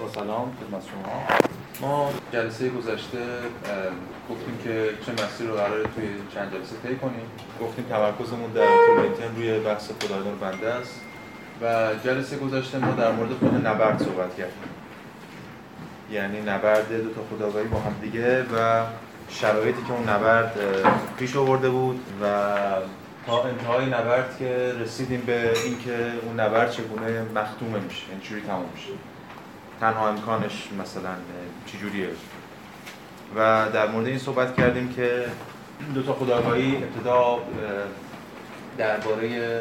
با سلام خدمت شما. ما جلسه گذشته گفتیم که چه مسیر رو قراره توی چند جلسه طی کنیم. گفتیم تمرکزمون در طول روی بحث خدایگان بنده است. و جلسه گذشته ما در مورد خود نبرد صحبت کردیم. یعنی نبرد دو تا خداگاهی با هم دیگه و شرایطی که اون نبرد پیش آورده بود و تا انتهای نبرد که رسیدیم به اینکه اون نبرد چگونه مختومه میشه یعنی چجوری تموم میشه. تنها امکانش مثلا چجوریه. و در مورد این صحبت کردیم که دو تا خداگاهی ابتدا درباره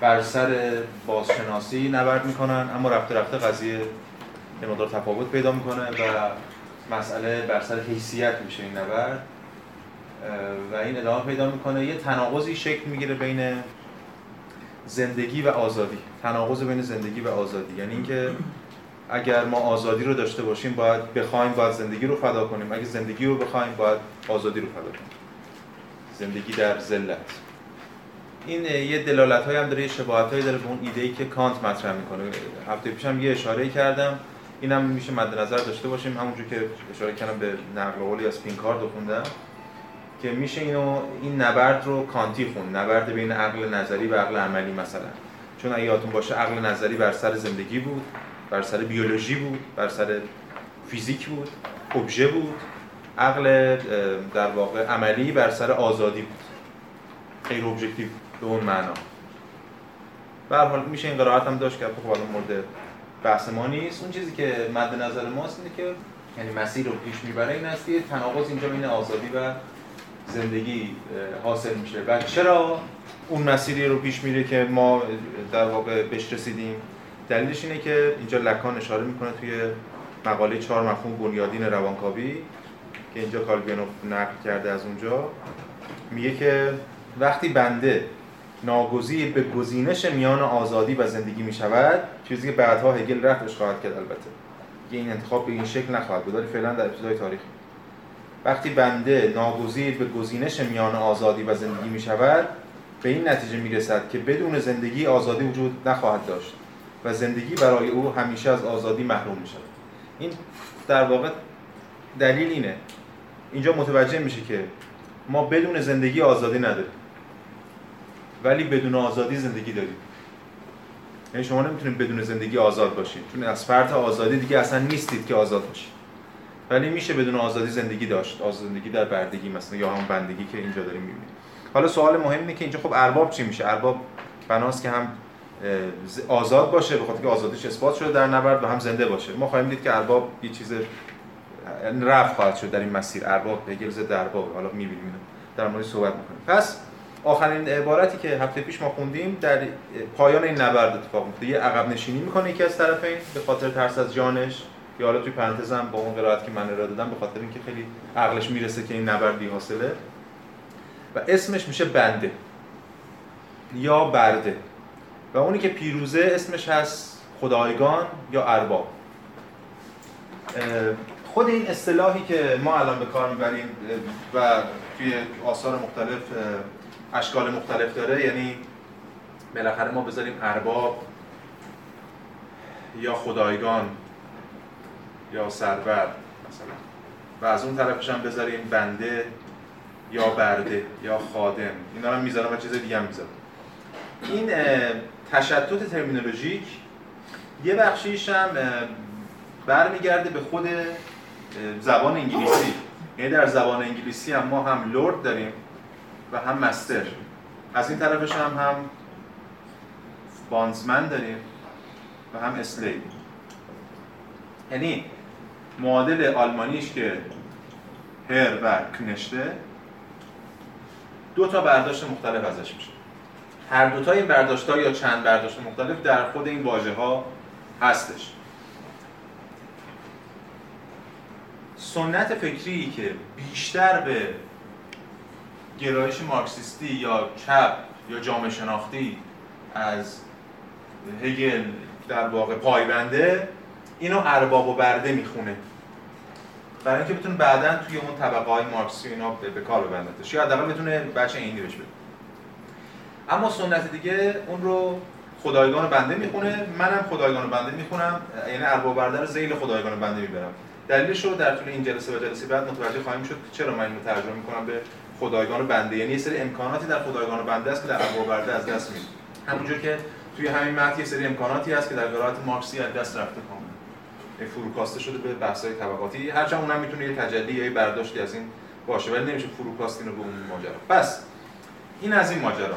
بر سر بازشناسی نبرد می‌کنن اما رفته رفته قضیه یه مقدار تفاوت پیدا می‌کنه و مسئله بر سر حیثیت میشه این نبرد. و این ادامه پیدا می‌کنه. یه تناقضی شکل می‌گیره بین زندگی و آزادی. تناقض بین زندگی و آزادی. یعنی اینکه اگر ما آزادی رو داشته باشیم باید بخوایم باید زندگی رو فدا کنیم. اگه زندگی رو بخوایم باید آزادی رو فدا کنیم. زندگی در ذلت. این یه دلالت های هم داره یه شباهت هایی داره به اون ایده ای که کانت مطرح می‌کنه. هفته پیشم یه اشاره کردم. اینم میشه مد نظر داشته باشیم. همونجور که اشاره کردم به نقل قولی از پینکارد خوندم. که میشه اینو این نبرد رو کانتی خون نبرد بین عقل نظری و عقل عملی مثلا. چون اگه باشه عقل نظری بر سر زندگی بود. بر سر بیولوژی بود بر سر فیزیک بود ابژه بود عقل در واقع عملی بر سر آزادی بود. غیر ابژکتیو به اون معنا. به حال میشه این قرائت هم داشت که خب حالا مورد بحث ما نیست. اون چیزی که مد نظر ماست اینه که یعنی مسیر رو پیش می‌بره این است که تناقض اینجا بین آزادی و زندگی حاصل میشه. و چرا اون مسیری رو پیش میره که ما در واقع بهش رسیدیم؟ دلیلش اینه که اینجا لکان اشاره می‌کنه توی مقاله چهار مفهوم بنیادین روانکاوی که اینجا کالبینوف نقل کرده از اونجا. میگه که وقتی بنده ناگزیر به گزینش میان آزادی و زندگی می شود چیزی که بعدها هگل رفتش خواهد کرد البته. این انتخاب به این شکل نخواهد بود ولی فعلا در ابتدای تاریخ. وقتی بنده ناگزیر به گزینش میان آزادی و زندگی می شود به این نتیجه می رسد که بدون زندگی آزادی وجود نخواهد داشت. و زندگی برای او همیشه از آزادی محروم می این در واقع دلیل اینه. اینجا متوجه میشه که ما بدون زندگی آزادی نداریم. ولی بدون آزادی زندگی داریم. یعنی شما نمی‌تونید بدون زندگی آزاد باشید. چون از فرط آزادی دیگه اصلا نیستید که آزاد باشید. ولی میشه بدون آزادی زندگی داشت. آزاد زندگی در بردگی مثلا یا همون بندگی که اینجا داریم می‌بینیم. حالا سوال مهم که اینجا خب ارباب چی میشه؟ ارباب بناست که هم آزاد باشه به خاطر که آزادیش اثبات شده در نبرد و هم زنده باشه. ما خواهیم دید که ارباب یه چیز رفت خواهد شد در این مسیر. ارباب هگل ضد ارباب حالا می‌بینیم در مورد صحبت می‌کنیم. پس آخرین عبارتی که هفته پیش ما خوندیم در پایان این نبرد اتفاق میفته یه عقب نشینی می‌کنه یکی از طرفین به خاطر ترس از جانش. یا حالا توی پرانتزم با اون قرائت که من ارائه دادم به خاطر اینکه خیلی عقلش می‌رسه که این نبرد بی حاصله. و اسمش میشه بنده یا برده. و اونی که پیروزه اسمش هست خدایگان یا ارباب. خود این اصطلاحی که ما الان به کار می‌بریم و توی آثار مختلف اشکال مختلف داره یعنی بالاخره ما بذاریم ارباب یا خدایگان یا سرور مثلا. و از اون طرفش هم بذاریم بنده یا برده یا خادم. اینا رو می‌ذارم و چیز دیگه هم می‌ذارم. این تشتت ترمینولوژیک یه بخشیش هم برمیگرده به خود زبان انگلیسی. یعنی در زبان انگلیسی هم ما هم لورد داریم و هم مستر. از این طرفش هم هم بانزمن داریم و هم اسلی. یعنی معادل آلمانیش که هر و کنشته دو تا برداشت مختلف ازش میشه. هر دوتا این برداشت ها یا چند برداشت مختلف در خود این واژه ها هستش. سنت فکری که بیشتر به گرایش مارکسیستی یا چپ یا جامعه شناختی از هگل در واقع پایبنده اینو ارباب و برده می‌خونه. برای اینکه بتونه بعدا توی اون طبقه های مارکسی اینا به کار ببندتش یا حداقل بتونه بچه اینی بهش بده. اما سنت دیگه اون رو خدایگان بنده می‌خونه منم خدایگان بنده می‌خونم یعنی ارباب برده رو ذیل خدایگان بنده می‌برم. دلیلش رو در طول این جلسه و جلسه بعد متوجه خواهیم شد که چرا من اینو ترجمه می‌کنم به خدایگان بنده. یعنی یه سری امکاناتی در خدایگان بنده است که در ارباب برده از دست میره همونجور که توی همین متن یه سری امکاناتی هست که در قرائت مارکسی از دست رفته کاملا. فروکاسته شده به بحث‌های طبقاتی. هرچند اونم می‌تونه یه تجلی یا برداشتی از این باشه ولی نمیشه فروکاست اینو به اون ماجرا. پس این از این ماجرا.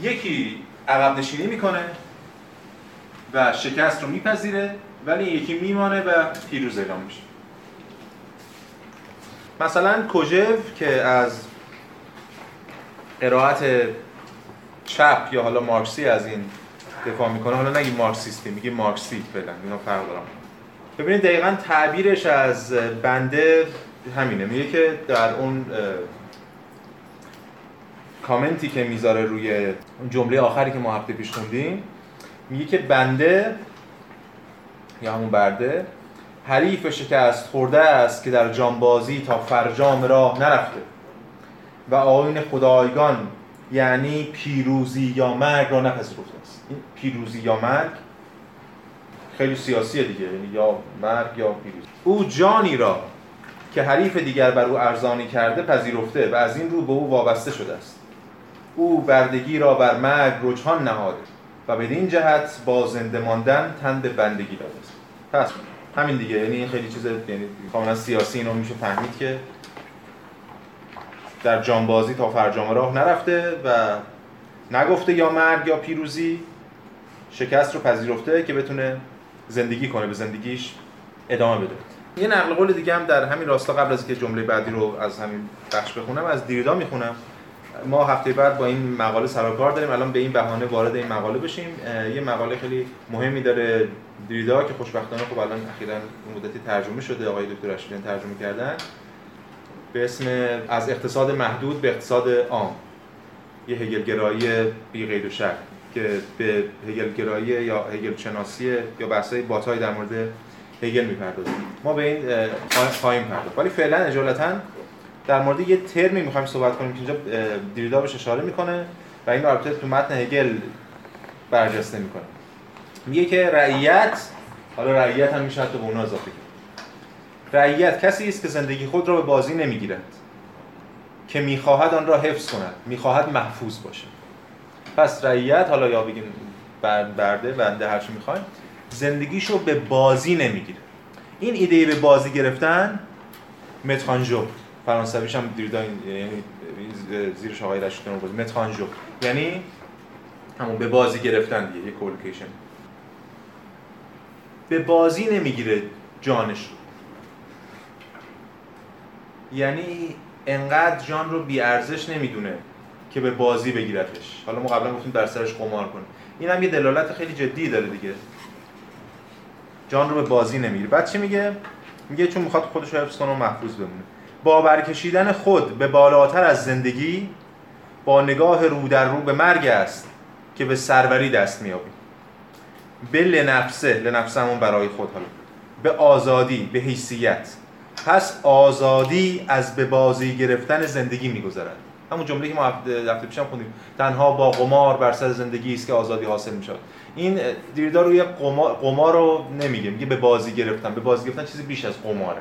یکی عقب نشینی می‌کنه و شکست رو میپذیره ولی یکی میمانه و پیروز اعلام میشه. مثلا کوژف که از قرائت چپ یا حالا مارکسی از این دفاع می‌کنه حالا نگی مارکسیستی میگه مارکسی فعلا اینا فرق دارم ببینید دقیقا تعبیرش از بنده همینه میگه که در اون کامنتی که می‌ذاره روی جمله آخری که ما هفته پیش خوندیم میگه که بنده یا همون برده حریف شکست خورده است که در جانبازی تا فرجام راه نرفته و آین خدایگان یعنی پیروزی یا مرگ را نپذیرفته است. این پیروزی یا مرگ خیلی سیاسیه دیگه یعنی یا مرگ یا پیروزی. او جانی را که حریف دیگر بر او ارزانی کرده پذیرفته و از این رو به او وابسته شده است. او بردگی را بر مرگ رجحان نهاده و بدین جهت با زنده ماندن تن به بندگی داده است. پس همین دیگه یعنی این خیلی چیز یعنی کاملا سیاسی اینو میشه فهمید که در جانبازی تا فرجام راه نرفته و نگفته یا مرگ یا پیروزی شکست رو پذیرفته که بتونه زندگی کنه به زندگیش ادامه بده. یه نقل قول دیگه هم در همین راستا قبل از که جمله بعدی رو از همین بخش بخونم از دیریدا می‌خونم. ما هفته بعد با این مقاله سر کار داریم. الان به این بهانه وارد این مقاله بشیم. یه مقاله خیلی مهمی داره دیریدا که خوشبختانه خب الان اخیرا مدتی ترجمه شده. آقای دکتر اشکیان ترجمه کردن. به اسم از اقتصاد محدود به اقتصاد عام. یه هگلگرایی بی غیر و شک که به هگلگرایی یا هگل شناسی یا بحث‌های باتای در مورد هگل می‌پردازیم. ما به این خواهیم پرداخت. ولی فعلا اجالتا در مورد یه ترمی می‌خوایم صحبت کنیم که اینجا دیریدا بهش اشاره می‌کنه و این البته تو متن هگل برجسته می‌کنه. میگه که رعیت حالا رعیت هم میشه حتی به اون اضافه کرد. رعیت کسی است که زندگی خود را به بازی نمی‌گیرد که می‌خواهد آن را حفظ کند می‌خواهد محفوظ باشه پس رعیت حالا یا بگیم برده بنده هر چی می‌خوایم زندگیشو به بازی نمی‌گیره. این ایده به بازی گرفتن متخانجو. فرانسویش هم دیردا یعنی زیرش آقای رشید بود. متخانجو یعنی همون به بازی گرفتن دیگه یه کولوکیشن به بازی نمی‌گیره جانش. یعنی انقدر جان رو بی ارزش نمی‌دونه که به بازی بگیرتش. حالا ما قبلا گفتیم در سرش قمار کنه این هم یه دلالت خیلی جدی داره دیگه. جان رو به بازی نمی‌گیره. بعد چی میگه؟ میگه چون می‌خواد خودش رو حفظ کنه و محفوظ بمونه. با برکشیدن خود به بالاتر از زندگی با نگاه رو در رو به مرگ است که به سروری دست میابی به لنفسه همون برای خود حالا. به آزادی به حیثیت. پس آزادی از به بازی گرفتن زندگی میگذرد. همون جمله که ما هفته پیشم خوندیم. تنها با قمار بر سر زندگی است که آزادی حاصل می‌شد این دیردا روی قمار, قمار رو نمیگه میگه به بازی گرفتن. به بازی گرفتن چیزی بیش از قماره.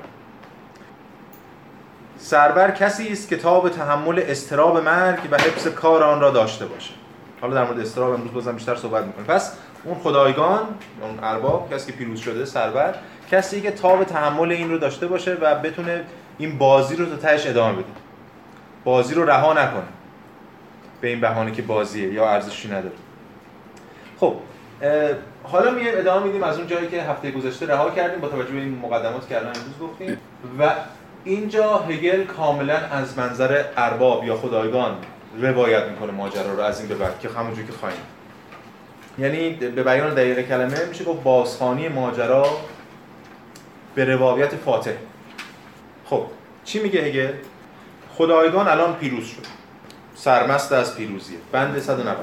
سربر کسی است که تاب تحمل استراب مرگ و حفظ کار آن را داشته باشه. حالا در مورد استراب امروز بازم بیشتر صحبت می‌کنیم. پس اون خدایگان اون ارباب کسی که پیروز شده سربر کسی که تاب تحمل این رو داشته باشه و بتونه این بازی رو تا تهش ادامه بده. بازی رو رها نکنه. به این بهانه که بازیه یا ارزشی نداره. خب حالا میایم ادامه میدیم از اون جایی که هفته گذشته رها کردیم با توجه به این مقدمات که الان امروز گفتیم. و اینجا هگل کاملا از منظر ارباب یا خدایگان روایت می‌کنه ماجرا رو از این به بعد که همونجوری که خواهیم. یعنی به بیان دقیق کلمه میشه گفت بازخانی ماجرا به روایت فاتح. خب چی میگه هگل؟ خدایگان الان پیروز شد. سرمست از پیروزیه. بند 190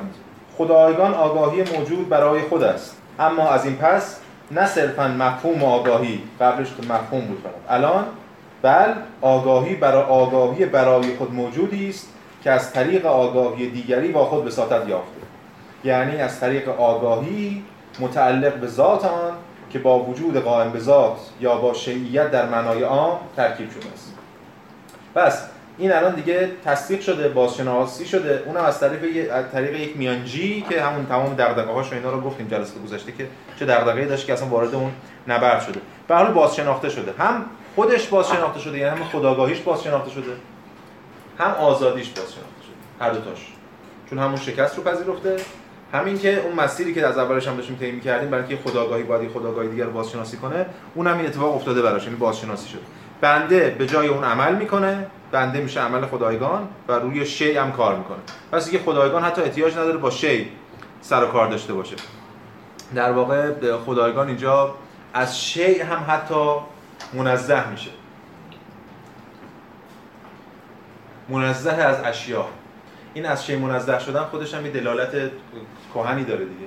خدایگان آگاهی موجود برای خود است. اما از این پس نه صرفا مفهوم آگاهی. قبلش مفهوم بود الان بل آگاهی برای آگاهی برای خود موجودی است که از طریق آگاهی دیگری با خود وساطت یافته. یعنی از طریق آگاهی متعلق به ذات آن که با وجود قائم به ذات یا با شیعیت در معنای عام ترکیب شده است. پس این الان دیگه تصدیق شده بازشناسی شده. اونم از طریق از طریق یک میانجی که همون تمام دغدغه هاش و اینا رو گفتیم جلسه گذشته که چه دغدغه‌ای داشت که اصلا وارد اون نبرد شده. به حال بازشناخته شده. هم خودش بازشناخته شده یعنی هم خداگاهیش بازشناخته شده. هم آزادیش بازشناخته شده. هر دو تاش. چون همون شکست رو پذیرفته. همین که اون مسیری که از اولش هم داشتیم طی می‌کردیم برای اینکه خداگاهی باید خداگاهی دیگر رو بازشناسی کنه اونم این اتفاق افتاده براش یعنی بازشناسی شده. بنده به جای اون عمل می‌کنه بنده میشه عمل خدایگان و روی شی هم کار می‌کنه. پس دیگه خدایگان حتی احتیاج نداره با شی سر و کار داشته باشه. در واقع خدایگان اینجا از شی هم حتی منزه میشه. منزه از اشیا این از شی منزه شدن خودش هم یه دلالت کهنی داره دیگه.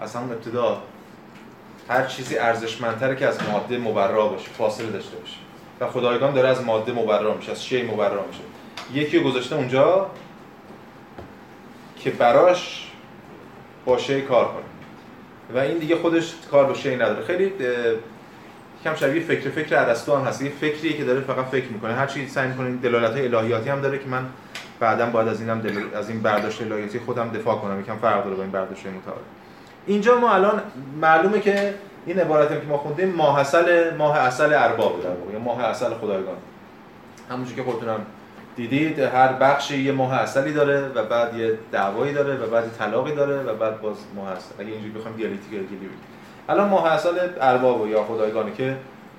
از همون ابتدا هر چیزی ارزشمندتره که از ماده مبرا باشه فاصله داشته باشه. و خدایگان داره از ماده مبرا میشه از شی مبرا میشه. یکی گذاشته اونجا که براش با شی کار کنه. و این دیگه خودش کار با شی نداره. خیلی کم شبیه فکر فکر ارسطو هم هست. یه فکریه که داره فقط فکر می‌کنه. هر چی سعی می‌کنه دلالت های الهیاتی هم داره که من بعدا باید از اینم دل... از این برداشت الهیاتی خودم دفاع کنم. یکم فرق داره با این برداشت متعارف اینجا ما الان معلومه که این عبارت که ما خوندیم ماه اصل ماه اصل ارباب در یا ماه اصل خدایگان. همونجوری که خودتونم دیدید هر بخشی یه ماه اصلی داره و بعد یه دعوایی داره و بعد طلاقی داره و بعد باز ماه اصل. اگه اینجوری بخوام دیالکتیک الان ماه اصل ارباب یا خدایگانه که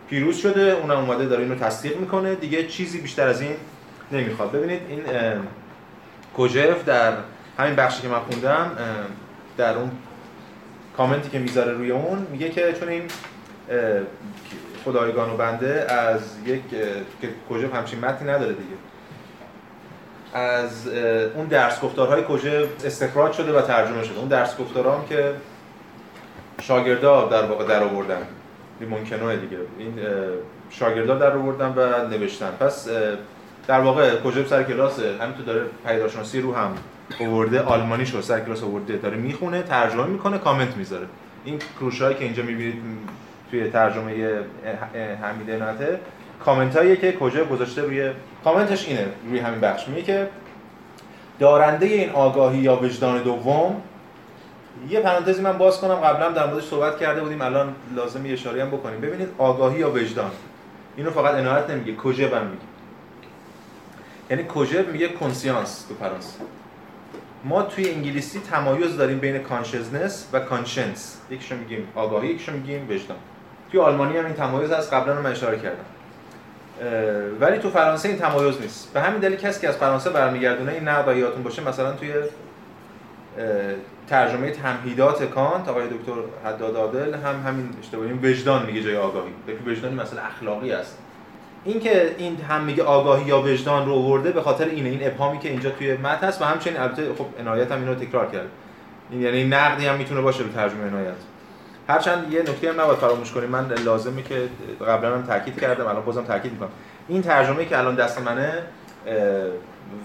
پیروز شده اونم اومده داره اینو تصدیق می‌کنه. دیگه چیزی بیشتر از این نمی‌خواد. ببینید این کوجف در همین بخشی که من خوندم در اون کامنتی که می‌ذاره روی اون میگه که چون این خدایگان و بنده از یک که کجا همچین متنی نداره دیگه. از اون درس گفتارهای کجا استخراج شده و ترجمه شده. اون درس گفتارها هم که شاگردا در واقع در آوردن. ممکنه دیگه. این شاگردا در آوردن و نوشتن. پس در واقع کجا سر کلاس همینطور داره پیداشناسی رو هم آورده آلمانی شو سر کلاس آورده داره می‌خونه ترجمه می‌کنه کامنت می‌ذاره. این کروشایی که اینجا می‌بینید توی ترجمه حمید عنایته کامنت هایی که کجا گذاشته روی کامنتش اینه روی همین بخش. میگه که دارنده این آگاهی یا وجدان دوم یه پرانتزی من باز کنم قبلا در موردش صحبت کرده بودیم الان لازم یه اشاره هم بکنیم. ببینید آگاهی یا وجدان اینو فقط عنایت نمیگه کجا هم میگه. یعنی کجا میگه کنسیانس تو فرانسه. ما توی انگلیسی تمایز داریم بین consciousness و conscience یکیشو میگیم آگاهی یکیشو میگیم وجدان. توی آلمانی هم این تمایز هست قبلا من اشاره کردم. ولی تو فرانسه این تمایز نیست. به همین دلیل کسی که از فرانسه برمیگردونه این یادتون باشه مثلا توی ترجمه تمهیدات کانت آقای دکتر حداد عادل هم همین اشتباهی وجدان میگه جای آگاهی. که وجدانی مثلا اخلاقی است. این که این هم میگه آگاهی یا وجدان رو آورده به خاطر اینه این ابهامی که اینجا توی متن هست و همچنین البته خب عنایت هم اینو تکرار کرد. این یعنی نقدی هم می‌تونه باشه به ترجمه عنایت. هرچند یه نکته هم نباید فراموش کنیم. من لازمه که قبلا هم تاکید کردم الان بازم تاکید می‌کنم. این ترجمه که الان دست منه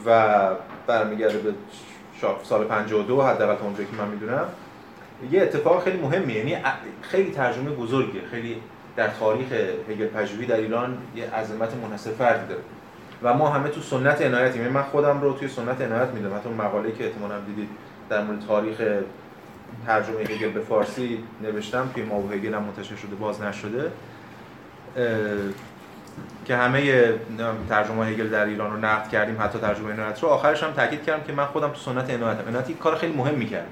و برمیگرده به سال 52 حداقل تا اونجایی که من می‌دونم. یه اتفاق خیلی مهمه یعنی خیلی ترجمه بزرگه. خیلی در تاریخ هگل پژوهی در ایران یه عظمت منحصر فردی داره. و ما همه تو سنت عنایتیم. یعنی من خودم رو توی سنت عنایت می‌دونم. حتی مقاله که احتمالاً دیدید در مورد تاریخ ترجمه هگل به فارسی نوشتم که ما و هگل هم منتشر شده باز نشده. که همه ترجمه هگل در ایران رو نقد کردیم حتی ترجمه عنایت رو. آخرش هم تاکید کردم که من خودم تو سنت عنایتم عنایت یک کار خیلی مهم می‌کرد.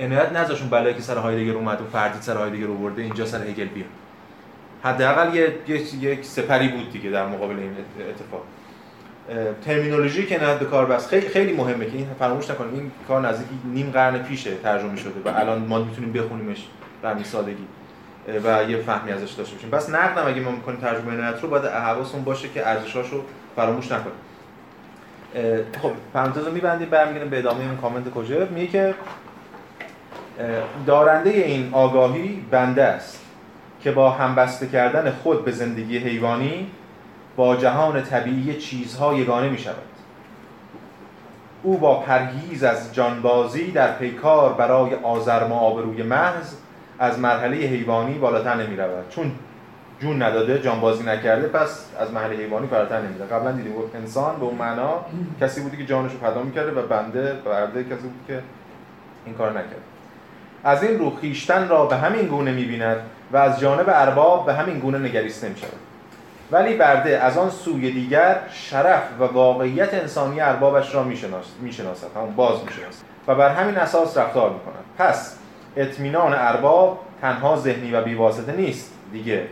عنایت نذاشون بلایی که سر هایدگر اومد و فردی سر هایدگر آورده اینجا سر هگل بیاد حداقل یه یک سپری بود دیگه در مقابل این اتفاق. ترمینولوژی که نه به کار بس خیلی خیلی مهمه که این فراموش نکنیم این کار نزدیک نیم قرن پیشه ترجمه شده و الان ما می‌تونیم بخونیمش. به سادگی. و یه فهمی ازش داشته باشیم. بس نقدم اگه ما می‌کنیم ترجمه نت رو باید حواسمون باشه که ارزشاشو فراموش نکنیم. خب پرانتز رو میبندیم به ادامه این کامنت کجا. میگه که دارنده این آگاهی بنده است که با همبسته کردن خود به زندگی حیوانی با جهان طبیعی چیزها یگانه می شود او با پرهیز از جانبازی در پیکار برای آزرم و آبروی محض از مرحله حیوانی بالاتر نمی رود چون جون نداده جانبازی نکرده پس از مرحله حیوانی فراتر نمیره قبلا دیدیم انسان به اون معنا کسی بودی که جانش رو فدا می‌کرده و بنده برده کسی بود که این کار نکرد از این رو خیشتن را به همین گونه می‌بیند و از جانب ارباب به همین گونه نگریسته می شود ولی برده از آن سوی دیگر شرف و واقعیت انسانی اربابش را می‌شناسد. همون باز می‌شناسد. و بر همین اساس رفتار می‌کند. پس اطمینان ارباب تنها ذهنی و بیواسطه نیست دیگه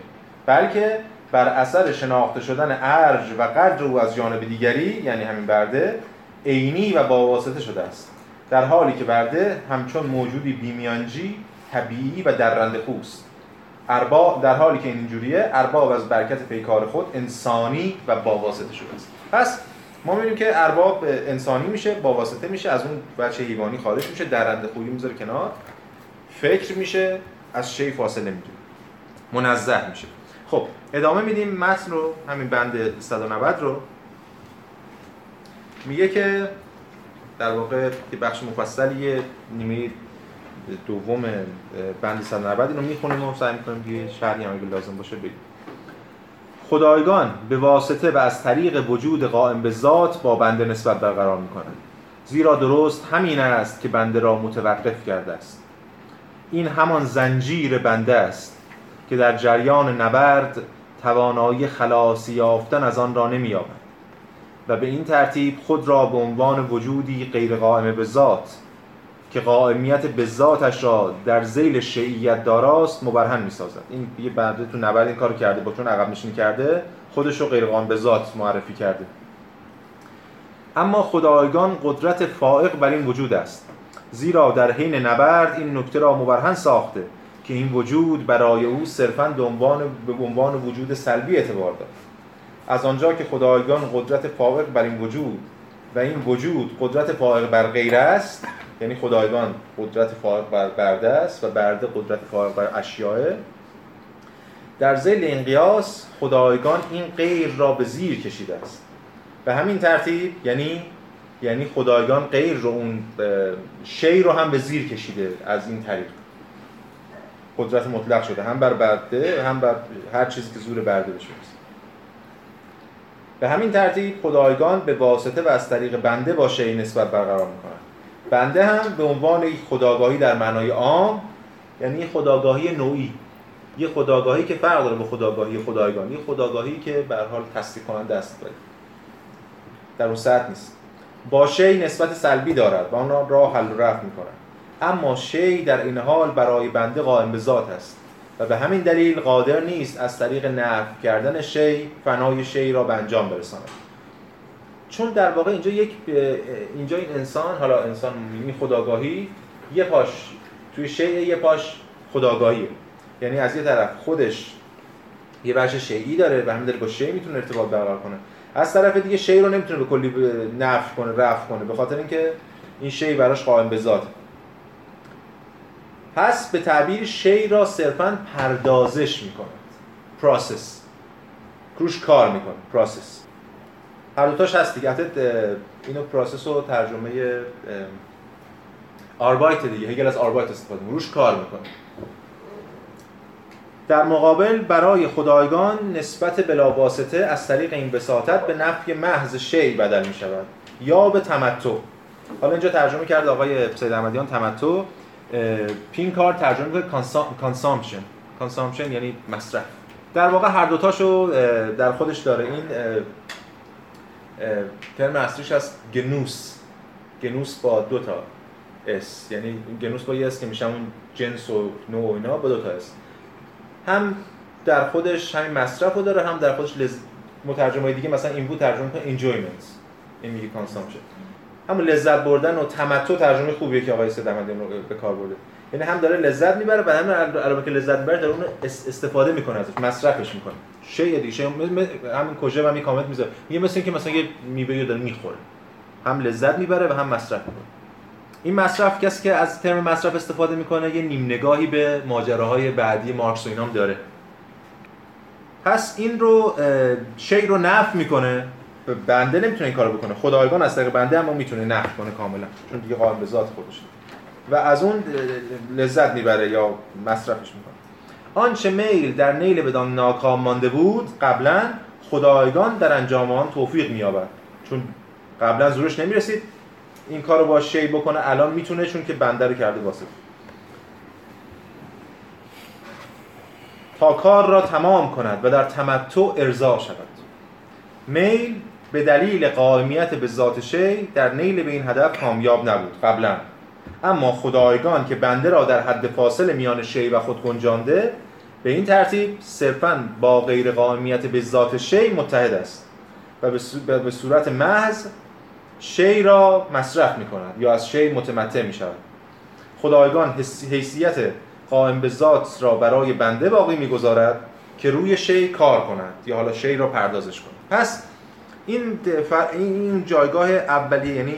بلکه بر اثر شناخته شدن ارج و قدر او از جانب دیگری یعنی همین برده عینی و باواسطه شده است. در حالی که برده همچون موجودی بیمیانجی طبیعی و درنده خوست. ارباب در حالی که اینجوریه ارباب از برکت پیکار خود انسانی و باواسطه شده است. پس ما می‌بینیم که ارباب انسانی میشه باواسطه میشه از اون بچه حیوانی خارج میشه درنده خویی می‌ذاره کنار. فکر میشه از شی فاصله می‌گیره منزه میشه. خب ادامه میدیم متن رو همین بند 190 رو. میگه که در واقع بخش مفصلی نیمه دوم بند 190 رو می‌خونیم و سعی می‌کنیم یه شرحی هم اگه لازم باشه بگیم. خدایگان به واسطه و از طریق وجود قائم به ذات با بنده نسبت برقرار می‌کنند. زیرا درست همین است که بنده را متوقف کرده است. این همان زنجیر بنده است که در جریان نبرد توانایی خلاصی یافتن از آن را نمییابد و به این ترتیب خود را به عنوان وجودی غیر قائم به ذات که قائمیت به ذاتش را در زیل شیعیت داراست مبرهن می‌سازد. این یه بنده تو نبرد این کار کرده با چون عقب نشینی کرده خودش رو غیر قائم به ذات معرفی کرده. اما خدایگان قدرت فائق بر این وجود است. زیرا در حین نبرد این نکته را مبرهن ساخته که این وجود برای او صرفا به عنوان وجود سلبی اعتبار دارد. از آنجا که خدایگان قدرت فائق بر این وجود و این وجود قدرت فائق بر غیر است یعنی خدایگان قدرت فائق بر برده است و برده قدرت فائق بر اشیاء در زیل این قیاس خدایگان این غیر را به زیر کشیده است. به همین ترتیب یعنی یعنی خدایگان غیر رو اون شی رو هم به زیر کشیده از این طریق. قدرت مطلق شده. هم بر برده هم بر هر چیزی که زور برده بشه. به همین ترتیب خدایگان به واسطه و از طریق بنده با شی نسبت برقرار می‌کنن بنده هم به عنوان یک خداگاهی در معنای عام یعنی خداگاهی نوعی. یه خداگاهی که فرق داره با خداگاهی خدایگان. یه خداگاهی که به حال تصدیق کننده است. در اون سطح نیست. با شی نسبت سلبی دارد و آن را حل و رفت می‌کند. اما شی در این حال برای بنده قائم به ذات است و به همین دلیل قادر نیست از طریق نفی کردن شی فنای شی را به انجام برساند. چون در واقع اینجا یک اینجا این انسان حالا انسان می خداگاهی یه پاش توی شی یه پاش خداگاهیه. یعنی از یه طرف خودش یه بخش شیعی داره و همین دلیل با شی می‌تونه ارتباط برقرار کنه. از طرف دیگه شی رو نمی‌تونه به کلی نفی کنه رفع کنه. به خاطر اینکه این شی براش قائم به ذاته پس به تعبیر شی را صرفا پردازش می‌کند process کرده روش کار می‌کنه. process هر دوتاش هست دیگه. اینو process رو ترجمه Arbeit دیگه. هگل از Arbeit استفاده روش کار می‌کنه. در مقابل برای خدایگان نسبت بلاواسطه از طریق این بساطت به نفی محض شی بدل می شود. یا به تمتع. حالا اینجا ترجمه کرد آقای سید احمدیان تمتع. کار ترجمه می‌کنه consumption consumption یعنی مصرف. در واقع هر دوتاشو در خودش داره این ترم اصلیش از Genuss Genuss با دو تا s یعنی Genus با یه s که میشه اون جنس و نوع و اینا با دو تا s هم در خودش همین مصرف رو داره هم در خودش لز... مترجمه دیگه مثلا این بود ترجمه کنه enjoyment این میگه consumption همون لذت بردن و تمتع ترجمه خوبیه که آقای سدمدی رو به کار برده. یعنی هم داره لذت می‌بره و هم علاوه که لذت می‌بره داره اون استفاده می‌کنه ازش مصرفش می‌کنه. شی دیگه شی همین کجا و کامنت می‌ذاره. میگه مثل اینکه مثلا یه میوه داره می‌خوره. هم لذت می‌بره و هم مصرف می‌کنه. این مصرف کسی که از ترم مصرف استفاده می‌کنه یه نیم نگاهی به ماجراهای بعدی مارکس و اینام داره. پس این رو شی رو نف می‌کنه. بنده نمی‌تونه این کارو بکنه. خدایگان از طریق بنده اما می‌تونه نقد کنه کاملا. چون دیگه قائم به ذات خودشه. و از اون لذت می‌بره یا مصرفش می‌کنه. آنچه میل در نیل بدان ناکام مانده بود قبلا خدایگان در انجام آن توفیق مییابد. چون قبلا زورش نمی‌رسید. این کارو با شی بکنه الان می‌تونه چون که بنده رو کرده واسه. تا کار را تمام کند و در تمتع ارضا شود. میل به دلیل قائمیت به ذات شی در نیل به این هدف کامیاب نبود قبلا. اما خدایگان که بنده را در حد فاصل میان شی و خود گنجانده به این ترتیب صرفا با غیر قائمیت به ذات شی متحد است و به صورت محض شی را مصرف می کند یا از شی متمتع می شود خدایگان حیثیت قائم به ذات را برای بنده باقی می‌گذارد که روی شی کار کند یا حالا شی را پردازش کند. پس این این جایگاه اولیه یعنی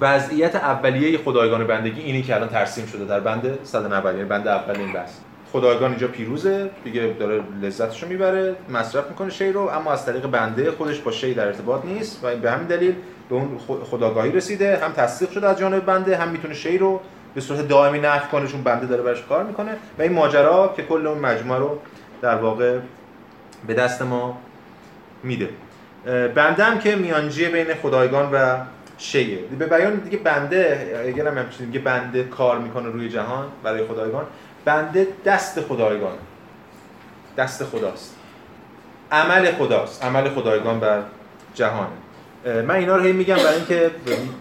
وضعیت اولیه خدایگان بندگی اینی که الان ترسیم شده در بند 190 یعنی بند اول این بحث. خدایگان اینجا پیروزه دیگه داره لذتش رو می‌بره مصرف می‌کنه شی رو اما از طریق بنده خودش با شی در ارتباط نیست و به همین دلیل به اون خداگاهی رسیده هم تصدیق شده از جانب بنده هم می‌تونه شی رو به صورت دائمی نفع کنه چون بنده داره برش کار می‌کنه. و این ماجرا که کل اون مجموعه رو در واقع به دست ما میده. بنده هم که میانجی بین خدایگان و شیه. به بیان دیگه بنده اگر هم بنده کار می‌کنه روی جهان برای خدایگان بنده دست خدایگان. دست خداست. عمل خداست. عمل خدایگان بر جهان. من اینا رو هی میگم برای اینکه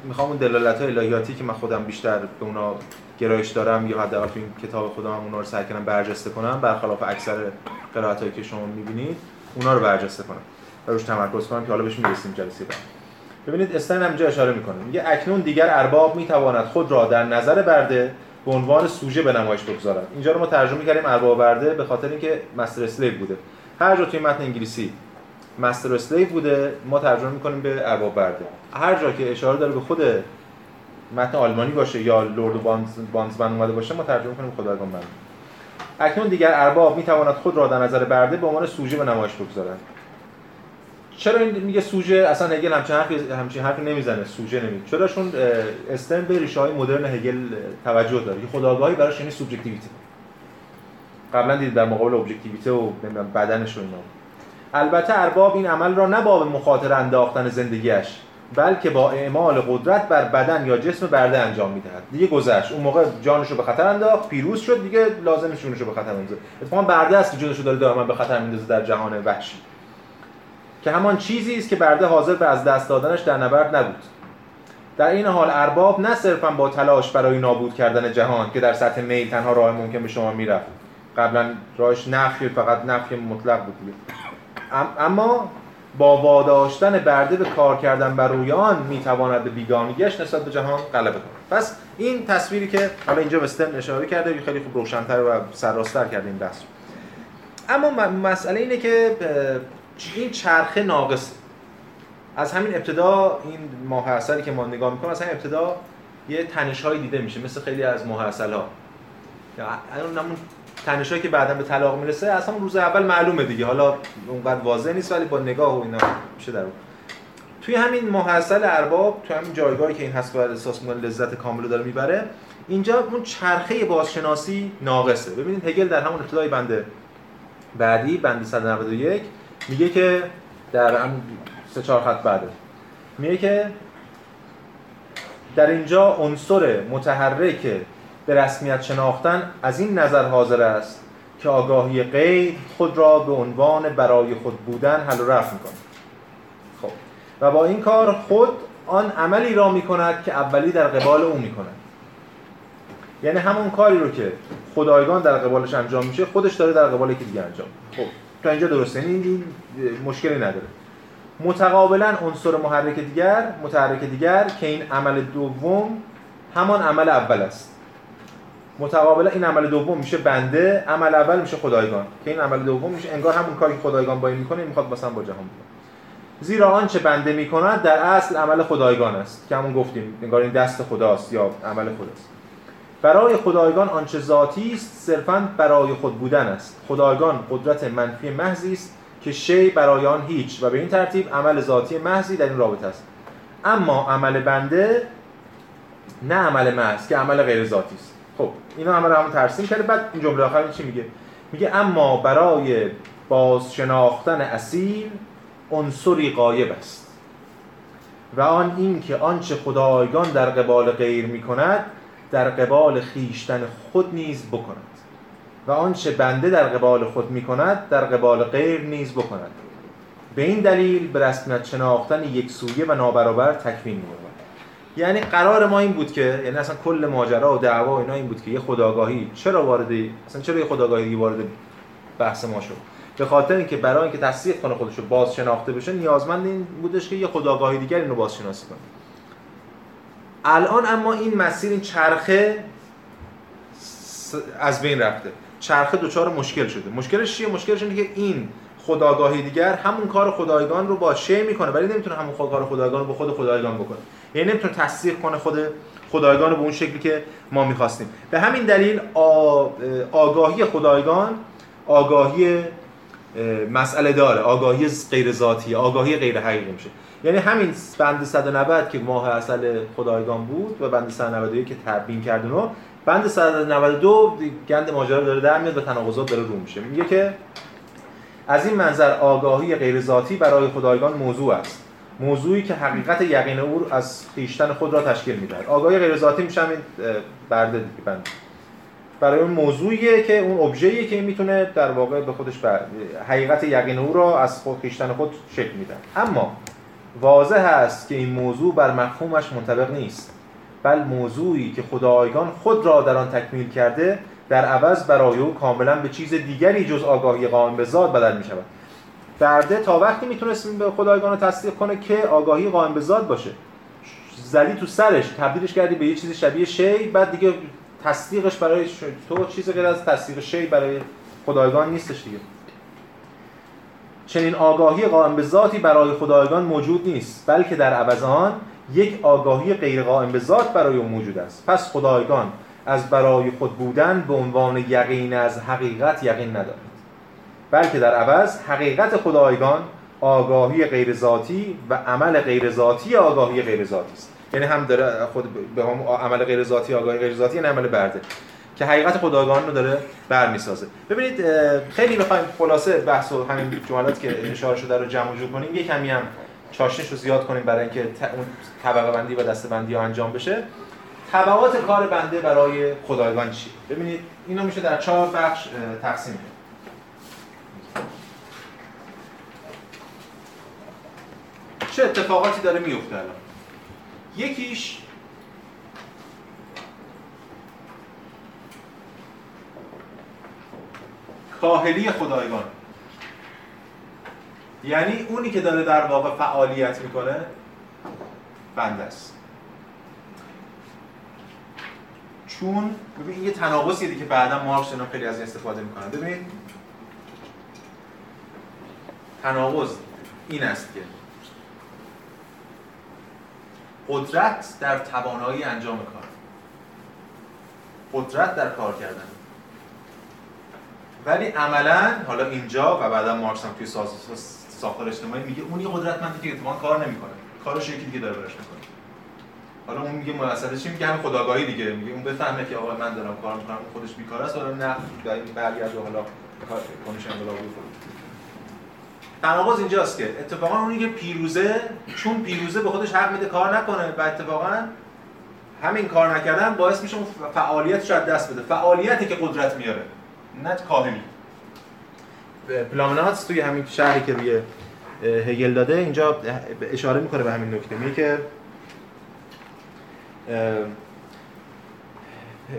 می‌خوام اون دلالت های الهیاتی که من خودم بیشتر به اونا گرایش دارم یا حداقل تو این کتاب خودم اونا رو سعی کنم برجسته کنم برخلاف اکثر قرائت که شما می‌بینید اونا رو برجسته کنم و روش تمرکز کنم که حالا بهش می‌رسیم جلسه بعد. ببینید استن همینجا اشاره می‌کنه. میگه اکنون دیگر ارباب می‌تواند خود را در نظر برده به عنوان سوژه به نمایش بگذارد اینجا رو ما ترجمه کردیم ارباب برده به خاطر اینکه مستر اسلیو بوده. هر جا توی متن انگلیسی مستر اسلیو بوده ما ترجمه می‌کنیم به ارباب برده هر جا که اشاره داره به خود متن آلمانی باشه یا لورد بانز بانزمن اومده باشه ما ترجمه کنیم خدایگان برده اکنون دیگر ارباب می‌تواند خود را در نظر برده به عنوان سوژه به نمایش بگذارد. چرا این میگه سوژه اصلا هگل همچین حرفی همچین حرفی نمی‌زنه؟ سوژه نمیگه. چرا چون استن به ریشه های مدرن هگل توجه داره که خداگاهی براش یعنی سوبژکتیویته قبلا دیدید در مقابل ابجکتیویته و نمی‌دونم بدنش و اینا. البته ارباب این عمل را نه با مخاطره انداختن زندگیش بلکه با اعمال قدرت بر بدن یا جسم برده انجام می‌دهد. دیگه گذشت. اون موقع جانش رو به خطر انداخت پیروز شد دیگه لازم جونش رو به خطر اندازه. اتفاقا برده است که جونش رو داره دائما به خطر میندازه در جهان وحشی. که همان چیزی است که برده حاضر به از دست دادنش در نبرد نبود. در این حال ارباب نه صرفا با تلاش برای نابود کردن جهان که در سطح میل تنها راه ممکن به شما می‌رفت. قبلا راهش نفی فقط نفی مطلق بود. اما با واداشتن برده به کار کردن بر روی آن می‌تواند به بیگانگیش نسبت به جهان غلبه کند. پس این تصویری که حالا اینجا وسترن اشاره کرده خیلی خوب روشنتر و سرراستر کرده این بحث اما مسئله اینه که این چرخه ناقص از همین ابتدا این ماه که ما نگاه می‌کنیم از همین ابتدا یه تنش دیده میشه مثل خیلی از ماه ها همون تنش که بعدا به طلاق می‌رسه همون روز اول معلومه دیگه. حالا اونقدر واضح نیست ولی با نگاه و اینا میشه در توی همین محصل ارباب توی همین جایگاهی که این هست و احساس می‌کنه لذت کامل داره می‌بره اینجا اون چرخه بازشناسی ناقصه. ببینید هگل در همون ابتدای بنده بعدی بند 191 میگه که در سه چهار خط بعده. میگه که در اینجا عنصر متحرک به رسمیت شناختن از این نظر حاضر است که آگاهی غیر خود را به عنوان برای خود بودن حل و رفع می‌کنه خب. و با این کار خود آن عملی را می‌کند که اولی در قبال او می‌کند. یعنی همون کاری رو که خدایگان در قبالش انجام میشه خودش داره در قبال یکی دیگه انجام خب تا اینجا درسته. یعنی این مشکلی نداره. متقابلا عنصر محرک دیگر متحرک دیگر که این عمل دوم همان عمل اول است. متقابلا این عمل دوم میشه بنده عمل اول میشه خدایگان. که این عمل دوم میشه انگار همون کاری که خدایگان با این می‌کنه می‌خواد مثلا با جهان بکنه. زیرا آنچه بنده می‌کند در اصل عمل خدایگان است که همون گفتیم. انگار این دست خداست یا عمل خداست. برای خدایگان آنچه ذاتی است صرفا برای خود بودن است. خدایگان قدرت منفی محضی است که شی برای آن هیچ و به این ترتیب عمل ذاتی محضی در این رابطه است. اما عمل بنده نه عمل محض که عمل غیر ذاتی است. خب اینا عمل همون ترسیم کرده بعد این جمله آخر چی میگه؟ میگه اما برای باز شناختن اصیل عنصری غایب است. و آن این که آنچه خدایگان در قبال غیر می‌کند در قبال خیشتن خود نیز بکند و آنچه بنده در قبال خود می‌کند در قبال غیر نیز بکند. به این دلیل به رسمیت شناختن یک سویه و نابرابر تکمیل می‌یابد یعنی قرار ما این بود که یعنی اصلا کل ماجرا و دعوا اینا این بود که یه خداگاهی چرا وارد اصلا چرا یه خداگاهی وارد بحث ما شد؟ به خاطر اینکه برای اینکه تصدیق کنه خودش رو باز شناخته بشه نیازمند این بودش که یه خداگاهی دیگر اینو بازشناسی کنه. الان اما این مسیر این چرخه از بین رفته. چرخه دوچار مشکل شده. مشکلش چیه؟ مشکلش اینه که این خداگاهی دیگر همون کار خدایگان رو با شی می‌کنه ولی نمی‌تونه همون کار خدایگان رو با خود خدایگان بکنه. یعنی نمی‌تونه تصدیق کنه خود خدایگان رو به اون شکلی که ما می‌خواستیم. به همین دلیل آگاهی خدایگان آگاهی مسئله داره. آگاهی غیر ذاتی آگاهی غیر حقیقی میشه. یعنی همین بند 190 که ماه اصل خدایگان بود و بند 191 که تبیین کرد اونو بند 192 گند ماجرا داره در میاد و تناقضات داره رو میشه. میگه که از این منظر آگاهی غیر ذاتی برای خدایگان موضوع است. موضوعی که حقیقت یقین او از خیشتن خود را تشکیل می‌دهد. آگاهی غیر ذاتی میشه همین برده دیگه بند. برای اون موضوعیه که اون ابژه‌ایه که می‌تونه در واقع به خودش بر... حقیقت یقین او را از خود خیشتن خود شکل میده اما واضح است که این موضوع بر مفهومش منطبق نیست بل موضوعی که خدایگان خود را در آن تکمیل کرده در عوض برای او کاملا به چیز دیگری جز آگاهی قائم به ذات بدل می شود برده تا وقتی می‌تونست به خدایگان رو تصدیق کنه که آگاهی قائم به ذات باشه. زدی تو سرش تبدیلش کردی به یه چیز شبیه شی بعد دیگه تصدیقش برای تو چیز غیر از تصدیق شی برای خدایگان نیستش دیگه. چنین آگاهی قائم به ذاتی برای خدایگان موجود نیست بلکه در عوض آن یک آگاهی غیر قائم به ذات برای او موجود است. پس خدایگان از برای خود بودن به عنوان یقین از حقیقت یقین ندارند بلکه در عوض حقیقت خدایگان آگاهی غیر ذاتی و عمل غیر ذاتی آگاهی غیر ذاتی است. یعنی هم داره خود به هم عمل غیر ذاتی آگاهی غیر ذاتی یعنی عمل برده. که حقیقت خدایگان رو داره برمیسازه. ببینید خیلی بخوایم خلاصه بحث و همین جملات که اشاره شده رو جمع جور کنیم. یه کمی هم چاشنش رو زیاد کنیم برای اینکه اون طبقه بندی و دسته بندی ها انجام بشه. طبقات کار بنده برای خدایگان چی؟ ببینید اینو میشه در چهار بخش تقسیم کرد. چه اتفاقاتی داره میفته الان؟ یکیش کاهلی خدایگان. یعنی اونی که داره در واقع فعالیت می‌کنه بنده است. چون ببین یه تناقضیه که بعدا مارکس اینا خیلی از این استفاده می‌کنن. ببینید تناقض این است که قدرت در توانایی انجام کار. قدرت در کار کردن. ولی عملا حالا اینجا و بعدا مارکس هم توی ساختار اجتماعی میگه اون یه قدرتمندی که اتفاقا کار نمی‌کنه. کارش یکی دیگه داره براش می‌کنه. حالا اون میگه مسئله چی؟ میگه همین خداگاهی دیگه. میگه اون بفهمه که آقا من دارم کار می‌کنم خودش بیکار است. حالا نه برگرده حالا کنش انقلابی تناقض اینجاست که اتفاقا اونی که پیروزه چون پیروزه به خودش حق میده کار نکنه و اتفاقا همین کار نکردن باعث میشه اون فعالیتش از دست بده. فعالیتی که قدرت میاره. نه کاهلی پلامنات توی همین شهری که روی هگل داده اینجا اشاره می‌کنه به همین نکته. میگه که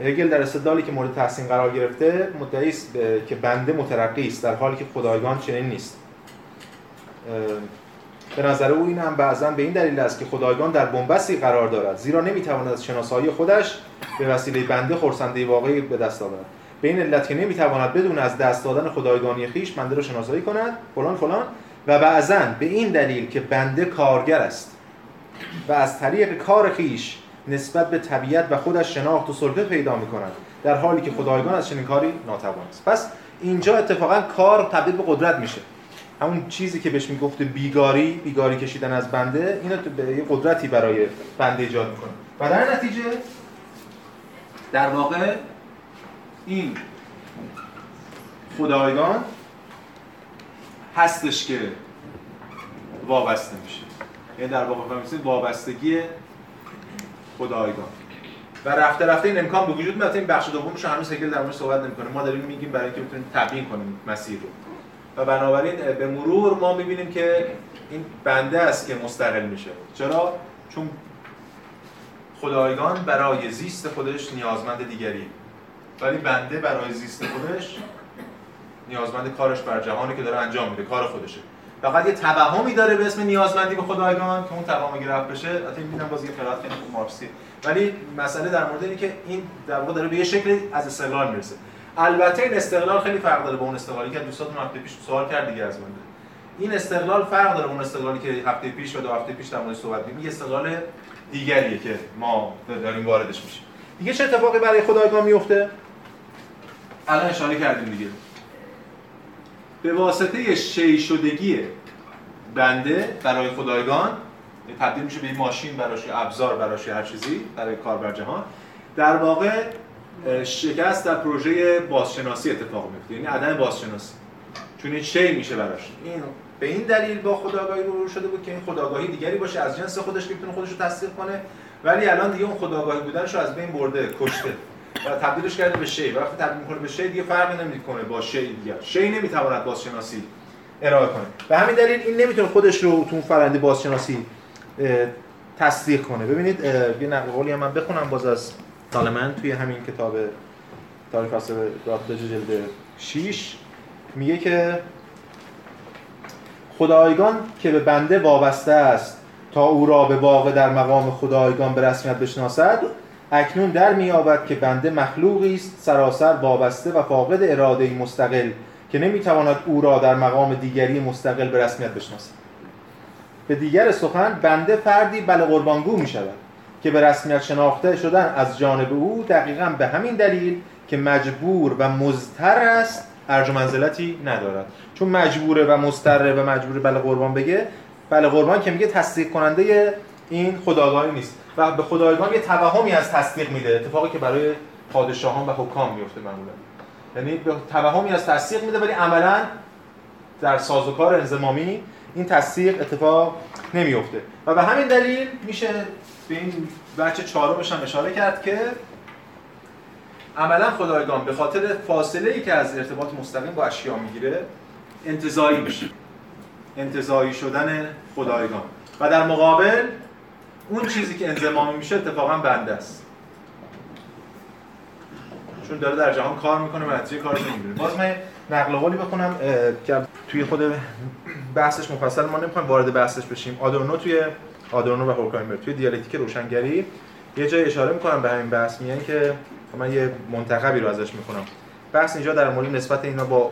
هگل در استدلالی که مورد تحسین قرار گرفته مدعی است که بنده مترقی است در حالی که خدایگان چنین نیست. به نظر او این هم بعضا به این دلیل است که خدایگان در بنبستی قرار دارد زیرا نمی‌تواند از شناسایی خودش به وسیله بنده خرسنده واقعی به دست آورد. به این علت که نمی‌تواند بدون از دست دادن خدایگانی خیش بنده را شناسایی کند فلان فلان. و بعضا به این دلیل که بنده کارگر است و از طریق کار خیش نسبت به طبیعت و خودش شناخت و سلطه پیدا می کند در حالی که خدایگان از چنین کاری ناتوان است. پس اینجا اتفاقا کار تبدیل به قدرت میشه. همون چیزی که بهش می‌گفته بیگاری بیگاری کشیدن از بنده اینو به یه قدرتی برای بنده ایجاد می‌کنه. و در نتیجه در واقع این خدایگان هستش که وابسته میشه. یعنی در واقع وابستگی خدایگان. و رفته رفته این امکان به وجود میاد. این بخش دومش هنوز هگل در موردش صحبت نمی‌کنه. ما داریم میگیم برای اینکه بتونیم تبیین کنیم مسیر رو. و بنابراین به مرور ما می‌بینیم که این بنده است که مستقل میشه. چرا؟ چون خدایگان برای زیست خودش نیازمند دیگری. ولی بنده برای زیست خودش نیازمند کارش بر جهانی که داره انجام میده کار خودشه. فقط یه توهمی داره به اسم نیازمندی به خدایگان که اون توهم اگه رفت بشه البته می‌بینم باز یه قرائت خیلی خوب مارکسی. ولی مسئله در مورد اینه که این در واقع داره به یه شکلی از استقلال می‌رسه. البته این استقلال خیلی فرق داره با اون استقلالی که دوستاتون هفته پیش سوال کرد دیگه از من. این استقلال فرق داره اون استقلالی که هفته پیش و دو هفته پیش در موردش صحبت یه استقلال دیگریه که ما داریم واردش میشیم. دیگه چه اتفاقی برای خدایگان میفته الان اشاره کردیم دیگه. به واسطه شی شدگی بنده برای خدایگان تبدیل میشه به این ماشین براش ابزار براش هر چیزی برای کار بر جهان. در واقع شکست در پروژه بازشناسی اتفاق میفته یعنی عدم بازشناسی. چون این شی میشه براش این به این دلیل با خداگاهی رو شده بود که این خداگاهی دیگری باشه از جنس خودش که بتونه خودش رو تصدیق کنه. ولی الان دیگه اون خداگاهی بودنش رو از بین برده کشته. و تبدیلش کرده به شی. وقتی تبدیل می‌کنه به شی دیگه فرقی نمی‌کنه با شی دیگه شی نمی‌تواند بازشناسی ارائه کنه. به همین دلیل این نمی‌تونه خودش رو تو فرنده بازشناسی تصدیق کنه. ببینید یه نقل من بخونم باز از سالمن توی همین کتاب تاریخ فلسفه رابطه جلد 6 میگه که خدایگان که به بنده وابسته است تا او را به واقع در مقام خدایگان به رسمیت بشناسد اکنون در میابد که بنده مخلوقی است سراسر وابسته و فاقد اراده مستقل که نمی‌تواند او را در مقام دیگری مستقل به رسمیت بشناسد. به دیگر سخن بنده فردی بل قربانگو می شود که به رسمیت شناخته شدن از جانب او دقیقا به همین دلیل که مجبور و مزتر است ارج منزلتی ندارد. چون مجبوره و مضطره و مجبور بله قربان بگه بله قربان که میگه تصدیق کننده این خداگاهی نیست. و به خدایگان یه توهمی از تصدیق میده اتفاقی که برای پادشاهان و حکام میفته معمولا. یعنی به توهمی از تصدیق میده ولی عملا در سازوکار انضمامی این تصدیق اتفاق نمیفته. و به همین دلیل میشه به این بچه چهارمش هم اشاره کرد که عملا خدایگان به خاطر فاصله ای که از ارتباط مستقیم با اشیا می‌گیره انتظایی میشه. انتظایی شدن خدایگان. و در مقابل اون چیزی که انزمامی میشه اتفاقا بنده است. چون داره در جهان کار می‌کنه و نتیجه کارش نمی‌گیره باز من نقل قولی بخونم که توی خود بحثش مفصل ما نمی‌خوایم وارد بحثش بشیم. آدورنو توی آدورنو و هورکایمر توی دیالکتیک روشنگری یه جای اشاره می‌کنم به همین بحث. میگن که من یه منتخبی رو ازش می‌کنم بحث اینجا در مورد نسبت اینا با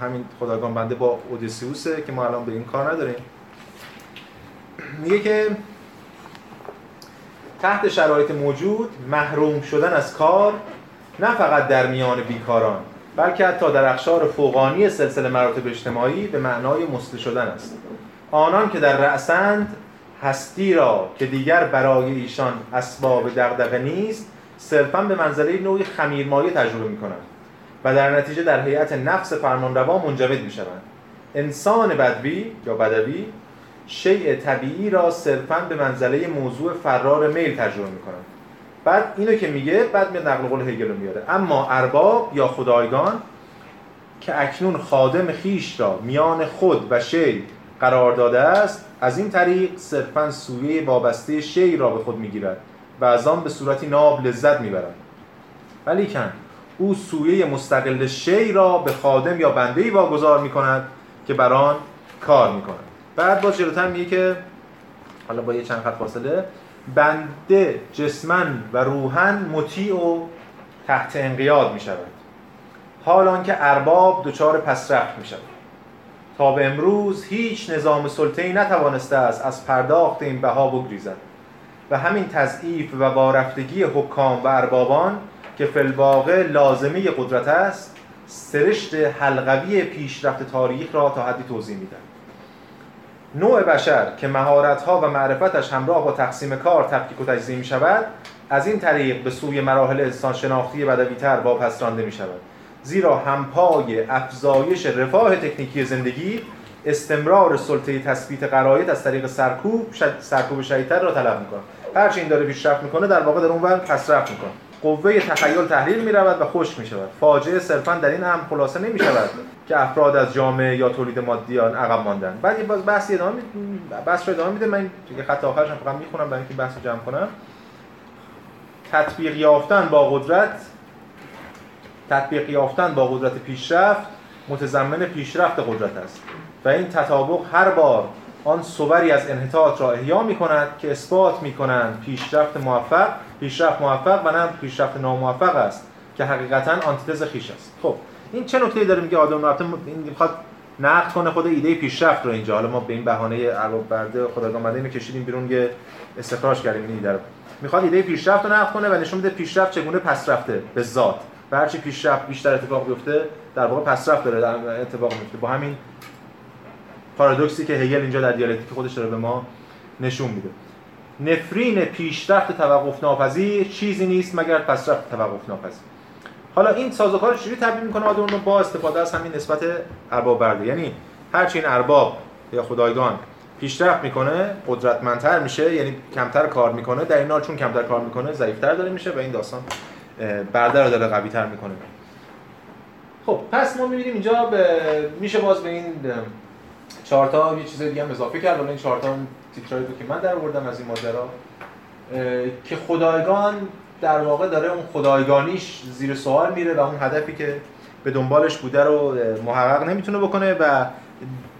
همین خداگان بنده با اودیسیوسه که ما الان به این کار نداریم. میگه که تحت شرایط موجود محروم شدن از کار نه فقط در میان بیکاران بلکه حتی در اخشار فوقانی سلسله مراتب اجتماعی به معنای مسته شدن است. آنان که در رأسند هستی را که دیگر برای ایشان اسباب دغدغه نیست صرفا به منزله نوعی خمیرمایه تجربه می کنند و در نتیجه در هیئت نفس فرمانروا منجمد می شوند انسان بدوی یا بدوی شیء طبیعی را صرفا به منزله موضوع فرار میل تجربه می کنند بعد اینو که میگه بعد میاد نقل قول هگل رو میاره. اما ارباب یا خدایگان که اکنون خادم خیش را میان خود و شی قرار داده است از این طریق صرفا سویه وابسته شی را به خود می‌گیرد و از آن به صورتی ناب لذت می‌برد. ولی کن او سویه مستقل شی را به خادم یا بنده ای واگذار می‌کند که بر آن کار می‌کند. بعد باز جلوتر میگه که حالا با یه چند خط فاصله بنده جسمن و روحن مطیع و تحت انقیاد می شود حال که ارباب دچار پسرفت می شود تا به امروز هیچ نظام سلطه‌ای نتوانسته است از پرداخت این بها بگریزد. و همین تضعیف و وارفتگی حکام و اربابان که فلواقع لازمی قدرت است سرشت حلقوی پیشرفت تاریخ را تا حدی توضیح میدن نوع بشر که مهارت‌ها و معرفتش همراه با تقسیم کار تفکیک و تجزیه می شود از این طریق به سوی مراحل انسان شناختی بدویتر واپس رانده می شود زیرا همپای افزایش رفاه تکنیکی زندگی استمرار سلطه تثبیت قرایت از طریق سرکوب شد... سرکوب شدیدتر را طلب می‌کنه هرچی این داره پیشرفت می‌کنه در واقع در اون ور پسرفت می‌کنه. قوه تخیل تحلیل می‌رود و خشک می‌شود. فاجعه صرفا در این هم خلاصه نمی‌شود که افراد از جامعه یا تولید مادیان عقب ماندن. بعد باز بحث ادامه بحث رو ادامه میده. من دیگه خط آخرش فقط می‌خونم برای اینکه بحث جمع کنم. تطبیق یافتن با قدرت تطبیق یافتن با قدرت پیشرفت متضمن پیشرفت قدرت است. و این تطابق هر بار آن صوری از انحطاط را احیا می کند که اثبات می کنند پیشرفت موفق پیشرفت موفق و نه پیشرفت ناموفق است که حقیقتا آنتیتز خیش است. خب این چه نکته‌ای داره میگه آدم؟ رفته این می‌خواد نقد کنه خود ایده پیشرفت رو اینجا. حالا ما به این بهانه ارباب برده خدایگاه مده کشیدیم بیرون که استخراج کردیم این ایده می‌خواد ایده پیشرفت رو نقد کنه و نشون بده پیشرفت چگونه پس رفته به ذات. و هرچی پیشرفت بیشتر اتفاق بیفته در واقع پسرفت داره در اتفاق میفته با همین پارادوکسی که هگل اینجا در دیالکتیک خودش داره به ما نشون میده. نفرین پیشرفت توقف ناپذیر چیزی نیست مگر پسرفت توقف ناپذیر حالا این سازوکار چجوری تبیین می‌کنه؟ آدم با استفاده از همین نسبت ارباب برده. یعنی هرچی این ارباب یا خدایگان پیشرفت می‌کنه قدرتمندتر میشه یعنی کمتر کار می‌کنه در این حال چون کمتر کار می‌کنه ضعیفتر داره میشه و این داستان برده رو داره قوی تر می‌کنه. خب پس ما می‌بینیم اینجا به میشه باز به این چهار تا یه چیز دیگه هم اضافه کرد. این چهار تا تیترایی که من در آوردم از این ماجرا که خدایگان در واقع داره اون خدایگانیش زیر سوال میره و اون هدفی که به دنبالش بوده رو محقق نمی‌تونه بکنه و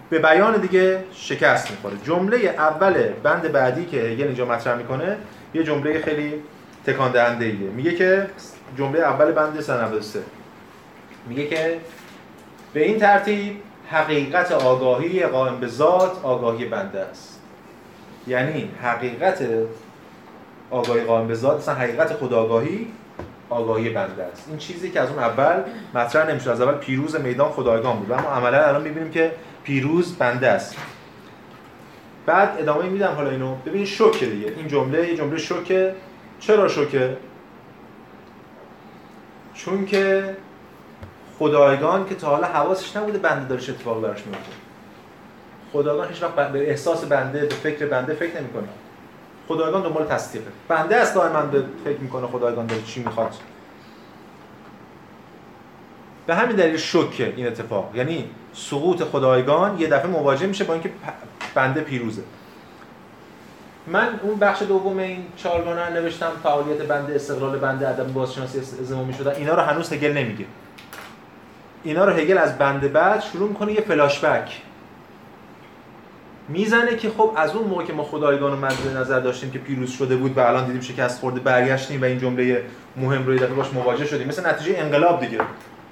به بیان دیگه شکست می‌خوره. جمله اول بند بعدی که هگل اینجا مطرح می‌کنه یه جمله خیلی تکان دهنده ایه میگه که جمله اول بند 193 میگه که به این ترتیب حقیقت آگاهی قائم به ذات آگاهی بنده است. یعنی حقیقت آگاهی قائم به ذات مثلا حقیقت خداگاهی آگاهی بنده است. این چیزی که از اون اول مطرح نمیشه از اول پیروز میدان خدایگان بود. اما عملا الان می‌بینیم که پیروز بنده است. بعد ادامه میدم حالا اینو. ببین شوکه دیگه. این جمله یه جمله شوکه. چرا شوکه؟ چون که خدایگان که تا حالا حواسش نبوده بنده داره اتفاق براش میفته. خدایگان هیچ وقت به احساس بنده به فکر بنده فکر نمی‌کنه. خدایگان دنبال تصدیقه. بنده است دائما به فکر می‌کنه خدایگان داره چی می‌خواد. به همین دلیل شوکه این اتفاق. یعنی سقوط خدایگان یه دفعه مواجه میشه با اینکه بنده پیروزه. من اون بخش دوم این چهارگانه نوشتم فعالیت بنده استقلال بنده عدم بازشناسی زمامی شده اینا رو هنوز هگل نمیگه اینا رو هگل از بنده بعد شروع می‌کنه یه فلاش بک می‌زنه که خب از اون موقع که ما خدایگان رو مد نظر داشتیم که پیروز شده بود و الان دیدیم شکست خورده برگشتیم و این جمله مهم رو یه باش مواجه شدیم. مثل نتیجه انقلاب دیگه.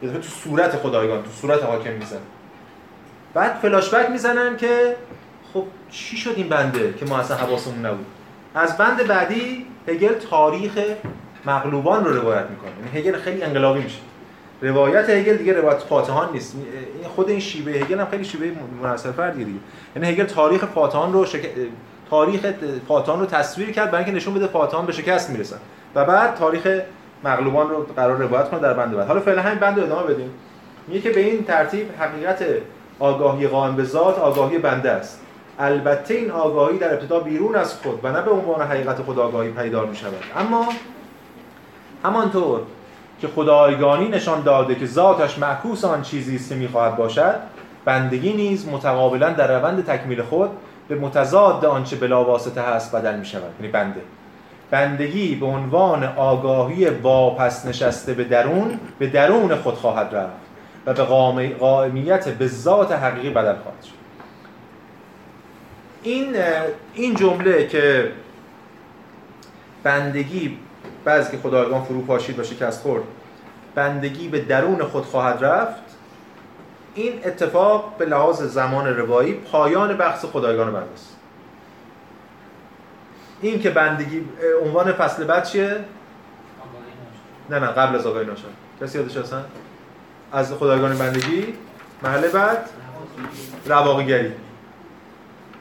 یه تو صورت خدایگان تو صورت حاکم می‌زنه. بعد فلاش بک می‌زنن که خب چی شد این بنده که ما اصلا حواسمون نبود؟ از بند بعدی هگل تاریخ مغلوبان رو روایت می‌کنه. یعنی هگل خیلی انقلابی میشه. روایت هگل دیگه روایت فاتحان نیست. این خود این شیوه هگل هم خیلی شیوه منحصر فردی دیگه. یعنی هگل تاریخ فاتحان رو شک... تاریخ فاتحان رو تصویر کرد برای اینکه نشون بده فاتحان به شکست می‌رسن و بعد تاریخ مغلوبان رو قرار روایت کنه در بند بعد. حالا فعلا همین بند رو ادامه بدیم. میگه که به این ترتیب حقیقت آگاهی قائم به ذات آگاهی بنده است. البته این آگاهی در ابتدا بیرون از خود و نه به عنوان حقیقت خود آگاهی پیدار می شود اما همانطور که خدایگانی نشان داده که ذاتش معکوس آن چیزی است که می‌خواهد باشد بندگی نیز متقابلا در روند تکمیل خود به متضاد آنچه بلا واسطه هست بدل می شود یعنی بنده. بندگی به عنوان آگاهی واپس نشسته به درون به درون خود خواهد رفت و به قائمیت به ذات حقیقی بدل خواهد شد. این این جمله که بندگی بعضی که خدایگان فرو پاشید و شکست خورد. بندگی به درون خود خواهد رفت. این اتفاق به لحاظ زمان روایی پایان بحث خدایگان بنده است. این که بندگی عنوان فصل بعد چیه؟ نه نه قبل از آقای ناشد کسی یادش هستن؟ از خدایگان بندگی؟ محله بعد؟ رواقیگری.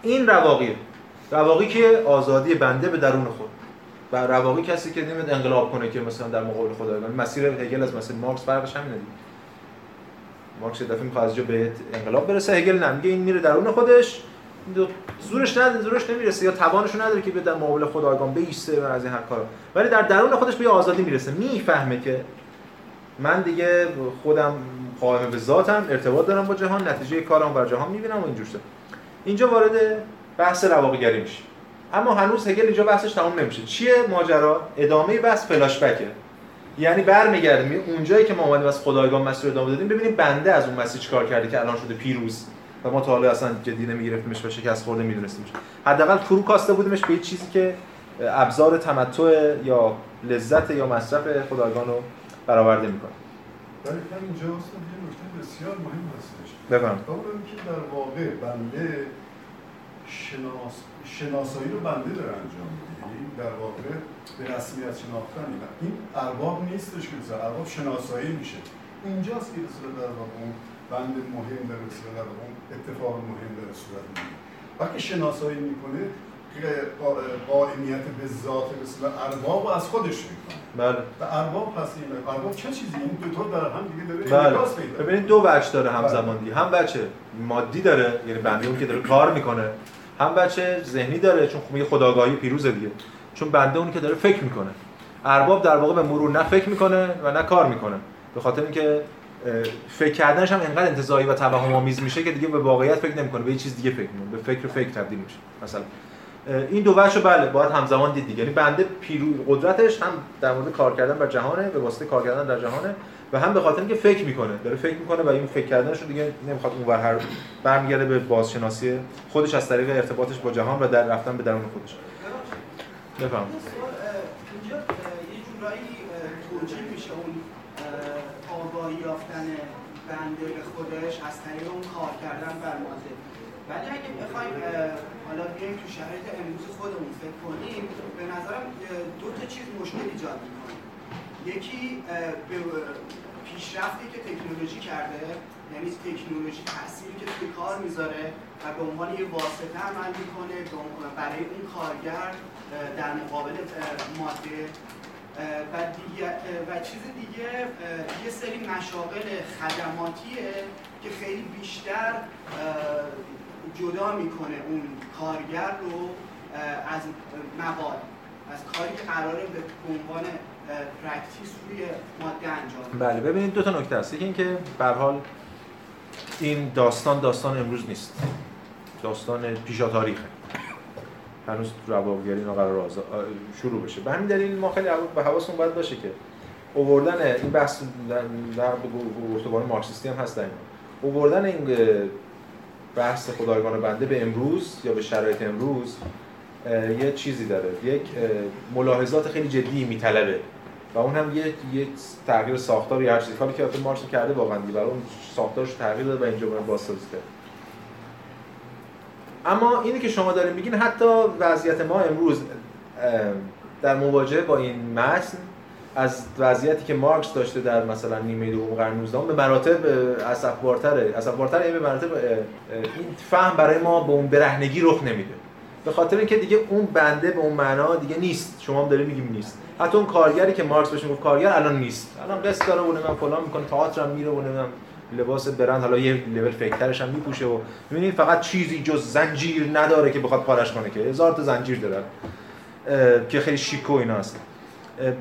این رواقیه رواقی که آزادی بنده به درون خود. و رواقی کسی که نمیاد انقلاب کنه که مثلا در مقابل خدایگان مسیر هگل از مثلا مارکس فرقش همینه دیگه. مارکس دفعه می‌خواد از جا به انقلاب برسه هگل نمیگه این میره درون خودش. زورش نداره زورش نمی‌رسه یا توانشو نداره که به در مقابل خدایگان بیسته و از این هر کارا ولی در درون خودش به آزادی می‌رسه. می‌فهمه که من دیگه خودم قائم به ذاتم ارتباط دارم با جهان نتیجه کارم بر جهان می‌بینم و اینجور اینجا وارد بحث رواقیگری میشه اما هنوز هگل اینجا بحثش تمام نمیشه. چیه ماجرا؟ ادامه بحث فلاش بکه یعنی برمیگردیم اونجایی که ما اومدیم از خدایگان مسیر ادامه دادیم ببینیم بنده از اون مسیر چیکار کرده که الان شده پیروز. و ما تا حالا اصلا جدی نمیگرفتیمش و شکست خورده میدونستیمش. حداقل فرو کاسته بودیمش به چیزی که ابزار تمتع یا لذت یا مصرف خدایگان رو برآورده می‌کنه. ولی اینجا اصلا یه نکته بسیار مهم هستش. بفهم که در واقع بنده شناس... شناسایی رو بنده داره انجام میده. یعنی در واقع به رسمیت شناختن این ارباب نیستش که مثلا ارباب شناسایی میشه. اینجاست که رسول در واقع اون بند مهم در رسول در واقع اون اتفاق مهم در صورت می‌گیره. وقتی شناسایی می‌کنه قائمیت به ذات رسول ارباب از خودش می‌کنه. بله. و ارباب پس این ارباب چه چیزی؟ این دو تا در هم دیگه داره بله. ببینید دو وجه داره همزمان دیگه. هم بچه مادی داره یعنی بنده اون که داره کار می‌کنه. هم بچه ذهنی داره چون خب خداگاهی پیروز دیگه. چون بنده اونی که داره فکر می‌کنه. ارباب در واقع به مرور نه فکر می‌کنه و نه کار می‌کنه. به خاطر اینکه فکر کردنش هم انقدر انتزاعی و توهم آمیز میشه که دیگه به واقعیت فکر نمی‌کنه به یه چیز دیگه فکر می‌کنه به فکر فکر تبدیل میشه. مثلا این دو بچه بله باید همزمان دید دیگه. یعنی بنده پیرو قدرتش هم در مورد کار کردن بر جهانه به واسطه کار کردن در جهانه. و هم به خاطر اینکه فکر می‌کنه داره فکر می‌کنه و این فکر کردنش دیگه نمی‌خواد اون هر برمیگرده به بازشناسی خودش از طریق ارتباطش با جهان و در رفتن به درون خودش. بفهم یه توجیه میشه اون آگاهی یافتن بنده به خودش از طریق اون کار کردن بر ماده. ولی اگه بخوایم حالا بیایم تو شرایط امروز خودمون فکر کنیم به نظرم دو تا چیز مشکل ایجاد می‌کنه. یکی به پیشرفتی که تکنولوژی کرده یعنی تکنولوژی تأثیری که توی کار می‌ذاره و به عنوان یه واسطه عمل می‌کنه برای اون کارگر در مقابل ماده. و, و چیز دیگه یه سری مشاغل خدماتیه که خیلی بیشتر جدا می‌کنه اون کارگر رو از مواد. از کاری که قراره به عنوان practice روی ماده انجام بله ببینید دو تا نکته هست. یکی اینکه به حال این داستان داستان امروز نیست. داستان پیشا تاریخه. هنوز روابگری قرار شروع بشه. به همین دلیل ما خیلی به حواسمون باید باشه که اووردن این بحث در گفتگان مارکسیستی هم هست در این اووردن این بحث خدایگان بنده به امروز یا به شرایط امروز یه چیزی داره. یک ملاحظات خیلی جدی میطلبه. و اون هم یه یه تغییر ساختار یا هر چیزی. کاری که البته مارکس کرده واقعا دیگه برای اون ساختارش تغییر داده و اینجا باید بازسازی کرد اما اینی که شما دارین میگین حتی وضعیت ما امروز در مواجهه با این متن از وضعیتی که مارکس داشته در مثلا نیمه دوم قرن 19 به مراتب اسفبارتره اسفبارتر این به مراتب این فهم برای ما به اون برهنگی رخ نمیده. به خاطر اینکه دیگه اون بنده به اون معنا دیگه نیست. شما هم دارید میگیم نیست. حتی اون کارگری که مارکس بهش می‌گفت کارگر الان نیست. الان قصد داره و من فلان می‌کنه تئاتر هم میره و نمی‌دونم لباس برند حالا یه لول فکترش هم میپوشه و ببینید فقط چیزی جز زنجیر نداره که بخواد پارش کنه که. هزار تا زنجیر داره. که خیلی شیک و اینا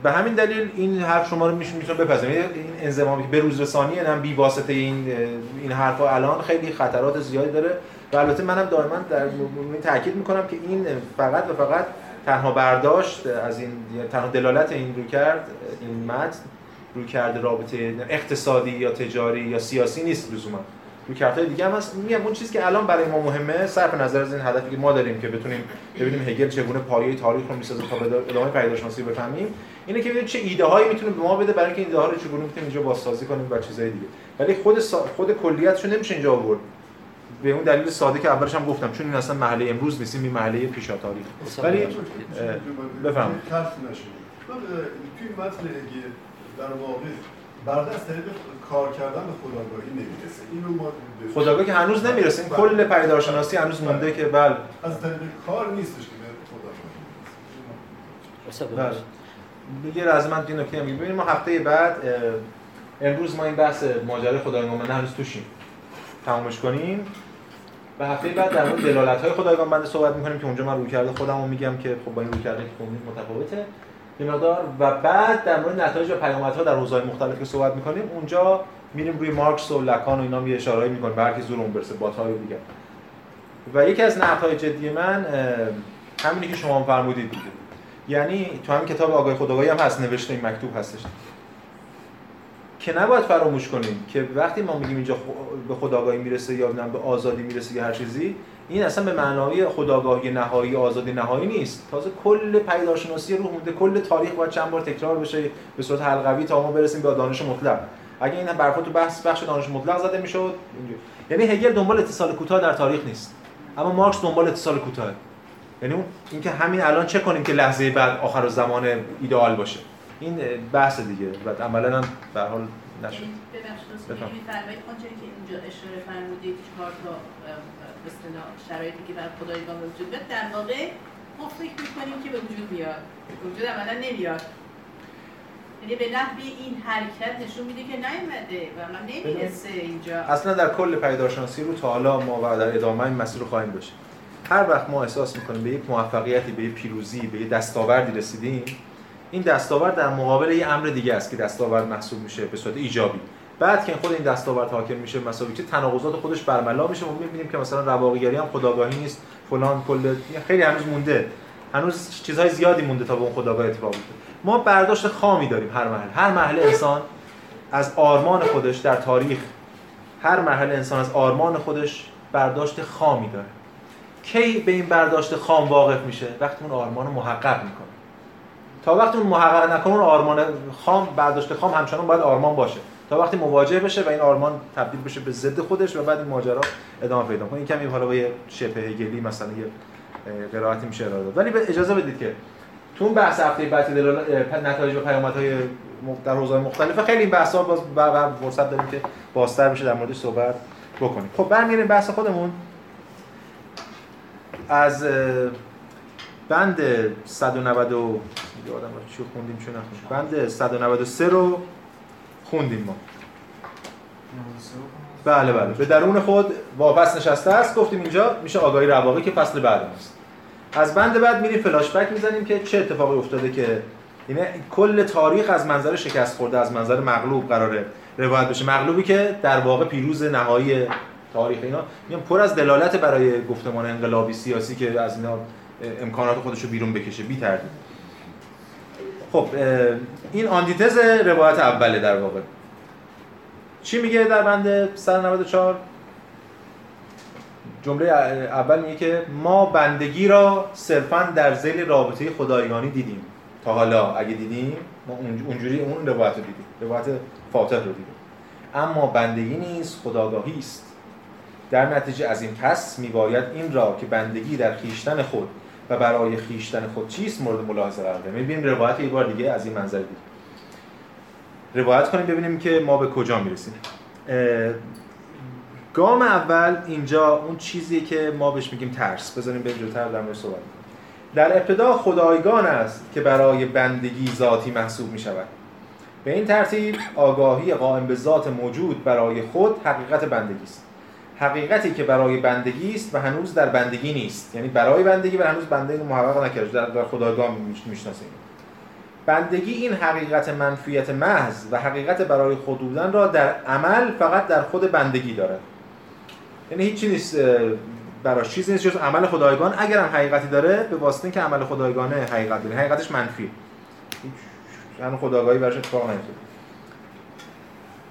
به همین دلیل این حرف شما رو می‌تونه بپذیرید این انزمامی به روز رسانی هم بی واسطه این این حرفا الان خیلی خطرات زیادی داره. و البته منم دائما در این تاکید می‌کنم که این فقط و فقط تنها برداشت از این تنها دلالت این رو کرد این متن روی کرده رابطه اقتصادی یا تجاری یا سیاسی نیست لزوما. روی کارتای دیگه هم هست. میگم اون چیزی که الان برای ما مهمه صرف نظر از این هدفی که ما داریم که بتونیم ببینیم هگل چگونه پایه تاریخ رو می‌سازه تا به ادامه پیداشناسی بفهمیم اینه که ببینیم چه ایده هایی می‌تونه به ما بده برای اینکه ایده ها رو چگونه می‌تونیم اینجا بازسازی کنیم و چیزای دیگه. ولی خود سا... خود کلیتشو نمیشه اینجا آورد. به اون دلیل ساده که اولش هم گفتم چون این اصلا محله امروز نیست این محله پیشا تاریخ. ولی بفهم توی متن در واقع بعد از طریق کار کردن به خداگاهی نمی‌رسه. اینو ما خداگاهی که هنوز نمی‌رسه. این کل پیدارشناسی هنوز مونده که بله. از طریق کار نیستش که به خداگاهی بله. دیگه از من این نکته ببینیم ما هفته بعد امروز ما این بحث ماجرای خدایگان بنده هنوز توشیم. تمامش کنیم. و هفته بعد در مورد دلالت های خدایگان بنده صحبت می‌کنیم که اونجا من روی کرده خودم رو میگم که خب با این روی کرده که متفاوته مقدار. و بعد در مورد نتایج و پیامدها در حوزه‌های مختلف که صحبت می‌کنیم اونجا میریم روی مارکس و لکان و اینا می اشاره می‌کنیم. به زور اون برسه بات‌های دیگه. و یکی از نقدهای جدی من همینی که شما فرمودید دیگه. یعنی تو همین کتاب آگاهی خداگاهی هم هست نوشته این مکتوب هستش. که نباید فراموش کنیم که وقتی ما میگیم اینجا به خداگاهی می‌رسه یا به آزادی می‌رسه یا هر چیزی این اصلا به معنای خداگاهی نهایی آزادی نهایی نیست. تازه کل پیداشناسی روح مونده کل تاریخ باید چند بار تکرار بشه به صورت حلقوی تا ما برسیم به دانش مطلق. اگه این برخورد تو بحث بخش دانش مطلق زده می‌شد یعنی هگل دنبال اتصال کوتاه در تاریخ نیست. اما مارکس دنبال اتصال کوتاه. یعنی اینکه همین الان چه کنیم که لحظه بعد آخر زمان ایدئال باشه. این بحث دیگه. و عملا هم به حال نشد. ببخشید اونجا که اینجا اشاره فرمودید چهار تا اصطلاح شرایطی که بر خدایگان به وجود بیاد در واقع ما فکر می‌کنیم که به وجود میاد. وجود عملا نمیاد. یعنی به نحوی این حرکت نشون میده که نیومده و من نمی‌رسه اینجا. اصلا در کل پیداشناسی رو تا حالا ما و در ادامه این مسیر رو خواهیم داشت. هر وقت ما احساس می‌کنیم به یک موفقیتی به یک پیروزی به یک دستاوردی رسیدیم این دستاورد در مقابل یه امر دیگه است که دستاورد محسوب میشه به صورت ایجابی. بعد که خود این دستاورد حاکم میشه مساوی که تناقضات خودش برملا میشه ما می‌بینیم که مثلا رواقیگری هم خداگاهی نیست فلان کل خیلی هنوز مونده. هنوز چیزهای زیادی مونده تا به اون خداگاه اتفاق بیفته. ما برداشت خامی داریم هر محل. هر محل انسان از آرمان خودش در تاریخ هر محل انسان از آرمان خودش برداشت خامی داره. کی به این برداشت خام واقف میشه؟ وقتی اون آرمان محقق می‌کنه. تا وقتی اون محقق نکنه اون آرمان خام برداشت خام همچنان باید آرمان باشه. تا وقتی مواجه بشه و این آرمان تبدیل بشه به ضد خودش و بعد این ماجرا ادامه پیدا کنه. این کمی حالا با یه شبه هگلی مثلا یه قرائتی میشه ارائه داد. ولی اجازه بدید که تو اون بحث هفته بعد نتایج و پیامدهای در حوزه‌های مختلف خیلی این بحث‌ها باز بعد فرصت داریم که بازتر بشه در موردش صحبت بکنیم. خب برمیگردیم بحث خودمون. از بند 190 یادم چی خوندیم چون نخوندیم. بند 193 رو خوندیم ما. بله بله. به درون خود واپس نشسته است. گفتیم اینجا میشه آگاهی رواقی که فصل بعد است از بند بعد میریم فلاش بک می‌زنیم که چه اتفاقی افتاده که یعنی کل تاریخ از منظر شکست خورده از منظر مغلوب قراره روایت بشه. مغلوبی که در واقع پیروز نهایی تاریخ اینا. میگم پر از دلالت برای گفتمان انقلابی سیاسی که از اینا امکانات خودش رو بیرون بکشه. بی خب این آنتیتز روایت اوله در واقع. چی میگه در بند 194 جمله اول میگه که ما بندگی را صرفا در زیل رابطه خدایگانی دیدیم. تا حالا اگه دیدیم ما اونجوری اون روایت رو دیدیم. روایت فاتح رو دیدیم. اما بندگی نیست خداگاهی است. در نتیجه از این پس میباید این را که بندگی در خیشتن خود و برای خیشتن خود چیست؟ مورد ملاحظه قرار بدیم می‌بینیم روایت یه بار دیگه از این منظر دید روایت کنیم ببینیم که ما به کجا می‌رسیم. گام اول اینجا اون چیزی که ما بهش میگیم ترس. بذاریم به جلوتر در مورد صحبت در ابتدا خدایگان است که برای بندگی ذاتی محسوب می شود به این ترتیب آگاهی قائم به ذات موجود برای خود حقیقت بندگی است. حقیقتی که برای بندگی است و هنوز در بندگی نیست یعنی برای بندگی و هنوز بندگی محقق نکرده در, در خدایگاه می‌شناسیم بندگی این حقیقت منفیت محض و حقیقت برای خود بودن را در عمل فقط در خود بندگی دارد یعنی هیچی نیست براش چیزی نیست جز عمل خدایگان اگر هم حقیقتی داره به واسطه اینکه عمل خدایگانه حقیقت داره حقیقتش منفی هیچ خدایگاهی براش اتفاق نیفتاده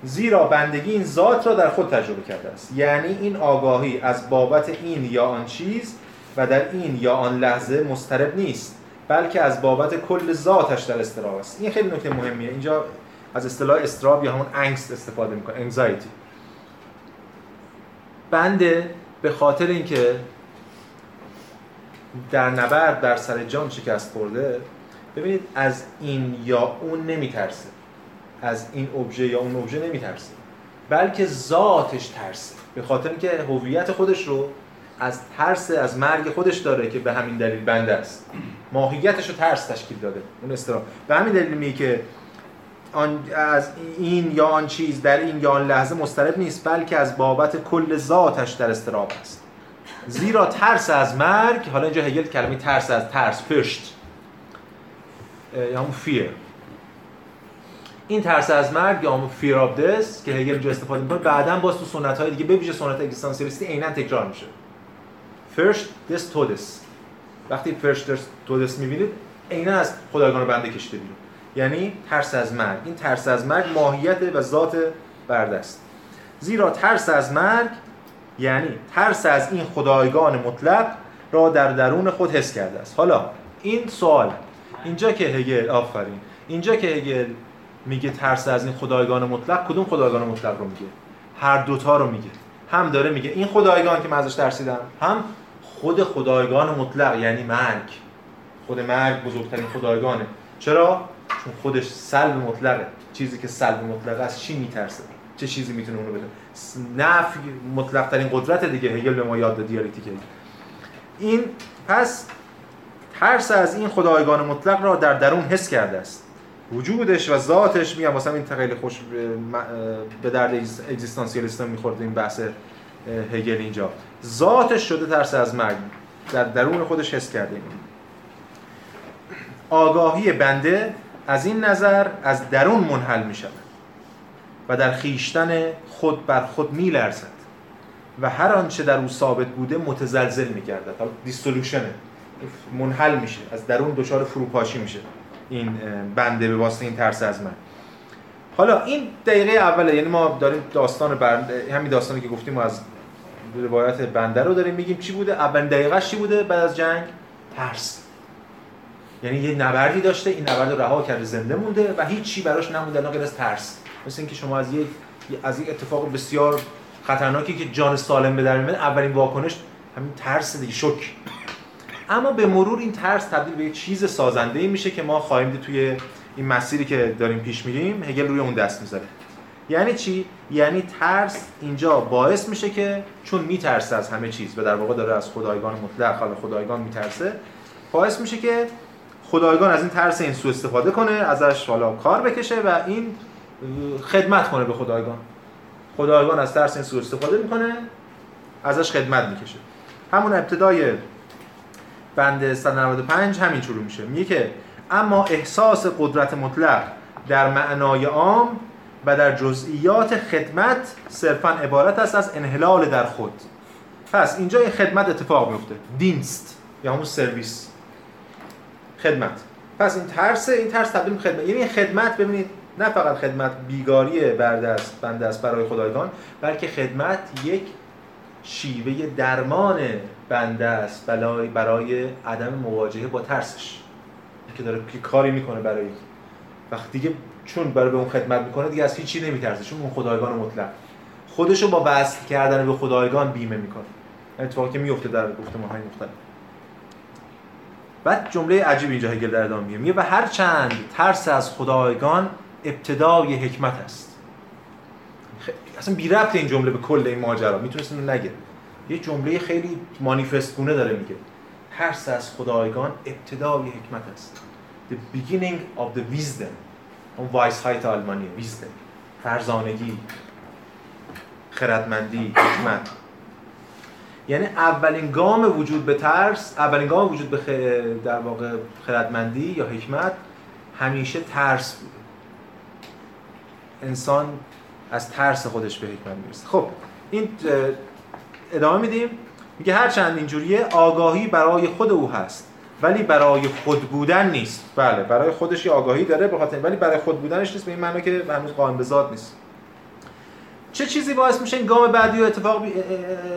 زیرا بندگی این ذات را در خود تجربه کرده است. یعنی این آگاهی از بابت این یا آن چیز و در این یا آن لحظه مسترب نیست بلکه از بابت کل ذاتش در استراب است. این خیلی نکته مهمیه. اینجا از اصطلاح استراب یا همون انگست استفاده می‌کنه انگزایتی بنده به خاطر اینکه در نبرد در سر جان شکست خورده ببینید از این یا اون نمیترسه. از این ابژه یا اون ابژه نمیترسه بلکه ذاتش ترسه. به خاطر اینکه هویت خودش رو از ترس از مرگ خودش داره که به همین دلیل بنده است. ماهیتش رو ترس تشکیل داده. اون استرا به همین دلیل میگه که از این یا آن چیز در این یا آن لحظه مسترب نیست بلکه از بابت کل ذاتش در استراب است. زیرا ترس از مرگ حالا اینجا هگل کلمه ترس از Furcht یا همون fear این ترس از مرگ یا همون fear که هگل اینجا استفاده می‌کنه بعدا باز تو سنت های دیگه به ویژه سنت اگزیستانسیالیستی عینا تکرار میشه. Furcht des Todes وقتی Furcht des Todes می‌بینید عینا از خدایگان بنده کشیده بیرون. یعنی ترس از مرگ. این ترس از مرگ ماهیت و ذات برده است زیرا ترس از مرگ یعنی ترس از این خدایگان مطلق را در درون خود حس کرده است. حالا این سوال. اینجا که هگل آفرین. اینجا که هگل میگه ترس از این خدایگان مطلق کدوم خدایگان مطلق رو میگه؟ هر دوتا رو میگه. هم داره میگه این خدایگان که من ازش ترسیدم هم خود خدایگان مطلق یعنی مرگ. خود مرگ بزرگترین خدایگانه. چرا؟ چون خودش سلب مطلقه. چیزی که سلب مطلق است چی میترسه؟ چه چیزی می‌تونه اونو بده؟ نفی مطلق ترین قدرت دیگه هگل به ما یاد داد دیالکتیکه این پس ترس از این خدایگان مطلق را در درون حس کرده است. وجودش و ذاتش میگم واسه این خیلی خوش به درد اگزیستانسیالیست می‌خورد این بحث هگل اینجا. ذاتش شده ترس از مرگ. در درون خودش حس کرده این. آگاهی بنده از این نظر از درون منحل می و در خیشتن خود بر خود می لرزد و هر آنچه در او ثابت بوده متزلزل می گردد دیستولوشنه منحل میشه. از درون دچار فروپاشی میشه. این بنده به واسطه این ترس از من. حالا این دقیقه اوله یعنی ما داریم داستان بنده همین داستانی که گفتیم از روایت بنده رو داریم میگیم چی بوده؟ اولین دقیقه چی بوده بعد از جنگ؟ ترس. یعنی یه نبردی داشته این نبرد رو رها کرده زنده مونده و هیچ چی براش نمونده غیر از ترس. مثل اینکه شما از یک از یک اتفاق بسیار خطرناکی که جان سالم به در اولین واکنش همین ترس دیگه شوک اما به مرور این ترس تبدیل به چیز سازنده میشه که ما خواهیم دید توی این مسیری که داریم پیش میریم هگل روی اون دست می‌ذاره. یعنی چی؟ یعنی ترس اینجا باعث میشه که چون میترسه از همه چیز و در واقع داره از خدایگان مطلق حالا خدایگان میترسه باعث میشه که خدایگان از این ترس این سو استفاده کنه ازش حالا کار بکشه و این خدمت کنه به خدایگان. خدایگان از ترس این سو استفاده می‌کنه ازش خدمت می‌کشه. همون ابتدای بند 195 همین شروع میشه. میگه که اما احساس قدرت مطلق در معنای عام و در جزئیات خدمت صرفا عبارت است از انحلال در خود. پس اینجا این خدمت اتفاق میفته. دینست یا همون سرویس. خدمت. پس این ترس این ترس تبدیل خدمت. یعنی خدمت ببینید نه فقط خدمت بیگاری برده است بنده است برای خدایگان بلکه خدمت یک شیوه درمان بنده است برای برای عدم مواجهه با ترسش. که داره که کاری می‌کنه برای وقتی دیگه چون برای به اون خدمت می‌کنه دیگه از هیچی نمیترسه چون اون خدایگان مطلق. خودشو با وصل کردن به خدایگان بیمه می‌کنه. اتفاقی که میفته در گفتمان مختلف. بعد جمله عجیب اینجا هگل در ادامه میگه و هر چند ترس از خدایگان ابتدای حکمت است. اصلا بی ربط این جمله به کل این ماجرا. می‌تونست اینو نگه یه جمله خیلی مانیفست گونه داره میگه. ترس از خدایگان ابتدای حکمت است. The beginning of the wisdom. اون Weisheit آلمانی. Wisdom. فرزانگی. خردمندی. حکمت. یعنی اولین گام وجود به ترس اولین گام وجود به در واقع خردمندی یا حکمت همیشه ترس بوده انسان از ترس خودش به حکمت می‌رسه. خب این ادامه میدیم. میگه هر چند اینجوریه آگاهی برای خود او هست ولی برای خود بودن نیست. بله برای خودش یه آگاهی داره بخاطر ولی برای خود بودنش نیست به این معنی که هنوز قائم به ذات نیست. چه چیزی باعث میشه این گام بعدی اتفاق بی...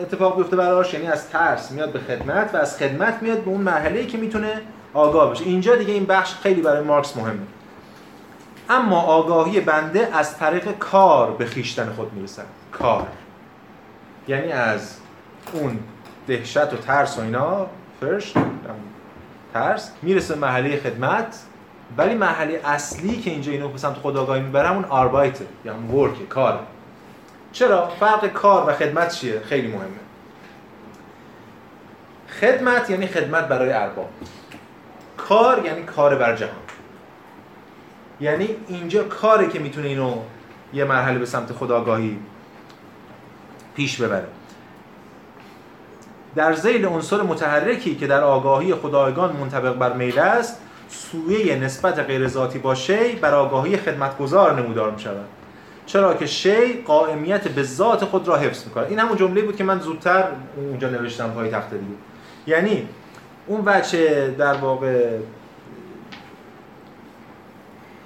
اتفاق بیفته براش یعنی از ترس میاد به خدمت و از خدمت میاد به اون مرحله که می‌تونه آگاه بشه. اینجا دیگه این بخش خیلی برای مارکس مهمه. اما آگاهی بنده از طریق کار به خیشتن خود می‌رسد. کار. یعنی از اون دهشت و ترس و اینا فرش ترس می‌رسه محله خدمت ولی مرحله اصلی که اینجا اینو به سمت خداگاهی می‌بره همون آربایت یا همون ورک کار چرا؟ فرق کار و خدمت چیه؟ خیلی مهمه. خدمت یعنی خدمت برای ارباب. کار یعنی کار بر جهان. یعنی اینجا کاری که می‌تونه اینو یه مرحله به سمت خداگاهی پیش ببره. در زیل عنصر متحرکی که در آگاهی خدایگان منطبق بر میل است سویه نسبت غیر ذاتی با شی بر آگاهی خدمتگزار نمودار می شود چرا که شی قائمیت به ذات خود را حفظ می‌کنه این همون جمله بود که من زودتر اونجا نوشتم پای تخت دیگه. یعنی اون بچه در واقع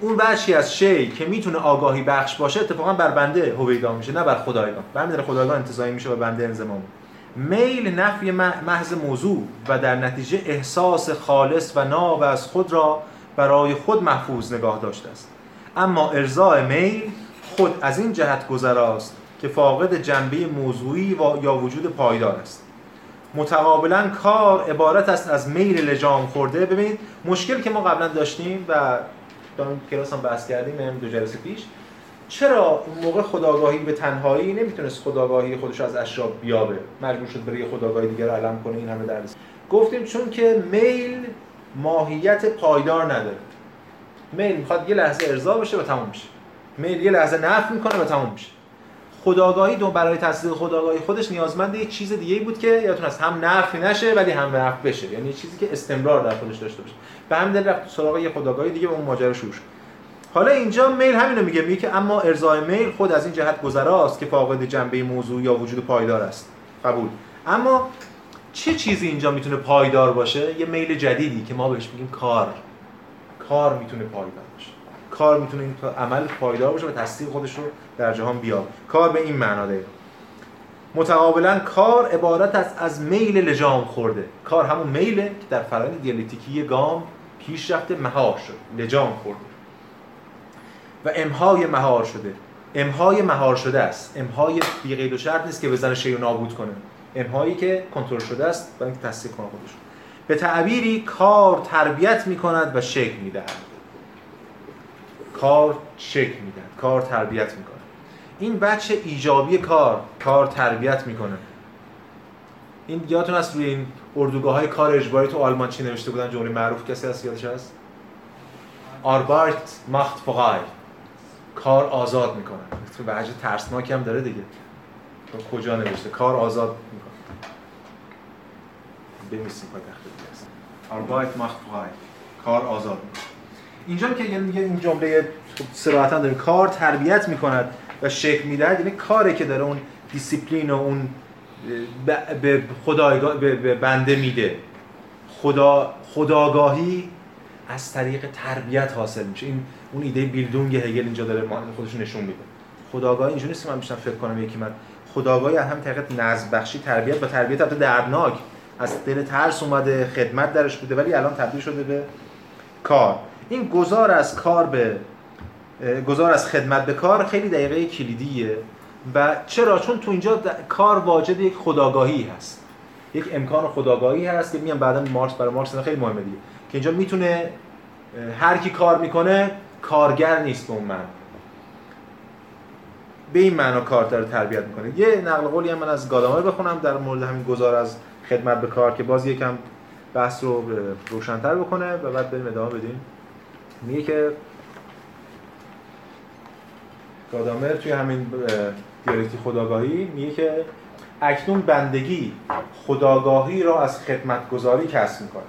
اون بخشی از شی که می‌تونه آگاهی بخش باشه اتفاقا بر بنده هویدا میشه نه بر خدایگان. برمیداره خدایگان انتظامی میشه و بنده انزمام میل نفی محض موضوع و در نتیجه احساس خالص و ناب از خود را برای خود محفوظ نگاه داشته است. اما ارزای میل خود از این جهت گذراست که فاقد جنبه موضوعی و یا وجود پایدار است. متقابلا کار عبارت است از میل لجام خورده. ببینید مشکل که ما قبلا داشتیم و دارم کلاس هم بحث کردیم این دو جلسه پیش چرا اون موقع خداگاهی به تنهایی نمی‌تونست خداگاهی خودش از اشراب بیابه؟ مجبور شد برای خداگاهی دیگر علم کنه این همه درس. گفتیم چون که میل ماهیت پایدار نداره. میل می‌خواد یه لحظه ارضا بشه و تموم میشه میل یه لحظه نفع می‌کنه و تموم میشه خداگاهی دو برای تصدیق خداگاهی خودش نیازمند یه چیز دیگه بود که یادتون از هم نفع نشه ولی هم نفع بشه. یعنی چیزی که استمرار در خودش داشته باشه. به همین دلیل رفت سراغ یه خداگاهی دیگه اون ماجرا شروع شد. حالا اینجا میل همینو میگه میگه که اما ارزای میل خود از این جهت گذراست که فاقد جنبه موضوع یا وجود پایدار است. قبول. اما چه چیزی اینجا می‌تونه پایدار باشه؟ یه میل جدیدی که ما بهش میگیم کار. کار می‌تونه پایدار باشه. کار می‌تونه این عمل پایدار باشه و تصدیق خودش رو در جهان بیاد کار به این معنا داره. متقابلا کار عبارت است از میل لجام خورده. کار همون میله که در فرآیند دیالکتیکی گام پیش رفته مهار شد. لجام خورده. و امهای مهار شده. امهای مهار شده است. امهای بی قید و شرط نیست که بزنه شی نابود کنه. امهایی که کنترل شده است برای اینکه تصدیق کنه خودش به تعبیری کار تربیت می کند و شکل می دهد کار شکل می دهد کار تربیت می کند این بچه ایجابی کار کار تربیت می‌کنه. این یادتون هست روی این اردوگاه های کار اجباری تو آلمان چی نوشته بودن؟ جمله معروف کسی هست؟ یادش هست؟ آربایت ماخت فقای کار آزاد می‌کنه. تو وجه ترسناکی هم داره دیگه. تو کجا نوشته؟ کار آزاد می‌کنه. بمیسیم پای تخت فقای کار آزاد می‌کنه. اینجا که یعنی این جمله صراحتا داره. کار تربیت می‌کند و شکل می‌دهد. یعنی کاری که داره اون دیسیپلین و اون به خدایگاه به بنده میده. خدا خداگاهی از طریق تربیت حاصل میشه. این اون ایده بیلدونگ هگل اینجا داره خودش نشون میده. خداگاهی اینجوری نیست من بیشتر فکر کنم یکی من. خداگاهی از هم طریق نظم بخشی تربیت و تربیت البته دردناک. از دل ترس اومده خدمت درش بوده ولی الان تبدیل شده به کار. این گذار از کار به گذار از خدمت به کار خیلی دقیقه کلیدیه. و چرا؟ چون تو اینجا کار واجد یک خداگاهی هست. یک امکان خداگاهی هست که میگم بعدا مارکس برای مارکس خیلی مهمه دیگه. که اینجا می‌تونه هر کی کار می‌کنه کارگر نیست اون من به این معنا کار داره تربیت می‌کنه. یه نقل قولی هم من از گادامر بخونم در مورد همین گذار از خدمت به کار که باز یکم بحث رو روشنتر بکنه و بعد بریم ادامه بدیم. میگه که گادامر توی همین دیالکتی خداگاهی میگه که اکنون بندگی خداگاهی را از خدمتگذاری کسب می‌کنه.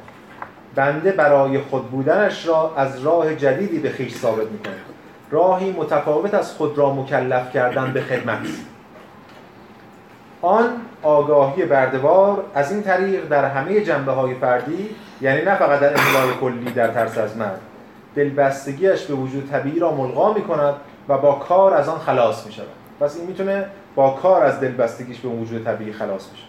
بنده برای خود بودنش را از راه جدیدی به خیش ثابت می‌کنه. راهی متفاوت از خود را مکلف کردن به خدمت. آن آگاهی بردوار از این طریق در همه جنبه های فردی یعنی نه فقط در املای کلی در ترس از من دلبستگیش به وجود طبیعی را ملغا می کند و با کار از آن خلاص می شود پس این می‌تونه با کار از دلبستگیش به وجود طبیعی خلاص بشه.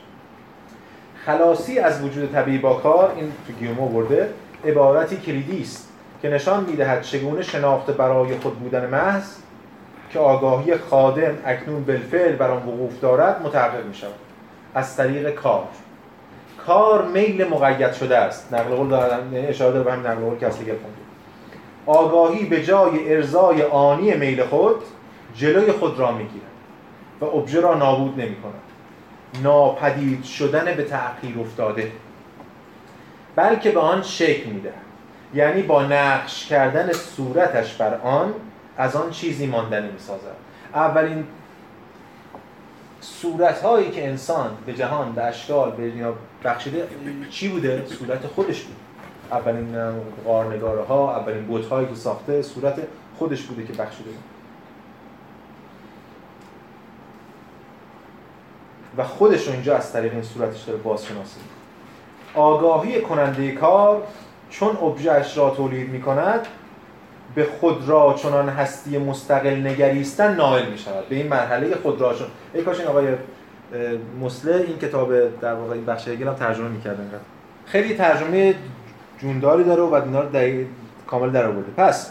خلاصی از وجود طبیعی با کار این تو گیومو برده عبارتی کلیدی است که نشان می‌دهد چگونه شناخته برای خود بودن محض که آگاهی خادم اکنون بالفعل بر آن وقوف دارد متحقق می شود از طریق کار. کار میل مقید شده است. نقل قول یعنی اشاره داره به همین نقل قول که اصلی آگاهی به جای ارزای آنی میل خود جلوی خود را می‌گیرد و ابژه را نابود نمی کند ناپدید شدن به تأخیر افتاده. بلکه به آن شکل میده. یعنی با نقش کردن صورتش بر آن از آن چیزی ماندنی می‌سازد. اولین صورت هایی که انسان به جهان به اشکال به بخشیده چی بوده؟ صورت خودش بود. اولین غارنگاره ها اولین بوت هایی که ساخته صورت خودش بوده که بخشیده. و خودش رو اینجا از طریق این صورتش داره بازشناسی. آگاهی کننده کار چون ابژهش را تولید می کند به خود را چنان هستی مستقل نگریستن نائل می شود به این مرحله خود را چون ای کاش این آقای مسله این کتاب در واقع این بخش هم ترجمه می‌کردن خیلی ترجمه جونداری داره و اینا رو کامل در آورده پس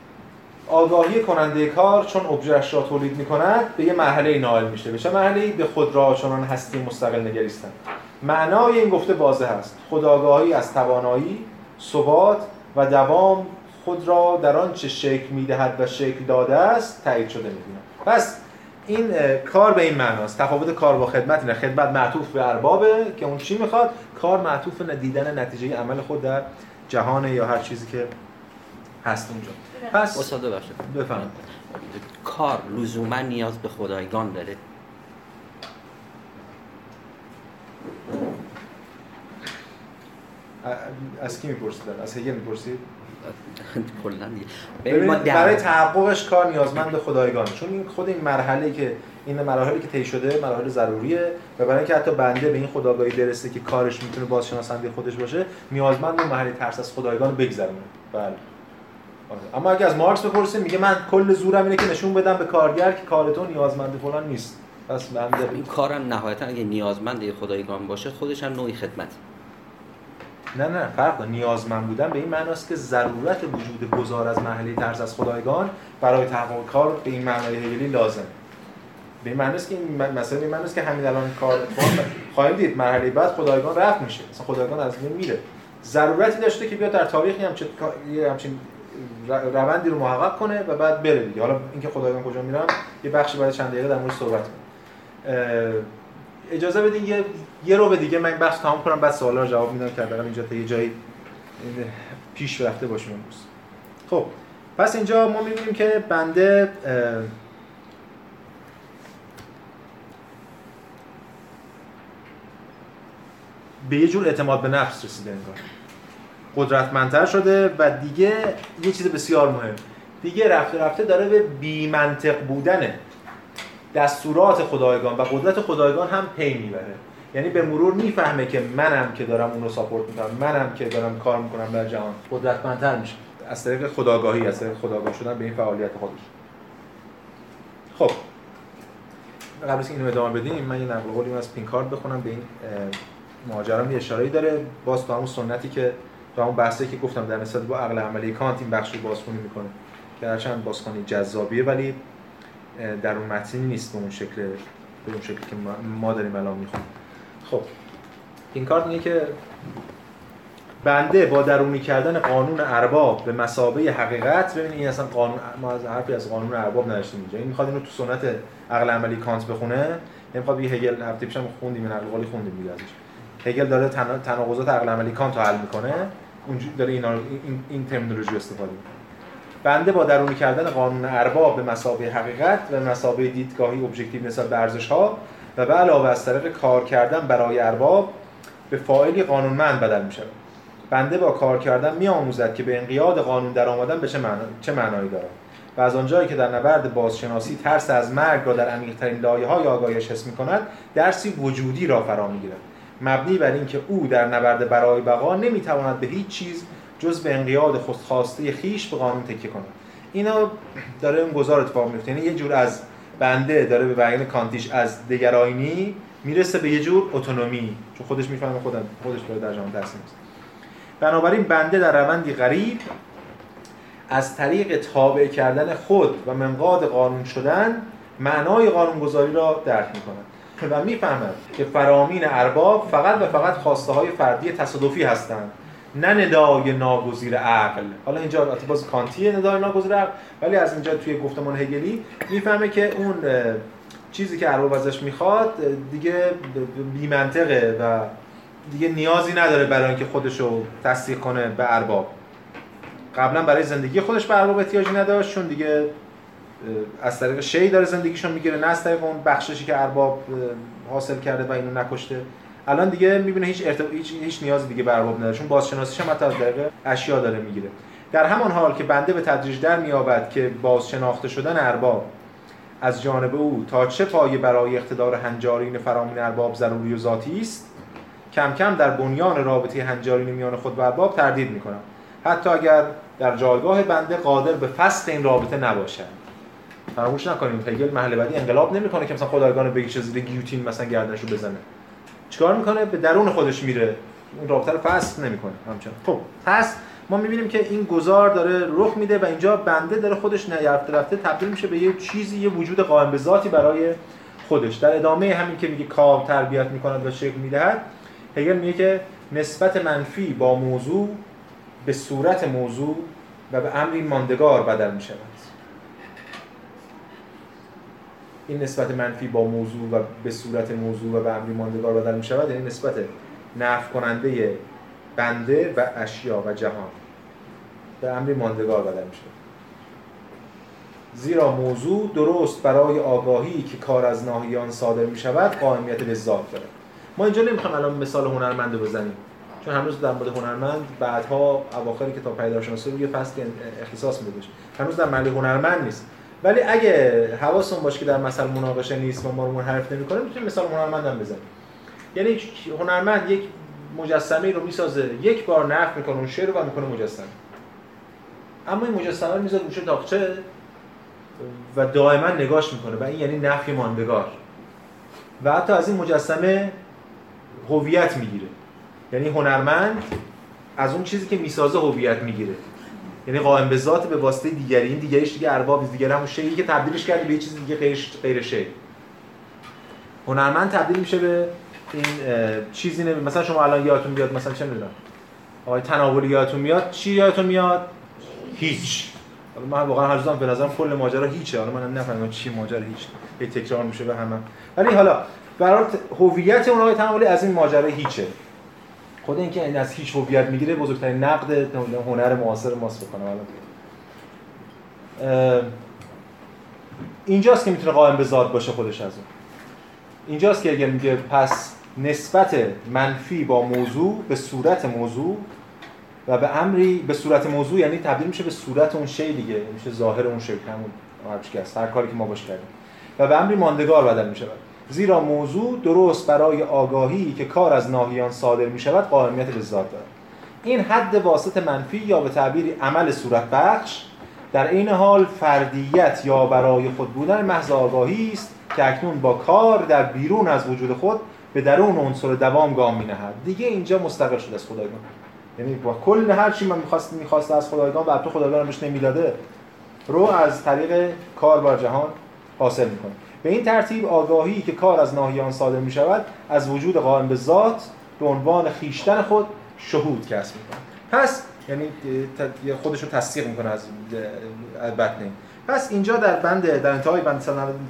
آگاهی کننده کار چون ابژهش را تولید می کند به یه مرحله نائل میشه. به چه مرحله به خود را چنان هستی مستقل نگریستن. معنای این گفته واضح است. خودآگاهی از توانایی ثبات و دوام خود را در آنچه شکل می‌دهد و شکل داده است تایید شده می‌بینم پس این کار به این معناست تفاوت کار با خدمت اینه. خدمت معطوف به اربابه که اون چی می‌خواد کار معطوف دیدن نتیجه عمل خود در جهان یا هر چیزی که هست اونجا. پس استاد بفرمایید. کار لزوما نیاز به خدایگان داره. از کی میپرسیدن؟ از هگل می‌پرسید؟ کلا برای تحققش کار نیازمند به خدایگان. چون این خود این مرحله که این مراحلی که طی شده مراحل ضروریه و برای اینکه حتی بنده به این خداگاهی برسه که کارش می‌تونه بازشناسنده خودش باشه نیازمند به مرحله ترس از خدایگان بگذرونه. بله. اما اگه از مارکس بپرسیم میگه من کل زورم اینه که نشون بدم به کارگر که کار تو نیازمند فلان نیست. پس بنده این کارم نهایتا اگه نیازمند خدایگان باشه خودش هم نوعی خدمت. نه نه فرق نیازمند بودن به این معناست که ضرورت وجود گذار از محلی ترس از خدایگان برای تحقق کار به این معنای هگلی لازم به این معناست که این مثلا این معناست که همین الان کار خواهیم دید. مرحله بعد خدایگان رفت میشه. مثلا خدایگان از بین میره. ضرورتی داشته که بیاد در تاریخی هم یه همچین روندی رو محقق کنه و بعد بره دیگه. حالا اینکه خدایگان کجا میرن یه بخشی بعد چند دقیقه در مورد صحبت کنیم. اجازه بدین یه یه رو به دیگه من بحث تمام کنم بعد سوالا رو جواب میدم که برام اینجا تا یه جایی پیش رفته باشیم امروز. خب پس اینجا ما می‌بینیم که بنده به یه جور اعتماد به نفس رسیده انگار. قدرتمندتر شده و دیگه یه چیز بسیار مهم. دیگه رفته رفته داره به بی منطق بودن دستورات خدایگان و قدرت خدایگان هم پی می‌بره. یعنی به مرور می‌فهمه که منم که دارم اون رو ساپورت می‌کنم منم که دارم کار می‌کنم در جهان. قدرتمندتر میشه. از طریق خداگاهی از طریق خداگاه شدن به این فعالیت خودش. خب. قبل از اینو ادامه بدیم من یه نقل قولی از پینکارد بخونم. به این ماجرا یه اشاره‌ای داره. باز تو همون سنتی که تو همون بحثی که گفتم در نسبت با عقل عملی کانت این بخش رو بازخونی می‌کنه. که هرچند بازخونی جذابیه ولی در اون متنی نیست به اون شکل به اون شکلی که ما داریم الان می‌خونیم. خب این کارت اینه که بنده با درونی کردن قانون ارباب به مثابه حقیقت ببینید این اصلا قانون ما از حرفی از قانون ارباب نداشتیم اینجا. این می‌خواد اینو تو سنت عقل عملی کانت بخونه. این می‌خواد یه هگل هفته پیشم خوندیم این نقل قولی خوندیم دیگه ازش. هگل داره تناقضات عقل عملی کانت رو حل می‌کنه. داره این این terminology استفاده می‌کنه. بنده با درونی کردن قانون ارباب به مثابه حقیقت و مثابه دیدگاهی objective نسبت به ارزش ها و به علاوه از طریق کار کردن برای ارباب به فاعلی قانونمند بدل می شود بنده با کار کردن می آموزد که به انقیاد قانون در آمدن به چه, معنا... چه معنایی دارد و از آنجایی که در نبرد بازشناسی ترس از مرگ را در عمیق‌ترین لایه‌های آگاهیش حس می‌کند درسی وجودی را فرا می‌گیرد. مبنی بر اینکه او در نبرد برای بقا نمی‌تواند به هیچ چیز جز به انقیاد خودخواسته خیش به قانون تکیه کند. اینا داره اون گذار اتفاق میفته یعنی یه جور از بنده داره به بیان کانتیش از دگراینی می‌رسه به یه جور اتونومی. چون خودش می‌فهمه خودم خودش داره در جهان تاثیر بنابراین بنده در روندی غریب از طریق تابع کردن خود و منقاد قانون شدن معنای قانونگذاری را درک می‌کنه و می‌فهمد که فرامین ارباب فقط و فقط خواسته های فردی تصادفی هستند. نه ندای ناگزیر عقل. حالا اینجا باز کانتیه ندای ناگزیر عقل ولی از اینجا توی گفتمان هگلی می‌فهمه که اون چیزی که ارباب ازش می‌خواد دیگه بی منطقه و دیگه نیازی نداره برای اینکه خودش رو تصدیق کنه به ارباب. قبلا برای زندگی خودش به ارباب احتیاجی نداشت چون دیگه از طریق شی داره زندگیشو می‌گیره نه از طریق اون بخششی که ارباب حاصل کرده و اینو نکشته. الان دیگه می‌بینه هیچ ارتب... هیچ هیچ نیاز دیگه به ارباب نداره چون بازشناسیش هم از طریق اشیا داره می‌گیره. در همان حال که بنده به تدریج در میابد که بازشناخته شدن ارباب از جانب او تا چه پایه برای اقتدار هنجارین فرامین ارباب ضروری و ذاتی است کم کم در بنیان رابطه هنجارین میان خود و ارباب تردید می‌کنم. حتی اگر در جایگاه بنده قادر به فصل این رابطه نباشد فراموش نکنیم. هگل محل بعدی انقلاب نمی‌کنه که مثلا خدایگان بگیشه زیر گیوتین مثلا گردنشو بزنه. چیکار می‌کنه؟ به درون خودش میره. اون رابطه رو فصل نمی‌کنه همچنان. خب پس ما می‌بینیم که این گذار داره رخ میده و اینجا بنده داره خودش نه رفته تبدیل میشه به یه چیزی یه وجود قائم به ذاتی برای خودش. در ادامه همین که میگه کاو تربیت می‌کند و شکل می‌دهد هگل میگه که نسبت منفی با موضوع به صورت موضوع و به امری ماندگار بدل می شود این نسبت منفی با موضوع و به صورت موضوع و به امری ماندگار بدل می شود یعنی نسبت نفع کننده بنده و اشیا و جهان به امری ماندگار بدل می شود زیرا موضوع درست برای آگاهی که کار از ناهیان صادر می شود قائمیت به ذات دارد. ما اینجا نمی‌خوام الان مثال هنرمند بزنیم. چون هنوز در مورد هنرمند بعدها اواخر کتاب پیدارشناسی رو یه فصل اختصاص میده هنوز در محل هنرمند نیست. ولی اگه حواستون باشه که در مثل مناقشه نیست و ما رو منحرف نمی‌کنه می‌تونیم مثال هنرمند هم بزنیم. یعنی هنرمند یک مجسمه رو می‌سازه یک بار نقد می‌کنه اون شعر رو می‌کنه مجسمه. اما این مجسمه رو می‌ذاره روش تاقچه و دائما نگاش می‌کنه و این یعنی نفی ماندگار. و حتی از این مجسمه هویت می‌گیره. یعنی هنرمند از اون چیزی که می‌سازه هویت می‌گیره. یعنی قائم به ذات به واسطه دیگری. این دیگریش دیگه ارباب دیگه همون شیئی که تبدیلش کردی به یه چیز دیگه غیر غیر شی هنرمند تبدیل میشه به این چیزی نمی مثلا شما الان یادتون بیاد مثلا چه می‌دونم. آقای تناولی یادتون میاد؟ چی یادتون میاد؟ هیچ. من واقعا هر روزم به نظرم کل ماجرا هیچه. حالا من نفهمیدم چی ماجرا هیچ. هی تکرار میشه به همه. ولی حالا برای هویت اون آقای تناولی از این ماجرا هیچه. خود اینکه این از هیچ هویت می‌گیره بزرگترین نقد هنر معاصر ماست بکنم الان اینجاست که می‌تونه قائم به ذات باشه خودش از اون. اینجاست که اگر میگه پس نسبت منفی با موضوع به صورت موضوع و به امری به صورت موضوع یعنی تبدیل میشه به صورت اون شی دیگه میشه ظاهر اون شی همون هر کاری که ما باش کردیم. و به امری ماندگار بدل میشه زیرا موضوع درست برای آگاهی که کار از ناهیان صادر می شود قائمیت به دارد. این حد واسط منفی یا به تعبیری عمل صورت بخش در این حال فردیت یا برای خود بودن محض آگاهی است که اکنون با کار در بیرون از وجود خود به درون عنصر دوام گام می نهد دیگه اینجا مستقل شده از خدایگان. یعنی با کل هر چی من می‌خواست می‌خواست از خدایگان و تو خدایگان بهش نمی‌داده رو از طریق کار بر جهان حاصل می‌کنه. به این ترتیب آگاهی که کار از ناهیان صادر می شود از وجود قائم به ذات به عنوان خیشتن خود شهود کسب می‌کنه پس یعنی خودش رو تصدیق می‌کنه از بطن پس اینجا در بند در انتهای بند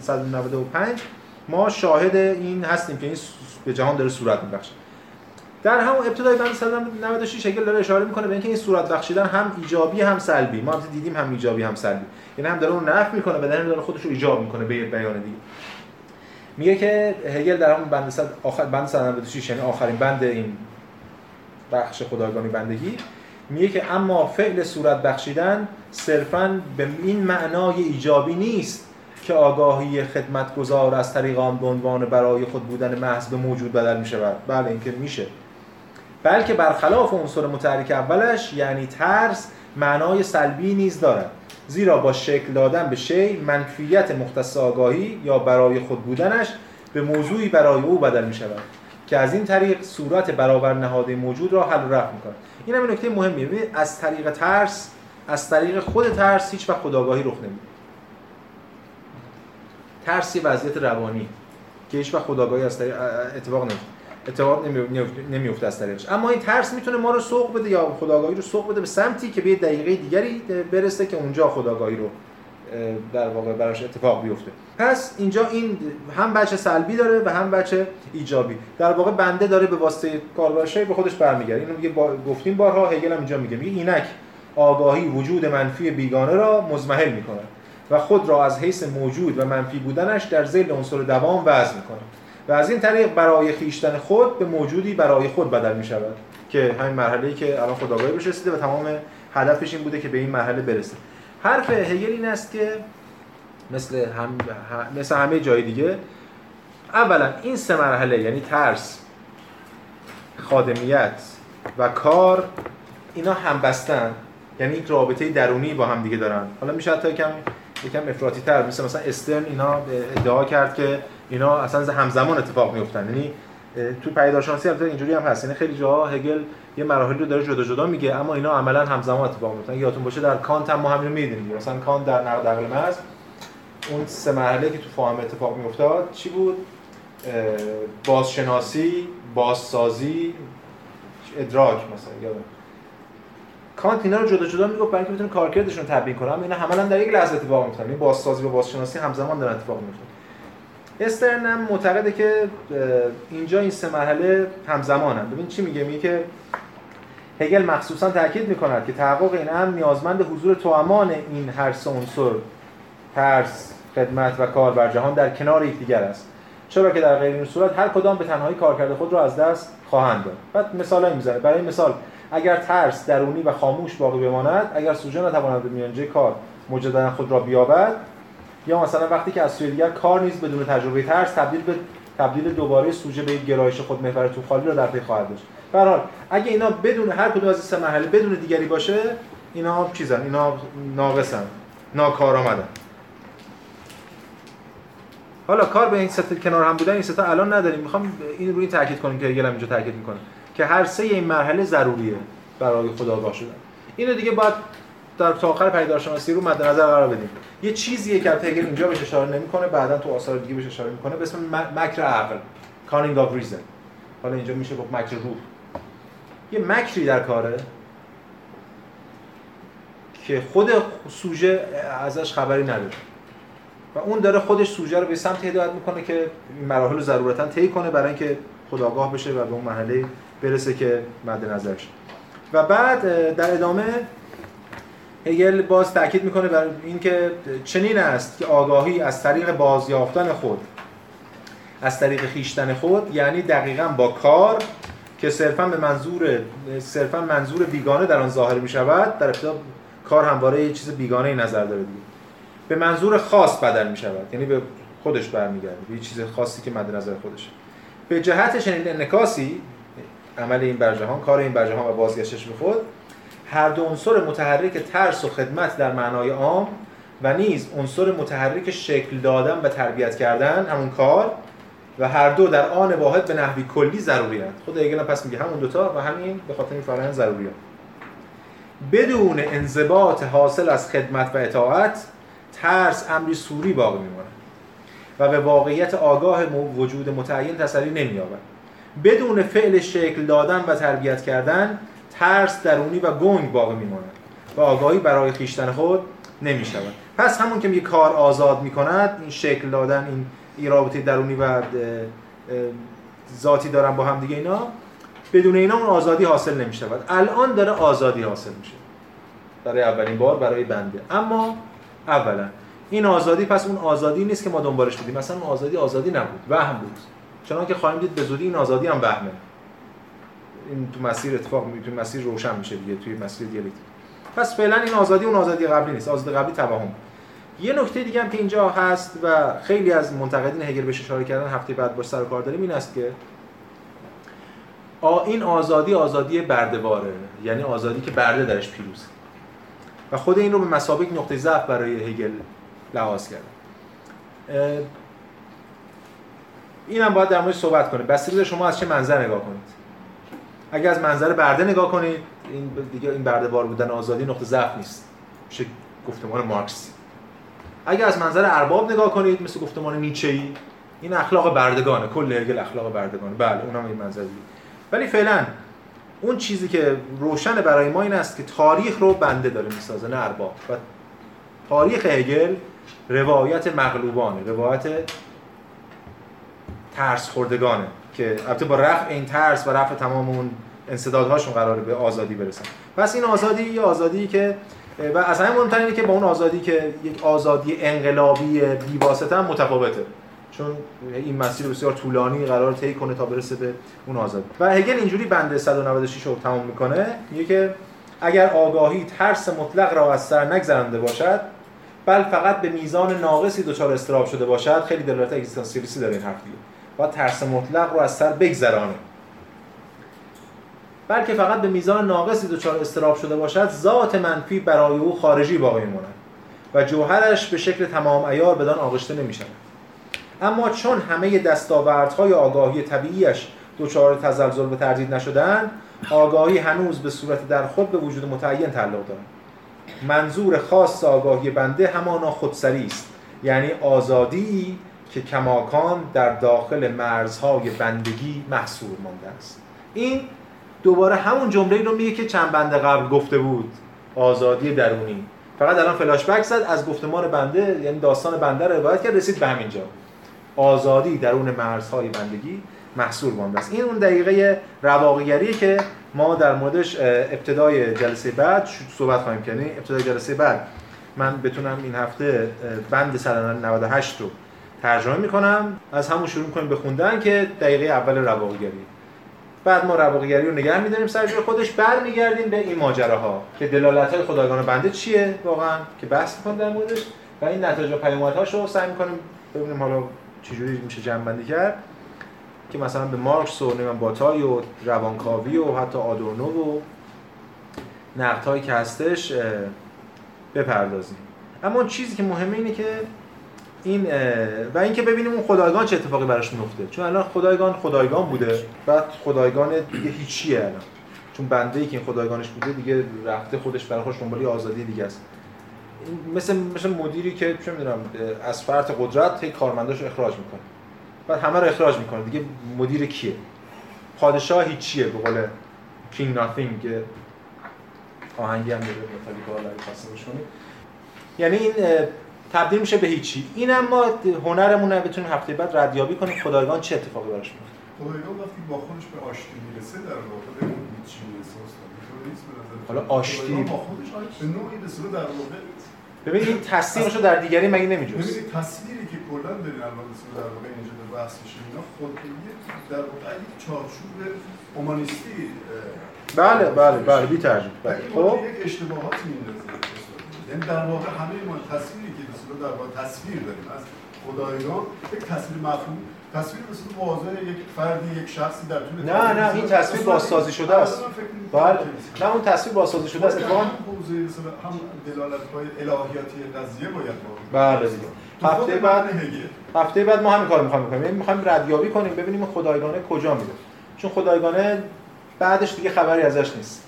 195 ما شاهد این هستیم که این به جهان داره صورت میبخشه. در همون ابتدای بند 196 هگل داره اشاره می‌کنه به اینکه این صورت بخشیدن هم ایجابی هم سلبی. ما هم دیدیم هم ایجابی هم سلبی. یعنی هم داره اون نفع می‌کنه بدن داره خودش رو ایجاب می‌کنه به بیان دیگه. میگه که هگل در همون بند صد آخر بند 196 یعنی آخرین بند این بخش خدایگانی بندگی میگه که اما فعل صورت بخشیدن صرفا به این معنای ایجابی نیست که آگاهی خدمتگزار از طریق آن به عنوان برای خود بودن محض به موجود بدل میشه بله این که میشه. بلکه برخلاف عنصر متحرک اولش یعنی ترس معنای سلبی نیز دارد. زیرا با شکل دادن به شی منفیت مختص آگاهی یا برای خود بودنش به موضوعی برای او بدل می شود که از این طریق صورت برابر نهاده موجود را حل و رفع می‌کنه این هم نکته مهمیه. از طریق ترس از طریق خود ترس هیچ وقت خودآگاهی رخ نمیده. ترس وضعیت روانی که هیچ وقت خودآگاهی از طریق اتفاق نمیفته اتفاق نمیفته از طریقش. اما این ترس می‌تونه ما رو سوق بده یا خداگاهی رو سوق بده به سمتی که به دقیقه دیگری برسه که اونجا خداگاهی رو در واقع براش اتفاق بیفته. پس اینجا این هم بچه سلبی داره و هم بچه ایجابی. در واقع بنده داره به واسطه کاربرشای به خودش برمیگرده. اینو میگه با... گفتیم بارها هگل هم اینجا میگه. میگه اینک آگاهی وجود منفی بیگانه را مزمحل می‌کنه و خود را از حیث موجود و منفی بودنش در ذیل عنصر دوام وضع می‌کنه و از این طریق برای خیشتن خود به موجودی برای خود بدل می شود. که همین مرحله ای که الان خداگاهی بهش رسیده و تمام هدفش این بوده که به این مرحله برسه. حرف هگل این است که مثل هم مثل همه جای دیگه اولا این سه مرحله یعنی ترس خادمیت و کار اینا هم بستن. یعنی یک رابطه درونی با هم دیگه دارن. حالا میشه حتی یکم یکم افراطی تر مثل مثلا استرن اینا ادعا کرد که اینا اصلا همزمان اتفاق میفتن یعنی تو پیداشانسی البته اینجوری هم هست. یعنی خیلی جاها هگل یه مراحل رو داره جدا جدا میگه اما اینا عملا همزمان اتفاق میفتن یادتون باشه در کانت هم ما همین رو می‌دونیم مثلا کانت در نقد عقل محض اون سه مرحله که تو فاهم اتفاق میافتاد چی بود؟ بازشناسی بازسازی ادراک مثلا یادم. کانت اینا رو جدا جدا می‌گفت برای اینکه بتونه کارکردشون تبیین کنه. اما اینا عملا در یک لحظه اتفاق میفتن یعنی بازسازی و بازشناسی همزمان دارن اتفاق میفتن استرن هم معتقده که اینجا این سه مرحله همزمانن. ببین چی میگه؟ میگه که هگل مخصوصا تاکید می‌کند که تحقق این امر نیازمند حضور توامان این هر سه عنصر ترس خدمت و کار بر جهان در کنار یکدیگر است. چرا که در غیر این صورت هر کدام به تنهایی کارکرد خود را از دست خواهند داد. بعد مثالایی می‌زنه. برای مثال اگر ترس درونی و خاموش باقی بماند اگر سوژه نتواند به میانجه کار مجددا خود را بیابد یا مثلا وقتی که از سوی دیگر کار نیز بدون تجربه ترس تبدیل به تبدیل دوباره سوژه به گرایش خود محور تو خالی را در پی خواهد داشت. به حال اگه اینا بدون هر کدوم از سه مرحله بدون دیگری باشه اینا چیزن اینا ناقصن ناکارآمدن. حالا کار به این سه کنار هم بودن این سه الان نداریم. می‌خوام این رو این تاکید کنیم که هگل اینجا تاکید می‌کنه که هر سه این مرحله ضروریه برای خودآگاه شدن اینو دیگه باید در تا آخر پیدارشناسی رو مد نظر قرار بدیم. یه چیزیه که هگل اینجا بهش اشاره نمی‌کنه بعدا تو آثار دیگه بهش اشاره می‌کنه به اسم مکر عقل cunning of reason. حالا اینجا میشه گفت مکر روح. یه مکری در کاره که خود سوژه ازش خبری نداره. و اون داره خودش سوژه رو به سمت هدایت می‌کنه که این مراحل رو ضرورتا طی کنه برای اینکه خداگاه بشه و به اون مرحله برسه که مد نظرش. و بعد در ادامه هگل باز تاکید می‌کنه بر اینکه چنین است که آگاهی از طریق بازیافتن خود از طریق خیشتن خود یعنی دقیقا با کار که صرفا به منظور صرفا منظور بیگانه در آن ظاهر می شود در ابتدا کار همواره یه چیز بیگانه نظر داره دیگه. به منظور خاص بدل می شود یعنی به خودش برمیگرده به یه چیز خاصی که مد نظر خودشه به جهت چنین انکاسی عمل این برجهان کار این برجهان و بازگشتش به خود هر دو عنصر متحرک ترس و خدمت در معنای عام و نیز عنصر متحرک شکل دادن و تربیت کردن همون کار و هر دو در آن واحد به نحوی کلی ضروری هست خود هگل پس میگه همون دوتا و همین به خاطر این فرآیند ضروری هست. بدون انضباط حاصل از خدمت و اطاعت ترس امری سوری باقی میمونه و به واقعیت آگاه وجود متعین تسری نمییابد بدون فعل شکل دادن و تربیت کردن ترس درونی و گنگ باقی میماند و آگاهی برای خیشتن خود نمی شود پس همون که میگه کار آزاد می‌کند این شکل دادن این, این رابطه درونی و ذاتی دارن با هم دیگه اینا بدون اینا اون آزادی حاصل نمی شود الان داره آزادی حاصل میشه. برای اولین بار برای بنده. اما اولا این آزادی پس اون آزادی نیست که ما دنبالش بودیم. مثلا اون آزادی آزادی نبود. وهم بود. چنانکه خواهیم دید به زودی این آزادی هم وهمه. این تو مسیر اتفاق می تو مسیر روشن میشه دیگه توی مسیر دیالکتیک. پس فعلا این آزادی اون آزادی قبلی نیست. آزادی قبلی توهم. یه نکته دیگه هم که اینجا هست و خیلی از منتقدین هگل بهش اشاره کردن هفته بعد باش سر کار داریم این است که این آزادی آزادی بردهواره. یعنی آزادی که برده درش پیروزه و خود این رو به مسابق نقطه ضعف برای هگل لحاظ کرده. این باید در مورد صحبت کنیم. بستگی شما از چه منظر نگاه کنید. اگر از منظر برده نگاه کنید این دیگه این برده بار بودن آزادی نقطه ضعف نیست. میشه گفتمان مارکس. اگر از منظر ارباب نگاه کنید مثل گفتمان نیچه‌ای این اخلاق بردگانه. کل هگل اخلاق بردگانه. بله اونم این منظری ولی فعلا اون چیزی که روشن برای ما این است که تاریخ رو بنده داره می‌سازه نه ارباب. و تاریخ هگل روایت مغلوبانه روایت ترس خوردگانه که البته با رفع این ترس و رفع تمام اون انصدادهاشون قراره به آزادی برسن. پس این آزادی یه آزادی که و از همه مهمتر اینه که با اون آزادی که یک آزادی انقلابی بیواسطه هم متفاوته. چون این مسیر بسیار طولانی قرار طی کنه تا برسه به اون آزادی. و هگل اینجوری بند 196 رو تمام می‌کنه میگه که اگر آگاهی ترس مطلق را از سر نگذرنده باشد بل فقط به میزان ناقصی دچار استراب شده باشد خیلی دلالت اگزیستانسیالیستی داره این حرف دیگه. و ترس مطلق رو از سر بگذرانه. بلکه فقط به میزان ناقصی دچار استراب شده باشد ذات منفی برای او خارجی باقی میماند و جوهرش به شکل تمام ایار بدان آغشته نمی‌شود. اما چون همه دستاوردهای آگاهی طبیعیش دچار تزلزل و تردید نشدن آگاهی هنوز به صورت در خود به وجود متعین تعلق دارد. منظور خاص آگاهی بنده همانا خودسری است یعنی آزادی که کماکان در داخل مرزهای بندگی محصور مانده است. این دوباره همون جمله رو میگه که چند بنده قبل گفته بود. آزادی درونی. فقط الان فلاش بک زد از گفتمان بنده یعنی داستان بنده رو روایت کرد رسید به همینجا. آزادی درون مرزهای بندگی محصول مانده است این اون دقیقه رواقیگریه که ما در موردش ابتدای جلسه بعد صحبت خواهیم کرد. یعنی ابتدای جلسه بعد من بتونم این هفته بند 198 رو ترجمه می‌کنم. از همون شروع کنیم به که دقیقه اول رواقیگری. بعد ما رواقیگری رو نگه میداریم سر جای خودش. برمیگردیم به این ماجراها که دلالت های خدایگان بنده چیه واقعا که بحث می‌کنیم در موردش. و این نتایج و پیامدهاش رو سعی می‌کنیم ببینیم حالا چجوری میشه جمع کرد. که مثلا به مارکس و نیمن باتای و روانکاوی و حتی آدورنو و نقدهایی که هستش بپردازیم. اما چیزی که مهمه اینه که این و اینکه ببینیم اون خدایگان چه اتفاقی براش میفته چون الان خدایگان خدایگان بوده بعد خدایگان دیگه هیچیه الان. چون بنده ای که این خدایگانش بوده دیگه رفته خودش برای خودش دنبال آزادی دیگه است. مثل مثل مدیری که چه می‌دونم از فرط قدرت هی کارمنداش اخراج می‌کنه. بعد همه رو اخراج می‌کنه. دیگه مدیر کیه؟ پادشاه هیچیه به قول کینگ ناتینگ که آهنگی هم داره یعنی این تبدیل میشه به هیچی. این اما هنرمون رو بتونیم هفته بعد ردیابی کنیم. خدایگان چه اتفاقی براش میفته؟ خدایگان وقتی با خودش به آشتی می‌رسه در واقع به هیچی می‌رسه. حالا آشتی. با خودش به نوعی به صورت در واقع ببینید این تصویرش رو در دیگری مگه نمیجوز ببینید تصویری که کلا دارین الان در واقع اینجا در بحث میشه اینا خود در واقع یک چارچوب اومانیستی بله بله بله بی ترجیح. بله خب. یک اشتباهاتی میندازه. یعنی در واقع همه ما تصویری که در واقع تصویر داریم. از خدایگان یک تصویر مفهوم تصویر مثل واضح یک فردی یک شخصی در طول نه نه این تصویر بازسازی شده است. بله. نه اون تصویر بازسازی شده است. اتفاقا هم دلالت های الهیاتی قضیه باید بله دیگه. هفته بعد هفته بعد ما همین کارو می‌خوایم بکنیم. یعنی می‌خوایم ردیابی کنیم ببینیم خدایگانه کجا میره. چون خدایگانه بعدش دیگه خبری ازش نیست.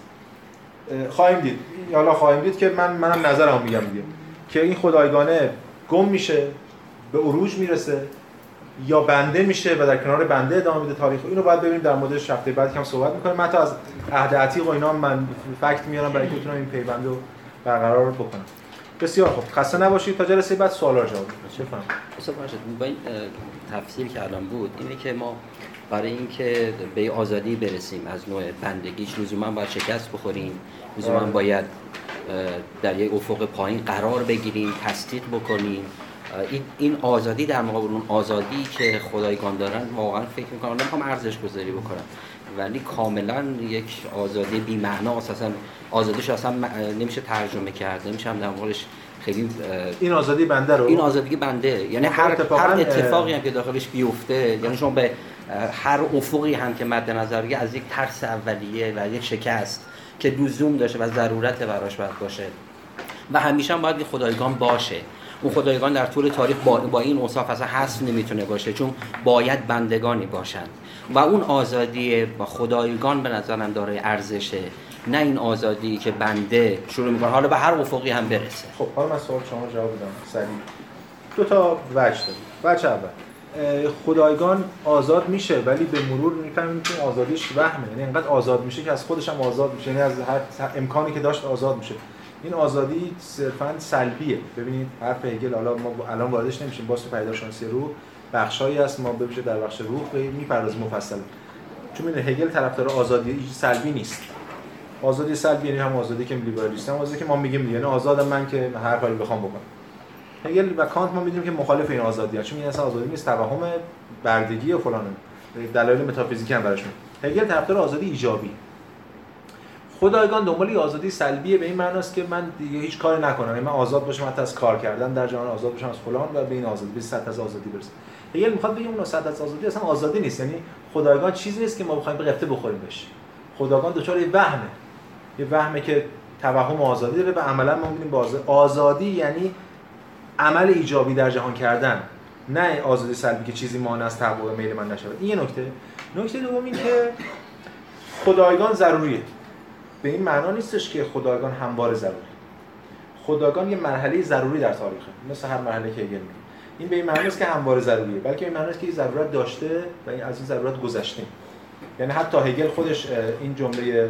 خواهیم دید. حالا خواهیم دید که من منم نظرم میگم دیگه. که این خدایگانه گم میشه به عروج می‌رسه یا بنده میشه و در کنار بنده ادامه میده تاریخ. اینو باید ببینیم در موردش هفته بعد کم صحبت می‌کنیم. من تا از عهد عتیق و اینا من فکت میارم برای اینکه این پیوند رو برقرار بکنم. بسیار خوب. خسته نباشید. تا جلسه بعد سوالا جواب بفرمایید استاد با این تفسیر که الان بود اینه که ما برای اینکه به آزادی برسیم از نوع بندگیش لزوما باید شکست بخوریم لزوما آره. باید در یک افق پایین قرار بگیریم تصدیق بکنیم. این این آزادی در مقابل اون آزادی که خدایگان دارن واقعا فکر می‌کنم نمی‌خوام ارزش گذاری بکنم ولی کاملا یک آزادی بی معنا اصلا آزادیش اصلا نمیشه ترجمه کرد نمیشه هم در مقابلش خیلی این آزادی بنده رو؟ این آزادی بنده. یعنی هر هر اتفاقی هم که داخلش بیفته یعنی شما به هر افقی هم که مد نظر از یک ترس اولیه و یک شکست. که لزوم داشته و ضرورت براش باید باشه. و همیشه هم باید خدایگان باشه. اون خدایگان در طول تاریخ با, با این اوصاف اصلا هست نمی‌تونه باشه چون باید بندگانی باشند. و اون آزادی با خدایگان به نظرم داره ارزشه. نه این آزادی که بنده شروع می‌کنه. حالا به هر افقی هم برسه. خب حالا من سوال شما جواب بدم سریع. دو تا وجه داریم. وجه اول. خدایگان آزاد میشه ولی به مرور می‌فهمیم که آزادیش وهمه. یعنی انقدر آزاد میشه که از خودش هم آزاد میشه. یعنی از هر امکانی که داشت آزاد میشه. این آزادی صرفا سلبیه. ببینید حرف هگل حالا ما الان واردش نمیشیم. باز تو پیداشناسی روح بخشایی هست. ما ببینید در بخش روح می‌پردازیم مفصل. چون این هگل طرفدار آزادی سلبی نیست. آزادی سلبی یعنی هم آزادی که لیبرالیسم آزادی که ما میگیم. یعنی آزادم من که هر کاری بخوام بکنم. هگل و کانت ما می‌دونیم که مخالف این آزادی هست. چون این اصلا آزادی نیست توهم بردگی و فلان. دلایل متافیزیکی هم براشون هگل طرفدار آزادی ایجابی. خدایگان دنبال آزادی سلبیه به این معناست که من دیگه هیچ کاری نکنم. یعنی من آزاد باشم حتی از کار کردن در جهان آزاد باشم از فلان و به این آزادی به سطح از آزادی برسم. هگل می‌خواد بگه اون سطح از آزادی اصلا آزادی نیست. یعنی خدایگان چیزی نیست که ما بخوایم به قفته بخوریم بهش. خدایگان دچار یه وهمه. یه وهمه که توهم آزادی داره و عملا ما می‌بینیم آزادی یعنی عمل ایجابی در جهان کردن نه آزادی سلبی که چیزی مانع از تحقق میل من نشه این یه نکته. نکته دوم این که خدایگان ضروریه. به این معنا نیستش که خدایگان همواره ضروری. خدایگان یه مرحله ضروری در تاریخه. مثل هر مرحله که میگه این به این معنی نیست که همواره ضروریه بلکه این معنی است که این ضرورت داشته و این از این ضرورت گذشته. یعنی حتی هگل خودش این جمله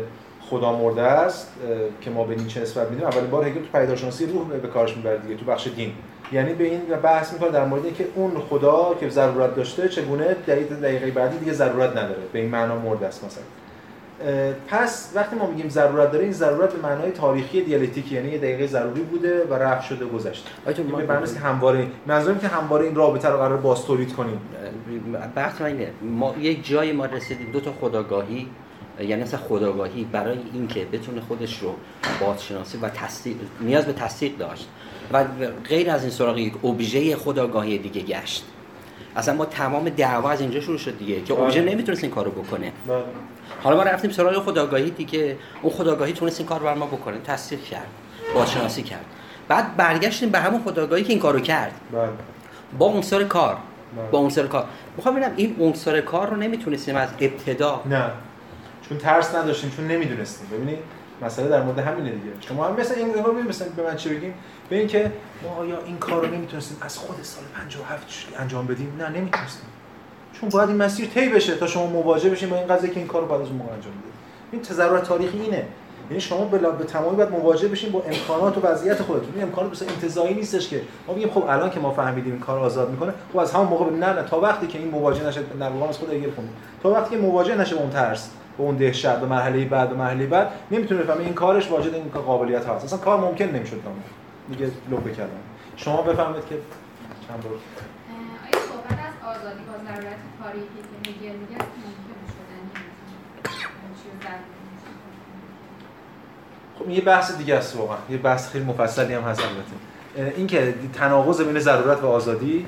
خدا مرده است که ما به نیچه نسبت میدیم. اولین بار هگل تو پیداشناسی روح به کارش می‌بره دیگه تو بخش دین. یعنی به این بحث می‌کنه در مورد اینکه اون خدا که ضرورت داشته چگونه دقیقه دقیقه بعدی دیگه ضرورت نداره به این معنا مرده است مثلا. پس وقتی ما میگیم ضرورت داره این ضرورت به معنای تاریخی دیالکتیک یعنی یه دقیقه ضروری بوده و رفع شده گذشته به معنی که همواره منظورم که همواره این رابطه رو قرار باز تولید کنیم. بحث اینه ما یک جای ما رسیدیم دو تا خداگاهی یعنی مثل خداگاهی برای اینکه بتونه خودش رو بازشناسی و تصدیق نیاز به تصدیق داشت. و غیر از این سراغ یک ابژه خداگاهی دیگه گشت. اصلا ما تمام دعوا از اینجا شروع شد دیگه که ابژه بله. نمی‌تونست این کارو بکنه. بله. حالا ما رفتیم سراغ خداگاهی دیگه. اون خداگاهی تونست این کار بر ما بکنه. تصدیق کرد. بازشناسی کرد. بعد برگشتیم به همون خداگاهی که این کارو کرد. بله. با عنصر کار. با عنصر کار. می‌خوام ببینم این عنصر کار رو نمی‌تونستیم از ابتدا نه. چون ترس نداشتیم چون نمی‌دونستیم. ببینید مسئله در مورد همینه دیگه. شما هم مثلا این نگاه مثلا به من چی بگیم؟ به اینکه ما آیا این کار رو نمی‌تونستیم از خود سال 57 انجام بدیم؟ نه نمی‌تونستیم. چون باید این مسیر طی بشه تا شما مواجه بشین با این قضیه که این کارو بعد از اون انجام بدید این تضررات تاریخی اینه. یعنی شما به, به تمامی باید مواجه بشین با امکانات و وضعیت خودتون. این امکانات مثلا انتزاعی نیستش که ما میگیم خب الان که ما فهمیدیم این کار آزاد می‌کنه خب از همون موقع نه نه. تا وقتی که این مواجه نشه نه از خود اگر خوندیم تا وقتی که مواجه نشه با اون ترس به اون دهشت به مرحله بعد و مرحله بعد نمی‌تونه بفهمه این کارش واجد این قابلیت هست. اصلا کار ممکن نمی‌شد تمام. دیگه لوپ کردم. شما بفهمید که چند بار. آیا صحبت از آزادی با ضرورت که میگه میگه ممکن شدن خب یه بحث دیگه است واقعا. یه بحث خیلی مفصلی هم هست البته. اینکه تناقض بین ضرورت و آزادی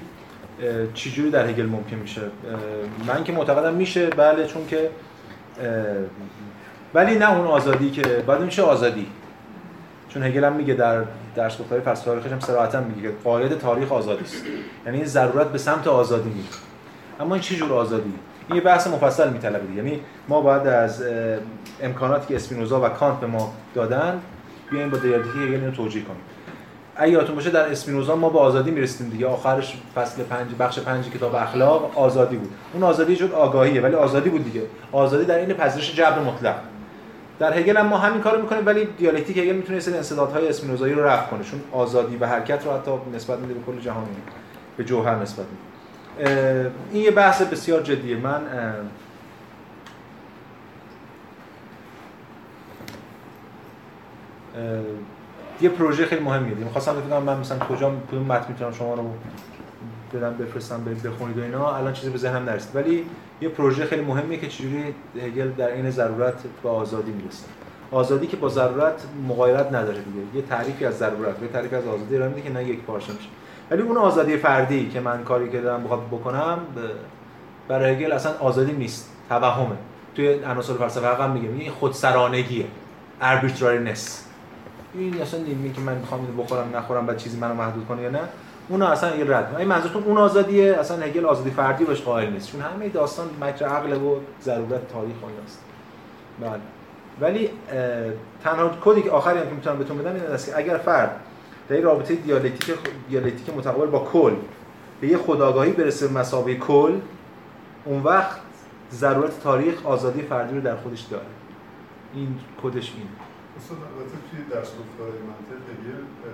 چجوری در هگل ممکن میشه؟ من که معتقدم میشه بله چون که ولی نه اون آزادی که بعد میشه آزادی. چون هگل هم میگه در درس گفتاری فلسفه تاریخش هم صراحتا میگه که قاید تاریخ آزادی است. یعنی این ضرورت به سمت آزادی میره. اما این چه جور آزادی؟ این یه بحث مفصل میطلبه یعنی ما باید از امکاناتی که اسپینوزا و کانت به ما دادن بیایم با دیالکتیک هگل اینو توجیه کنیم. اگه یادتون باشه در اسپینوزا ما به آزادی می‌رسیم دیگه. آخرش فصل 5 بخش 5 کتاب اخلاق آزادی بود. اون آزادی شد آگاهیه ولی آزادی بود دیگه. آزادی در این پذیرش جبر مطلق. در هگل هم ما همین کارو می‌کنیم ولی دیالکتیک هگل می‌تونه سری انسدادهای اسپینوزایی رو رفع کنه چون آزادی و حرکت رو حتی نسبت میده به کل جهان به جوهر نسبت میده. این یه بحث بسیار جدیه. من یه پروژه خیلی مهمیه. می‌خواستم بگم من مثلا کجا کدوم متن می‌تونم شما رو بدم بفرستم بخونید و اینا. الان چیزی به ذهنم نرسید. ولی یه پروژه خیلی مهمیه که چجوری هگل در این ضرورت به آزادی می‌رسه. آزادی که با ضرورت مغایرت نداره دیگه. یه تعریفی از ضرورت یه تعریفی از آزادی رو میده که نه یک پارچه میشه. ولی اون آزادی فردی که من کاری که دارم بخواد بکنم برای هگل اصلا آزادی نیست. توهمه. توی عناصر فلسفه هم میگه. این خودسرانگیه. Arbitrariness. این اصلا نیمی که من می‌خوام بخورم نخورم بعد چیزی منو محدود کنه یا نه. اون اصلا یه رد. این منظورتون اون آزادیه؟ اصلا هگل آزادی فردی بهش قائل نیست. چون همه داستان مکر عقل و ضرورت تاریخ است بله. ولی تنها کدی که آخری هم که می‌تونم بهتون بدم این است که اگر فرد در این رابطه دیالکتیک دیالکتیک متقابل با کل به یه خداگاهی برسه مسابقه کل اون وقت ضرورت تاریخ آزادی فردی رو در خودش داره. این کدش این استاد البته توی درس گفتار منطق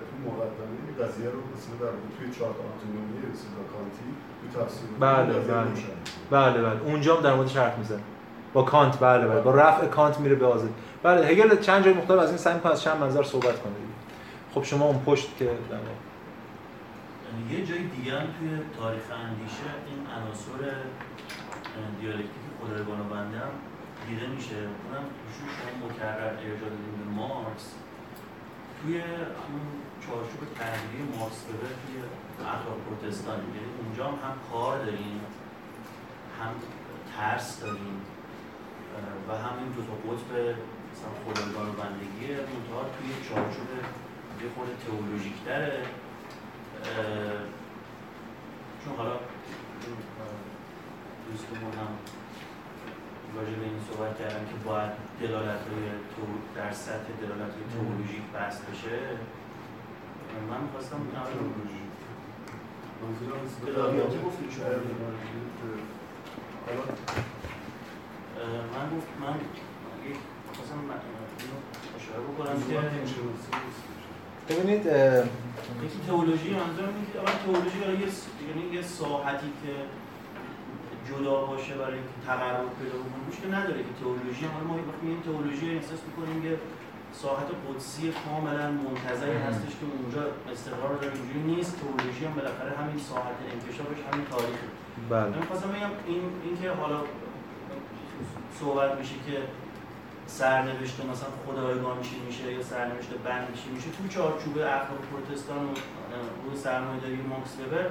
تو مقدمه این قضیه رو مثلا در توی چارت آنتونومی رسیدا کانتی تو تفسیر بله، بله. بله بله. اونجا هم در موردش حرف می‌زنه. با کانت بله بله. با رفع کانت میره به آزادی بله هگل چند جای مختلف از این سعی می‌کنه از چند منظر صحبت کنه. خب شما اون پشت که در واقع- یه جای دیگه هم توی تاریخ اندیشه این عناصر دیالکتیک خدایگان و بنده هم دیده میشه. اونم ایشون شما مکرر ارجاع دادیم به مارکس. توی اون چارچوب تحلیلی وبر توی اخلاق پروتستان یعنی اونجا هم, کار داریم هم ترس داریم و هم این دو تا قطب مثلا خدایگان و بندگیه منتها توی چارچوب یه خورده تئولوژیک اه، چون حالا دوستمون هم راجع به این صحبت کردن که باید دلالت های در سطح دلالت های تئولوژیک بست بشه من. حالا من گفت من خواستم اشاره بکنم که. ببینید یکی تئولوژی منظورم اینه که اول تئولوژی یعنی یه ساحتی که جدا باشه برای اینکه تقرر پیدا بکنه. که نداره که تئولوژی حالا ما وقتی میگیم تئولوژی احساس می‌کنیم که ساحت قدسی کاملا منتظری هستش که اونجا استقرار داره. اینجوری نیست. تئولوژی هم بالاخره همین ساحت انکشافش همین تاریخه. بله. من خواستم بگم این اینکه حالا صحبت میشه که سرنوشت مثلا خدایگان چی میشه یا سرنوشت بند چی میشه. تو چارچوب اخلاق پروتستان و روی سرمایه‌داری ماکس وبر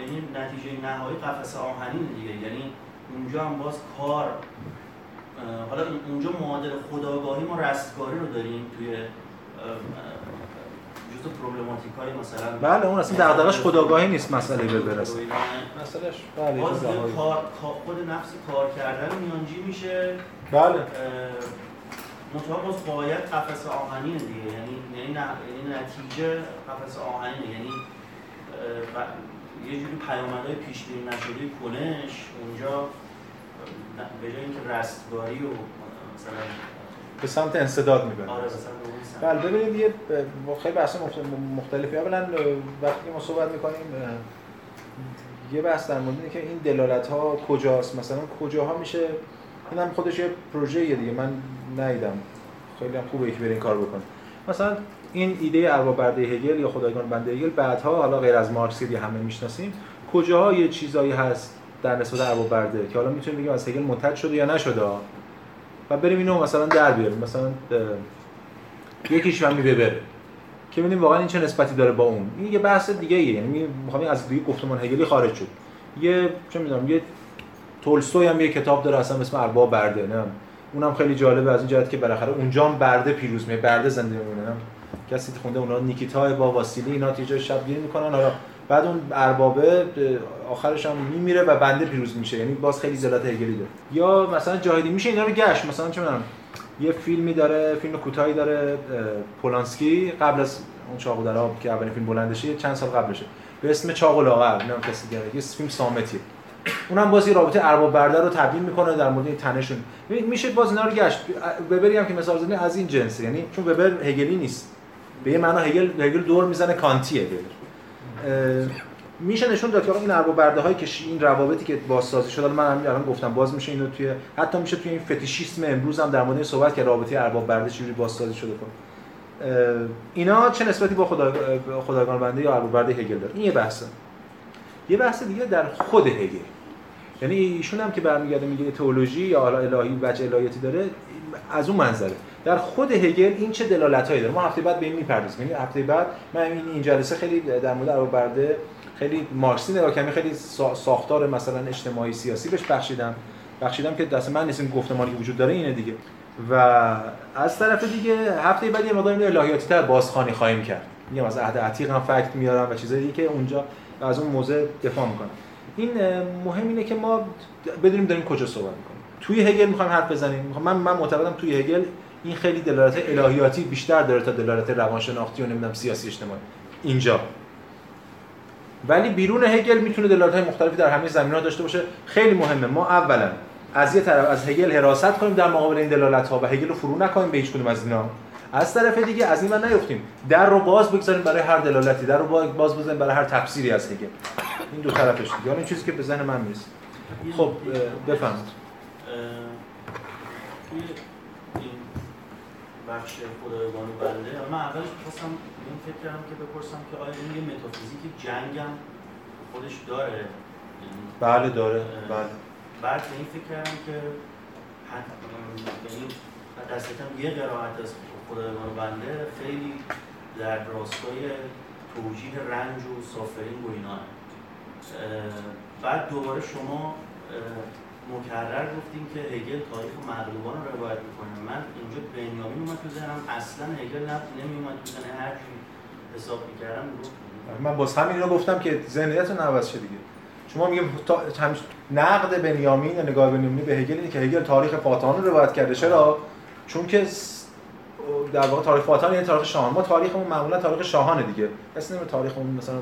یعنی نتیجه نهایی قفس آهنین دیگه. یعنی اونجا هم باز کار حالا اون- اونجا معادل خداگاهی ما رستگاری رو داریم توی جزء پروبلماتیک های مثلا بله اون اصلا دغدغش خداگاهی نیست مسئله به برسه. مسئلهش بله باز. کار خود نفس کار کردن میانجی میشه. بله. منتها باز باید قفس آهنین دیگه. یعنی یعنی, نه- یعنی نتیجه قفس آهنینه. یعنی یه جوری پیامدهای پیش بینی نشده کنش اونجا به جای اینکه رستگاری و مثلا به سمت انصداد می‌بره آره مثلا به اون سمت. بله ببینید یه خیلی بحث مخت- مختلفی. اولا وقتی که ما صحبت می‌کنیم یه بحث در مورد اینه که این دلالت ها کجاست؟ مثلا کجاها میشه؟ این هم خودش یه پروژه دیگه. من ندیدم. خیلی هم خوبه که بره این کار بکنه مثلا این ایده ارباب برده هگل یا خدایگان بنده هگل بعدها حالا غیر از مارکس همه می‌شناسیم کجاها یه چیزایی هست در نسبت ارباب برده که حالا می‌تونیم بگیم از هگل منتج شده یا نشده؟ و بریم اینو مثلا در بیاریم. مثلا یکیش هم بره که ببینیم واقعا این چه نسبتی داره با اون. این یه بحث دیگه ایه یعنی می‌خوام از دیگه گفتمان هگلی خارج شد یه چه می‌دونم یه تولستوی هم یه کتاب داره اصلا اسم ارباب برده نه؟ اونم خیلی جالبه از این جهت که بالاخره اونجا هم برده پیروز میشه برده زنده میمونه نه؟ کسی خونده اونا نیکیتا با واسیلی اینا جای شبگیری می‌کنن. حالا بعد اون اربابه آخرش هم میمیره و بنده پیروز میشه. یعنی باز خیلی دلالت هگلی داره. یا مثلا جاهدی میشه اینا رو گشت. مثلا چه می‌دونم یه فیلمی داره فیلم کوتاهی داره پولانسکی. قبل از اون چاقو در آب که اولین فیلم بلندشه چند سال قبلشه. به اسم چاق و لاغر نمی‌دونم کسی دیگه یه فیلم سامتیه اونم باز یه رابطه ارباب برده رو تبیین می‌کنه در مورد تنشون. میشه باز اینا رو گشت. وبری هم که مثال از این جنسه. یعنی چون وبر هگلی نیست. به یه معنا هگل هگل دور می‌زنه کانتیه اه، میشه نشون داد که این ارباب برده هایی که این روابطی که بازسازی حالا من همین الان گفتم باز میشه اینو توی حتی میشه توی این فتیشیسم امروز هم در مورد صحبت که رابطه ارباب برده چجوری بازسازی شده اه، اینا چه نسبتی با خدا خدایگان بنده یا ارباب برده هگل داره؟ این یه بحثه. یه بحث دیگه در خود هگل. یعنی ایشون هم که برمیگرده میگه تئولوژی یا الهی وجه الهیاتی داره از اون منظره. در خود هگل این چه دلالتایی داره؟ ما هفته بعد به این می‌پردازیم. یعنی هفته بعد من این این جلسه خیلی در مورد ارباب برده خیلی مارکسی نگاه کردم. خیلی سا- ساختار مثلا اجتماعی سیاسی بهش بخشیدم. بخشیدم که دست من نیست گفتمانی که وجود داره اینه دیگه. و از طرف دیگه هفته بعد یه مقدار الهیاتی تر بازخوانی خواهیم کرد. میگم از عهد عتیق هم فکت میارم و چیزایی که اونجا از اون موضع دفاع می‌کنم. این مهم اینه که ما بدونیم داریم کجا صحبت می‌کنیم. توی هگل می‌خوایم حرف بزنیم. من من معتقدم توی هگل این خیلی دلالت الهیاتی بیشتر داره تا دلالت روانشناختی و نمی‌دونم سیاسی اجتماعی. اینجا. ولی بیرون هگل می‌تونه دلالت‌های مختلفی در همه زمینه‌ها داشته باشه. خیلی مهمه. ما اولا از یه طرف از هگل حراست کنیم در مقابل این دلالت‌ها و هگل رو فرو نکنیم به هیچ کدوم از اینا. از طرف دیگه از این من نیفتیم. در رو باز بگذاریم برای هر دلالتی. در رو باز بزنیم برای هر تفسیری از هگل. این دو طرفش دیگه. این چیزی که به ذهن من می‌رسه. خب اه، بفرمایید اه، توی این بخش خدایگان و بنده. من اولش می‌خواستم این فکر کردم که بپرسم که آیا این یه متافیزیک جنگ هم خودش داره؟ یعنی بله داره. بله. بعد به این فکر کردم که حت- یعنی دستتم یه قرائت از خدایگان و بنده خیلی در راستای توجیه رنج و سافرینگ و اینا بعد دوباره شما مکرر گفتیم که هگل تاریخ مغلوبان رو روایت می‌کنه. من اینجا بنیامین اومد تو ذهنم. اصلا هگل نمیومد تو ذهن هر چی حساب می‌کردم من باز همین رو گفتم که ذهنیت رو عوض شه دیگه. شما میگه تا... نقد بنیامین یا نگاه بنیامینی به هگل اینه که هگل تاریخ فاتحان رو روایت کرده. چرا؟ چون که در واقع تاریخ فاتحان یعنی تاریخ شاهان. ما تاریخمون معمولا تاریخ شاهانه دیگه. کسی نمیره تاریخمون مثلا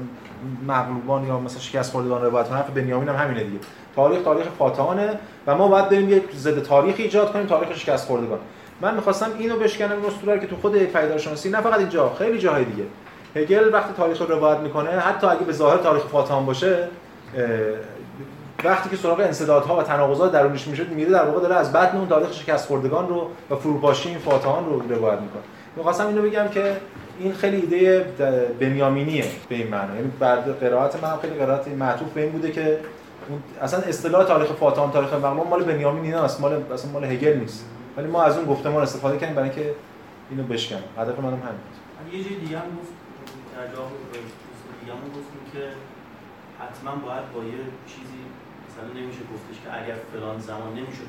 مغلوبان یا مثلا شکست خوردگان روایت کنه حرف بنیامین هم همینه دیگه. تاریخ تاریخ فاتحانه و ما باید بریم یک ضد تاریخی ایجاد کنیم تاریخ شکست خوردگان. من می‌خواستم اینو بشکنم رو که تو خود پیدایشناسی نه فقط اینجا خیلی جاهای دیگه. هگل وقتی تاریخ رو روایت می‌کنه حتی اگه به ظاهر تاریخ فاتحان باشه وقتی که سراغ انسدادها و تناقضات درونیش میشه میره در واقع داره از بطن اون تاریخ شکست خوردگان رو و فروپاشی این فاتحان رو روایت می‌کنه. می‌خواستم اینو بگم که این خیلی ایده بنیامینیه به این معنی. یعنی بعد قرائت من خیلی قرائت معطوف به این بوده که اصلا اصطلاح تاریخ فاتحان تاریخ مغلوب مال بنیامین ایناست مال اصلا مال هگل نیست. ولی ما از اون گفتمان استفاده کردیم برای اینکه اینو بشکنیم. هدف منم همین بود. یه جای دیگه هم گفت دوست دیگه هم گفتیم که حتما باید با یه چیزی مثلا نمیشه گفتش که اگر فلان زمان نمیشه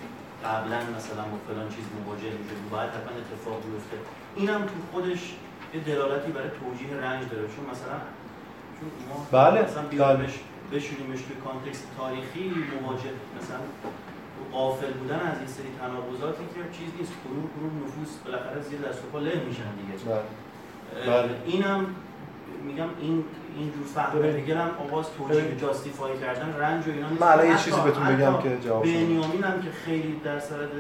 قبلا مثلا با فلان چیز مواجه میشه باید حتما اتفاق بیفته اینم تو خودش یه دلالتی برای توجیه رنج داره چون مثلا چون ما بله، مثلا بله. بیاریمش بشونیمش توی کانتکست تاریخی مواجه مثلا قافل بودن از این سری تناقضاتی که چیز نیست کدوم کدوم نفوس بالاخره زیر دست و پا میشن دیگه بله. بله. اینم میگم این اینجور فهم ببین. هگل هم آغاز توجیه. جاستیفای کردن رنج و اینا نیست من الان یه چیزی بهتون بگم که جواب. بنیامین هم که خیلی در سرد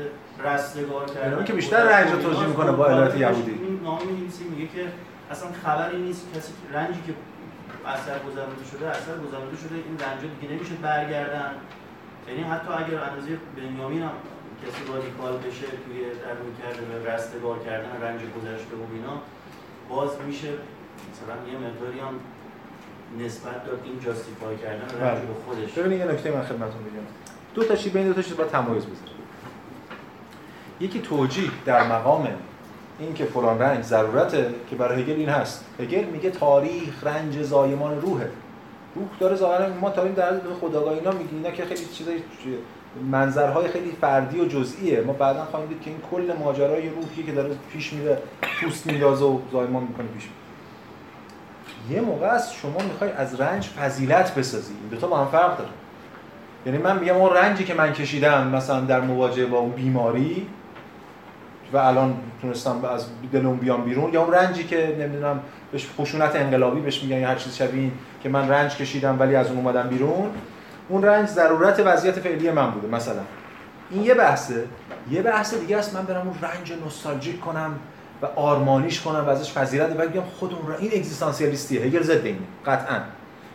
رستگار کردن که بیشتر رنج رو توجیه می‌کنه با علت یهودی. این نام می‌نویسه میگه که اصلا خبری نیست کسی رنجی که اثر گذرونده شده اثر گذرونده شده این رنج دیگه نمیشه برگردن یعنی حتی اگر اندازه بنیامین هم کسی رادیکال بشه توی در کرده به رستگار کردن رنج گذشته و اینا باز میشه مثلا یه مقداری هم نسبت داد این جاستیفای کردن رنج. به خودش. ببینید یه نکته من خدمتتون بگم. دو تا چیز بین دو تا چیز باید تمایز بذاریم. یکی توجیه در مقام این که فلان رنج ضرورته که برای هگل این هست. هگل میگه تاریخ رنج زایمان روحه. روح داره ظاهرا ما تاریخ در حد خداگاه اینا میگیم. اینا که خیلی چیزای منظرهای خیلی فردی و جزئیه. ما بعدا خواهیم دید که این کل ماجرای روحی که داره پیش میره پوست میندازه و زایمان می‌کنه پیش میره. یه موقع است شما می‌خوای از رنج فضیلت بسازی. این دوتا با هم فرق داره. یعنی من میگم اون رنجی که من کشیدم مثلا در مواجهه با اون بیماری و الان تونستم از دلم بیام بیرون یا اون رنجی که نمی‌دونم بهش خشونت انقلابی بهش میگن یا هر چیز شبیه این که من رنج کشیدم ولی از اون اومدم بیرون اون رنج ضرورت وضعیت فعلی من بوده مثلا. این یه بحثه. یه بحث دیگه است. من برم اون رنج نوستالژیک کنم. و آرمانیش کنم و ازش فضیلت و بگم خود اون رنج این اگزیستانسیالیستیه. هگل ضد اینه قطعا.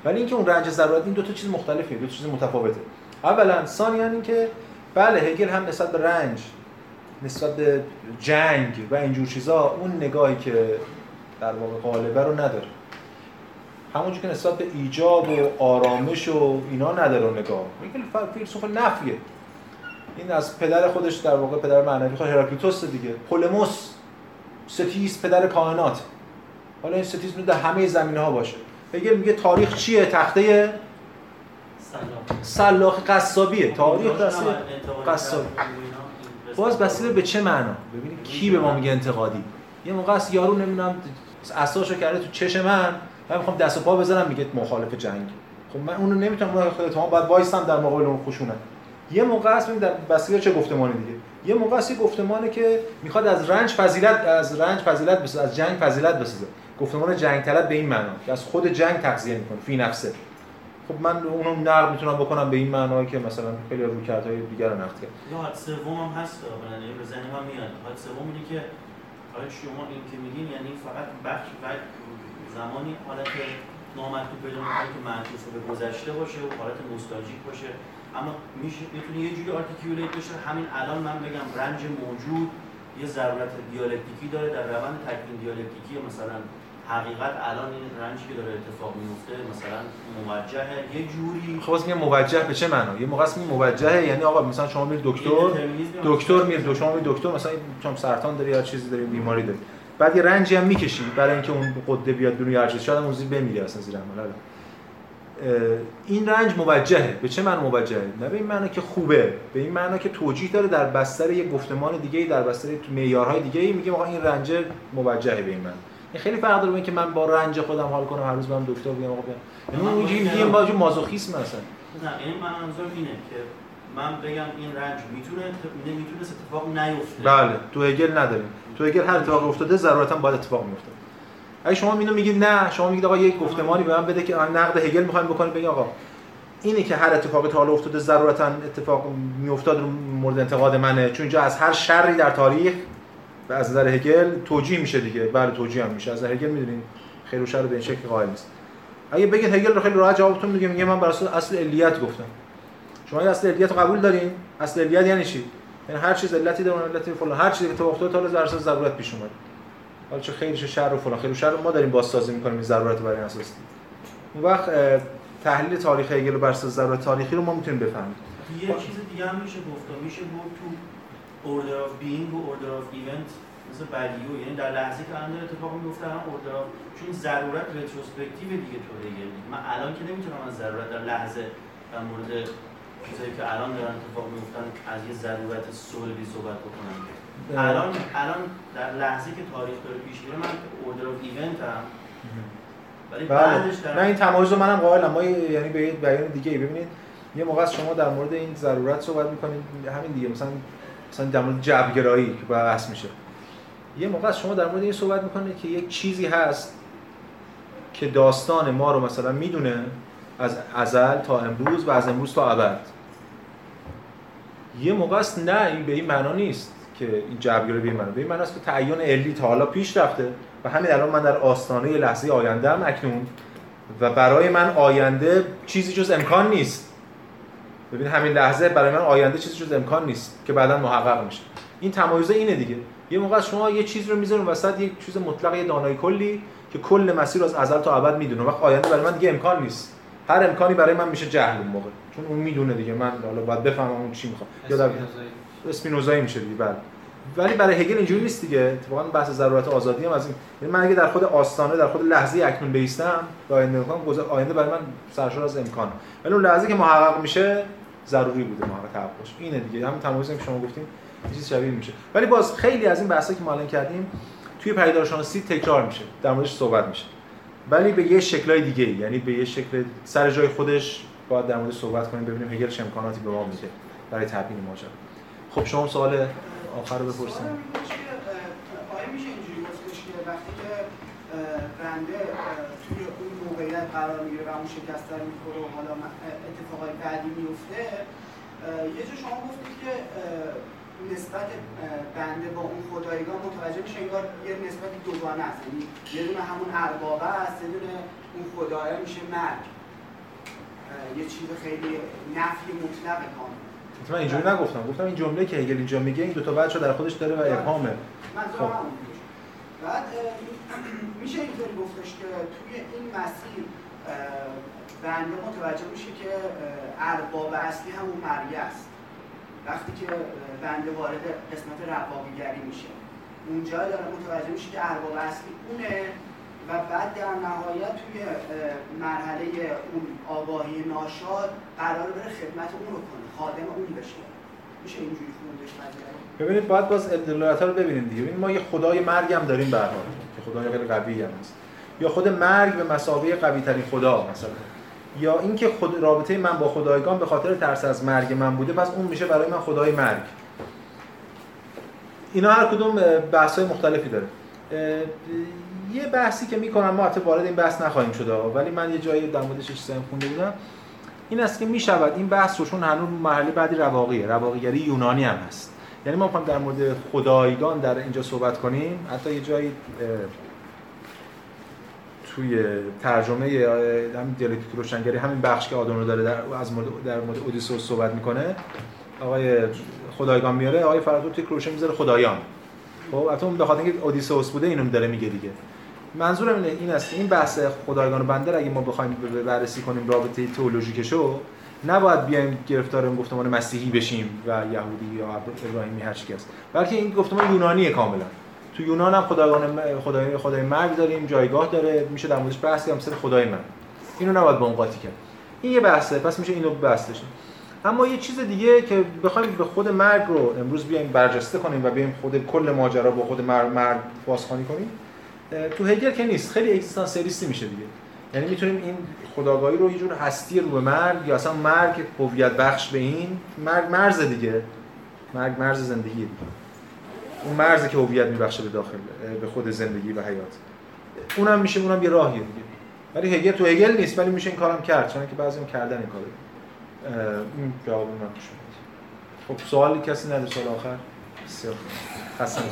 ولی اینکه اون رنج ضرورت این دو تا چیز مختلفه دو تا چیز متفاوته. اولا ثانیا اینکه بله هگل هم نسبت به رنج نسبت به جنگ و اینجور چیزا اون نگاهی که در واقع غالبه رو نداره. همونجور که نسبت به ایجاب و آرامش و اینا نداره اون نگاه. هگل فیلسوف نفیه. این از پدر خودش در واقع پدر معنوی خود هراکلیتوس دیگه. پولموس. ستیز پدر کائنات. حالا این ستیز می‌تونه در همه زمینه ها باشه. هگل میگه تاریخ چیه؟ تخته سلاخ. قصابیه. تاریخ اینجاش رسته نباید انتقاد قصاب. کرد و اینا، این باز بسیار به چه معنا؟ ببینید کی به ما میگه انتقادی. یه موقع است یارو نمی‌دونم اساسشو کرده تو چش من. من می‌خوام دست و پا بزنم میگه مخالف جنگ. خب من اونو نمی‌تونم اون خودت باید وایسم در مقابل اون خشونت. یه موقع ببین در بسیار چه گفتمانی دیگه. یه موقع است یه گفتمانی که می‌خواد از رنج فضیلت از رنج فضیلت بسازه از جنگ فضیلت بسازه. گفتمان جنگ طلب به این معنا که از خود جنگ تغذیه می‌کنه فی نفسه. خب من اونو نقد می‌تونم بکنم به این معنا که مثلا خیلی رویکردهای دیگر رو نقد کرد. یا حد سوم هم هست برای به ذهن من میاد. حد سوم اینه که حالا شما این که میگین یعنی فقط بخش و زمانی حالت نامطلوب پیدا که معطوف به گذشته باشه و حالت نوستالژیک باشه اما میشه می‌تونه یه جوری articulate بشه. همین الان من بگم رنج موجود یه ضرورت دیالکتیکی داره در روند تکوین دیالکتیکی. مثلا حقیقت الان این رنجی که داره اتفاق میفته مثلا موجه یه جوری خب میگم موجه به چه معنا یه موقع است موجه یعنی آقا مثلا شما میری دکتر دکتر میری دکتر شما میری دکتر مثلا چون سرطان داری یا چیزی داری بیماری داری. بعد یه رنجی هم می‌کشی برای اینکه اون قده بیاد بیرون یا هر چیز شاید اون زیر بمیری اصلا زیر عمل این رنج موجهه. به چه معنی موجهه؟ نه به این معنی که خوبه به این معنی که توجیه داره در بستر یک گفتمان دیگه در بستر معیارهای دیگه میگه آقا این رنج موجهه به این معنی. این خیلی فرق داره که من با رنج خودم حال کنم هر روز برم دکتر بگم آقا یعنی اون میگه با مازوخیسم مثلا نه این منظور اینه که من بگم این رنج می‌تونه نمی‌تونه اتفاق نیفته. بله تو هگل نداریم. تو هگل هر اتفاق افتاده ضرورتا باید اتفاق میفته اگه شما اینو میگید نه شما میگید آقا یک گفتمانی به من بده که نقد هگل می‌خوایم بکنیم بگید آقا اینی که هر اتفاقی تا حالا افتاده ضرورتا اتفاق میافتاد رو مورد انتقاد منه. چون اینجا از هر شری در تاریخ و از نظر هگل توجیه میشه دیگه. بله توجیه هم میشه. از نظر هگل می‌دونین خیر و شر به این شکل قائل نیست. اگه بگید هگل رو خیلی راحت جوابتون میگه میگه من بر اساس اصل علیت گفتم. شما این اصل علیت رو قبول دارین؟ اصل علیت یعنی چی؟ یعنی هر چیز علتی داره علتی فلان. هر چیزی که تو افتاد تا حالا ضرورت پیش اومد حالا چه خیلی چه شر و فلان خیر و شر ما داریم بازسازی می‌کنیم این ضرورت برای این اساس. اون وقت تحلیل تاریخ هگل بر اساس ضرورت تاریخی رو ما می‌تونیم بفهمیم. یه چیز دیگه هم میشه گفت میشه بود تو order of being و order of event مثل بدیو یعنی در لحظه که الان اتفاق میفته هم order of چون ضرورت رتروسپکتیو دیگه تو هگل من الان که نمی‌تونم از ضرورت در لحظه در مورد چیزایی که الان دارن اتفاق میفتن از یه ضرورت صلبی صحبت بکنم. الان الان در لحظه که تاریخ داره پیش میره من اوردر اف ایونت هم ولی بله. بعدش در... نه این تمایز رو منم قائلم. ما یعنی به بیان دیگه ای ببینید. یه موقع شما در مورد این ضرورت صحبت می‌کنید همین دیگه مثلا مثلا در مورد جبرگرایی که بحث میشه. یه موقع شما در مورد این صحبت می‌کنید که یک چیزی هست که داستان ما رو مثلا می‌دونه از ازل تا امروز و از امروز تا ابد. یه موقع است نه این به این معنا نیست. که این به این معنا به معنا است که تعین علی تا حالا پیش رفته و همین الان من در آستانه لحظه آینده هم اکنون و برای من آینده چیزی جز امکان نیست. ببین همین لحظه برای من آینده چیزی جز امکان نیست که بعدا محقق میشه. این تمایز اینه دیگه. یه موقع شما یه چیز رو میذارون وسط یک چیز مطلق یه دانای کلی که کل مسیر رو از ازل تا ابد می‌دونه. وقت آینده برای من دیگه امکان نیست. هر امکانی برای من میشه جهل اون موقع. چون اون می‌دونه دیگه. من حالا باید بفهمم اون چی در اسپینوزایی میشه دیگه بله. ولی برای هگل اینجوری نیست دیگه. اتفاقا بحث ضرورت آزادی هم از این. یعنی من اگه در خود آستانه در خود لحظه اکنون بیستم آینده امکان آینده برای من سرشار از امکان ولی اون لحظه که محقق میشه ضروری بوده محقق تحققش اینه دیگه. همین تمایزی که شما گفتیم چیز شبیه میشه. ولی باز خیلی از این بحثا که ما الان کردیم توی پیدارشناسی تکرار میشه. در موردش صحبت میشه. ولی به یه شکلای دیگه یعنی به یه شکل سر جای خودش باید در مورد صحبت کنیم ببینیم هگل چه امکاناتی به ما میده. برای تبیین ماجرا. خب شما سوال آخر رو بپرسید وقتی که بنده توی اون موقعیت قرار می‌گیره و اون شکست رو می‌خوره و حالا اتفاقای بعدی میفته یه جا شما گفتید که نسبت بنده با اون خدایگاه متوجه میشه انگار یه نسبت دوگانه است. یعنی یه دونه همون اربابه است یه دونه اون خدایه میشه مرگ. یه چیز خیلی نفی مطلق کامل. من اینجوری نگفتم. گفتم این جمله که هگل اینجا میگه این دو تا بچه در خودش داره و ابهامه خب. بعد میشه اینطوری گفتش که توی این مسیر بنده متوجه میشه که ارباب اصلی همون مرگ است. وقتی که بنده وارد قسمت روابیگری میشه. اونجا داره متوجه میشه که ارباب اصلی اونه. و بعد در نهایت توی مرحله اون آگاهی ناشاد قرار بره خدمت اون رو کنه خادم اون بشه. میشه اینجوری خوندش ببینید باید باز دلالت رو ببینید دیگه. ببینید ما یه خدای مرگ هم داریم به که خدای خیلی قوی هم هست. یا خود مرگ به مسابقه قوی ترین خدا مثلا. یا اینکه خود رابطه من با خدایگان به خاطر ترس از مرگ من بوده پس اون میشه برای من خدای مرگ. اینا هر کدوم بحث های مختلفی داره. یه بحثی که می‌کنم ما حتی وارد این بحث نخواهیم شد ولی من یه جایی در موردش چیزی خونده بودم. این است که می‌شود این بحث روشون هنوز مرحله بعدی رواقیه رواقیگری یونانی هم هست. یعنی ما می‌خوایم در مورد خدایگان در اینجا صحبت کنیم. حتی یه جایی توی ترجمه همین دیالکتیک روشنگری همین بخش که آدم رو داره در از مورد در مورد اودیسوس صحبت می‌کنه. آقای خدایگان میاره آقای فراتور توی کروشن می‌ذاره خدایان. خب البته اون بخاطر اینکه اودیسوس بوده اینو داره میگه دیگه. منظورم اینه این است این بحث خدایگان و بنده اگه ما بخوایم بررسی کنیم رابطه تئولوژیکشو نباید بیایم گرفتار این گفتمان مسیحی بشیم و یهودی یا ابراهیمی هر چی است. بلکه این گفتمان یونانیه کاملا. تو یونان هم خدایگان خدای خدای مرگ داریم جایگاه داره میشه در موردش بحث مثل خدای من اینو نباید به قاطی کرد. این یه بحثه پس میشه اینو بحث داشتیم اما یه چیز دیگه که بخوایم به خود مرگ رو امروز بیایم برجسته کنیم و بیایم خود کل ماجرا با خود مرگ, مرگ بازخوانی کنیم تو هگل که نیست. خیلی اگزیستانسیالیستی میشه دیگه. یعنی می‌تونیم این خداگاهی رو یه جور هستی رو به مرگ یا اصلا مرگ هویت بخش به این مرگ مرز دیگه. مرگ مرز زندگی. دیگه اون مرزی که هویت میبخشه به داخل به خود زندگی و حیات. اونم میشه اونم یه راهیه دیگه. ولی هگل تو هگل نیست ولی میشه این کارم کرد چون که بعضی کردن این کارو. این جواب من شد خب سوالی کسی نداره سوال آخر؟ بسیار خسته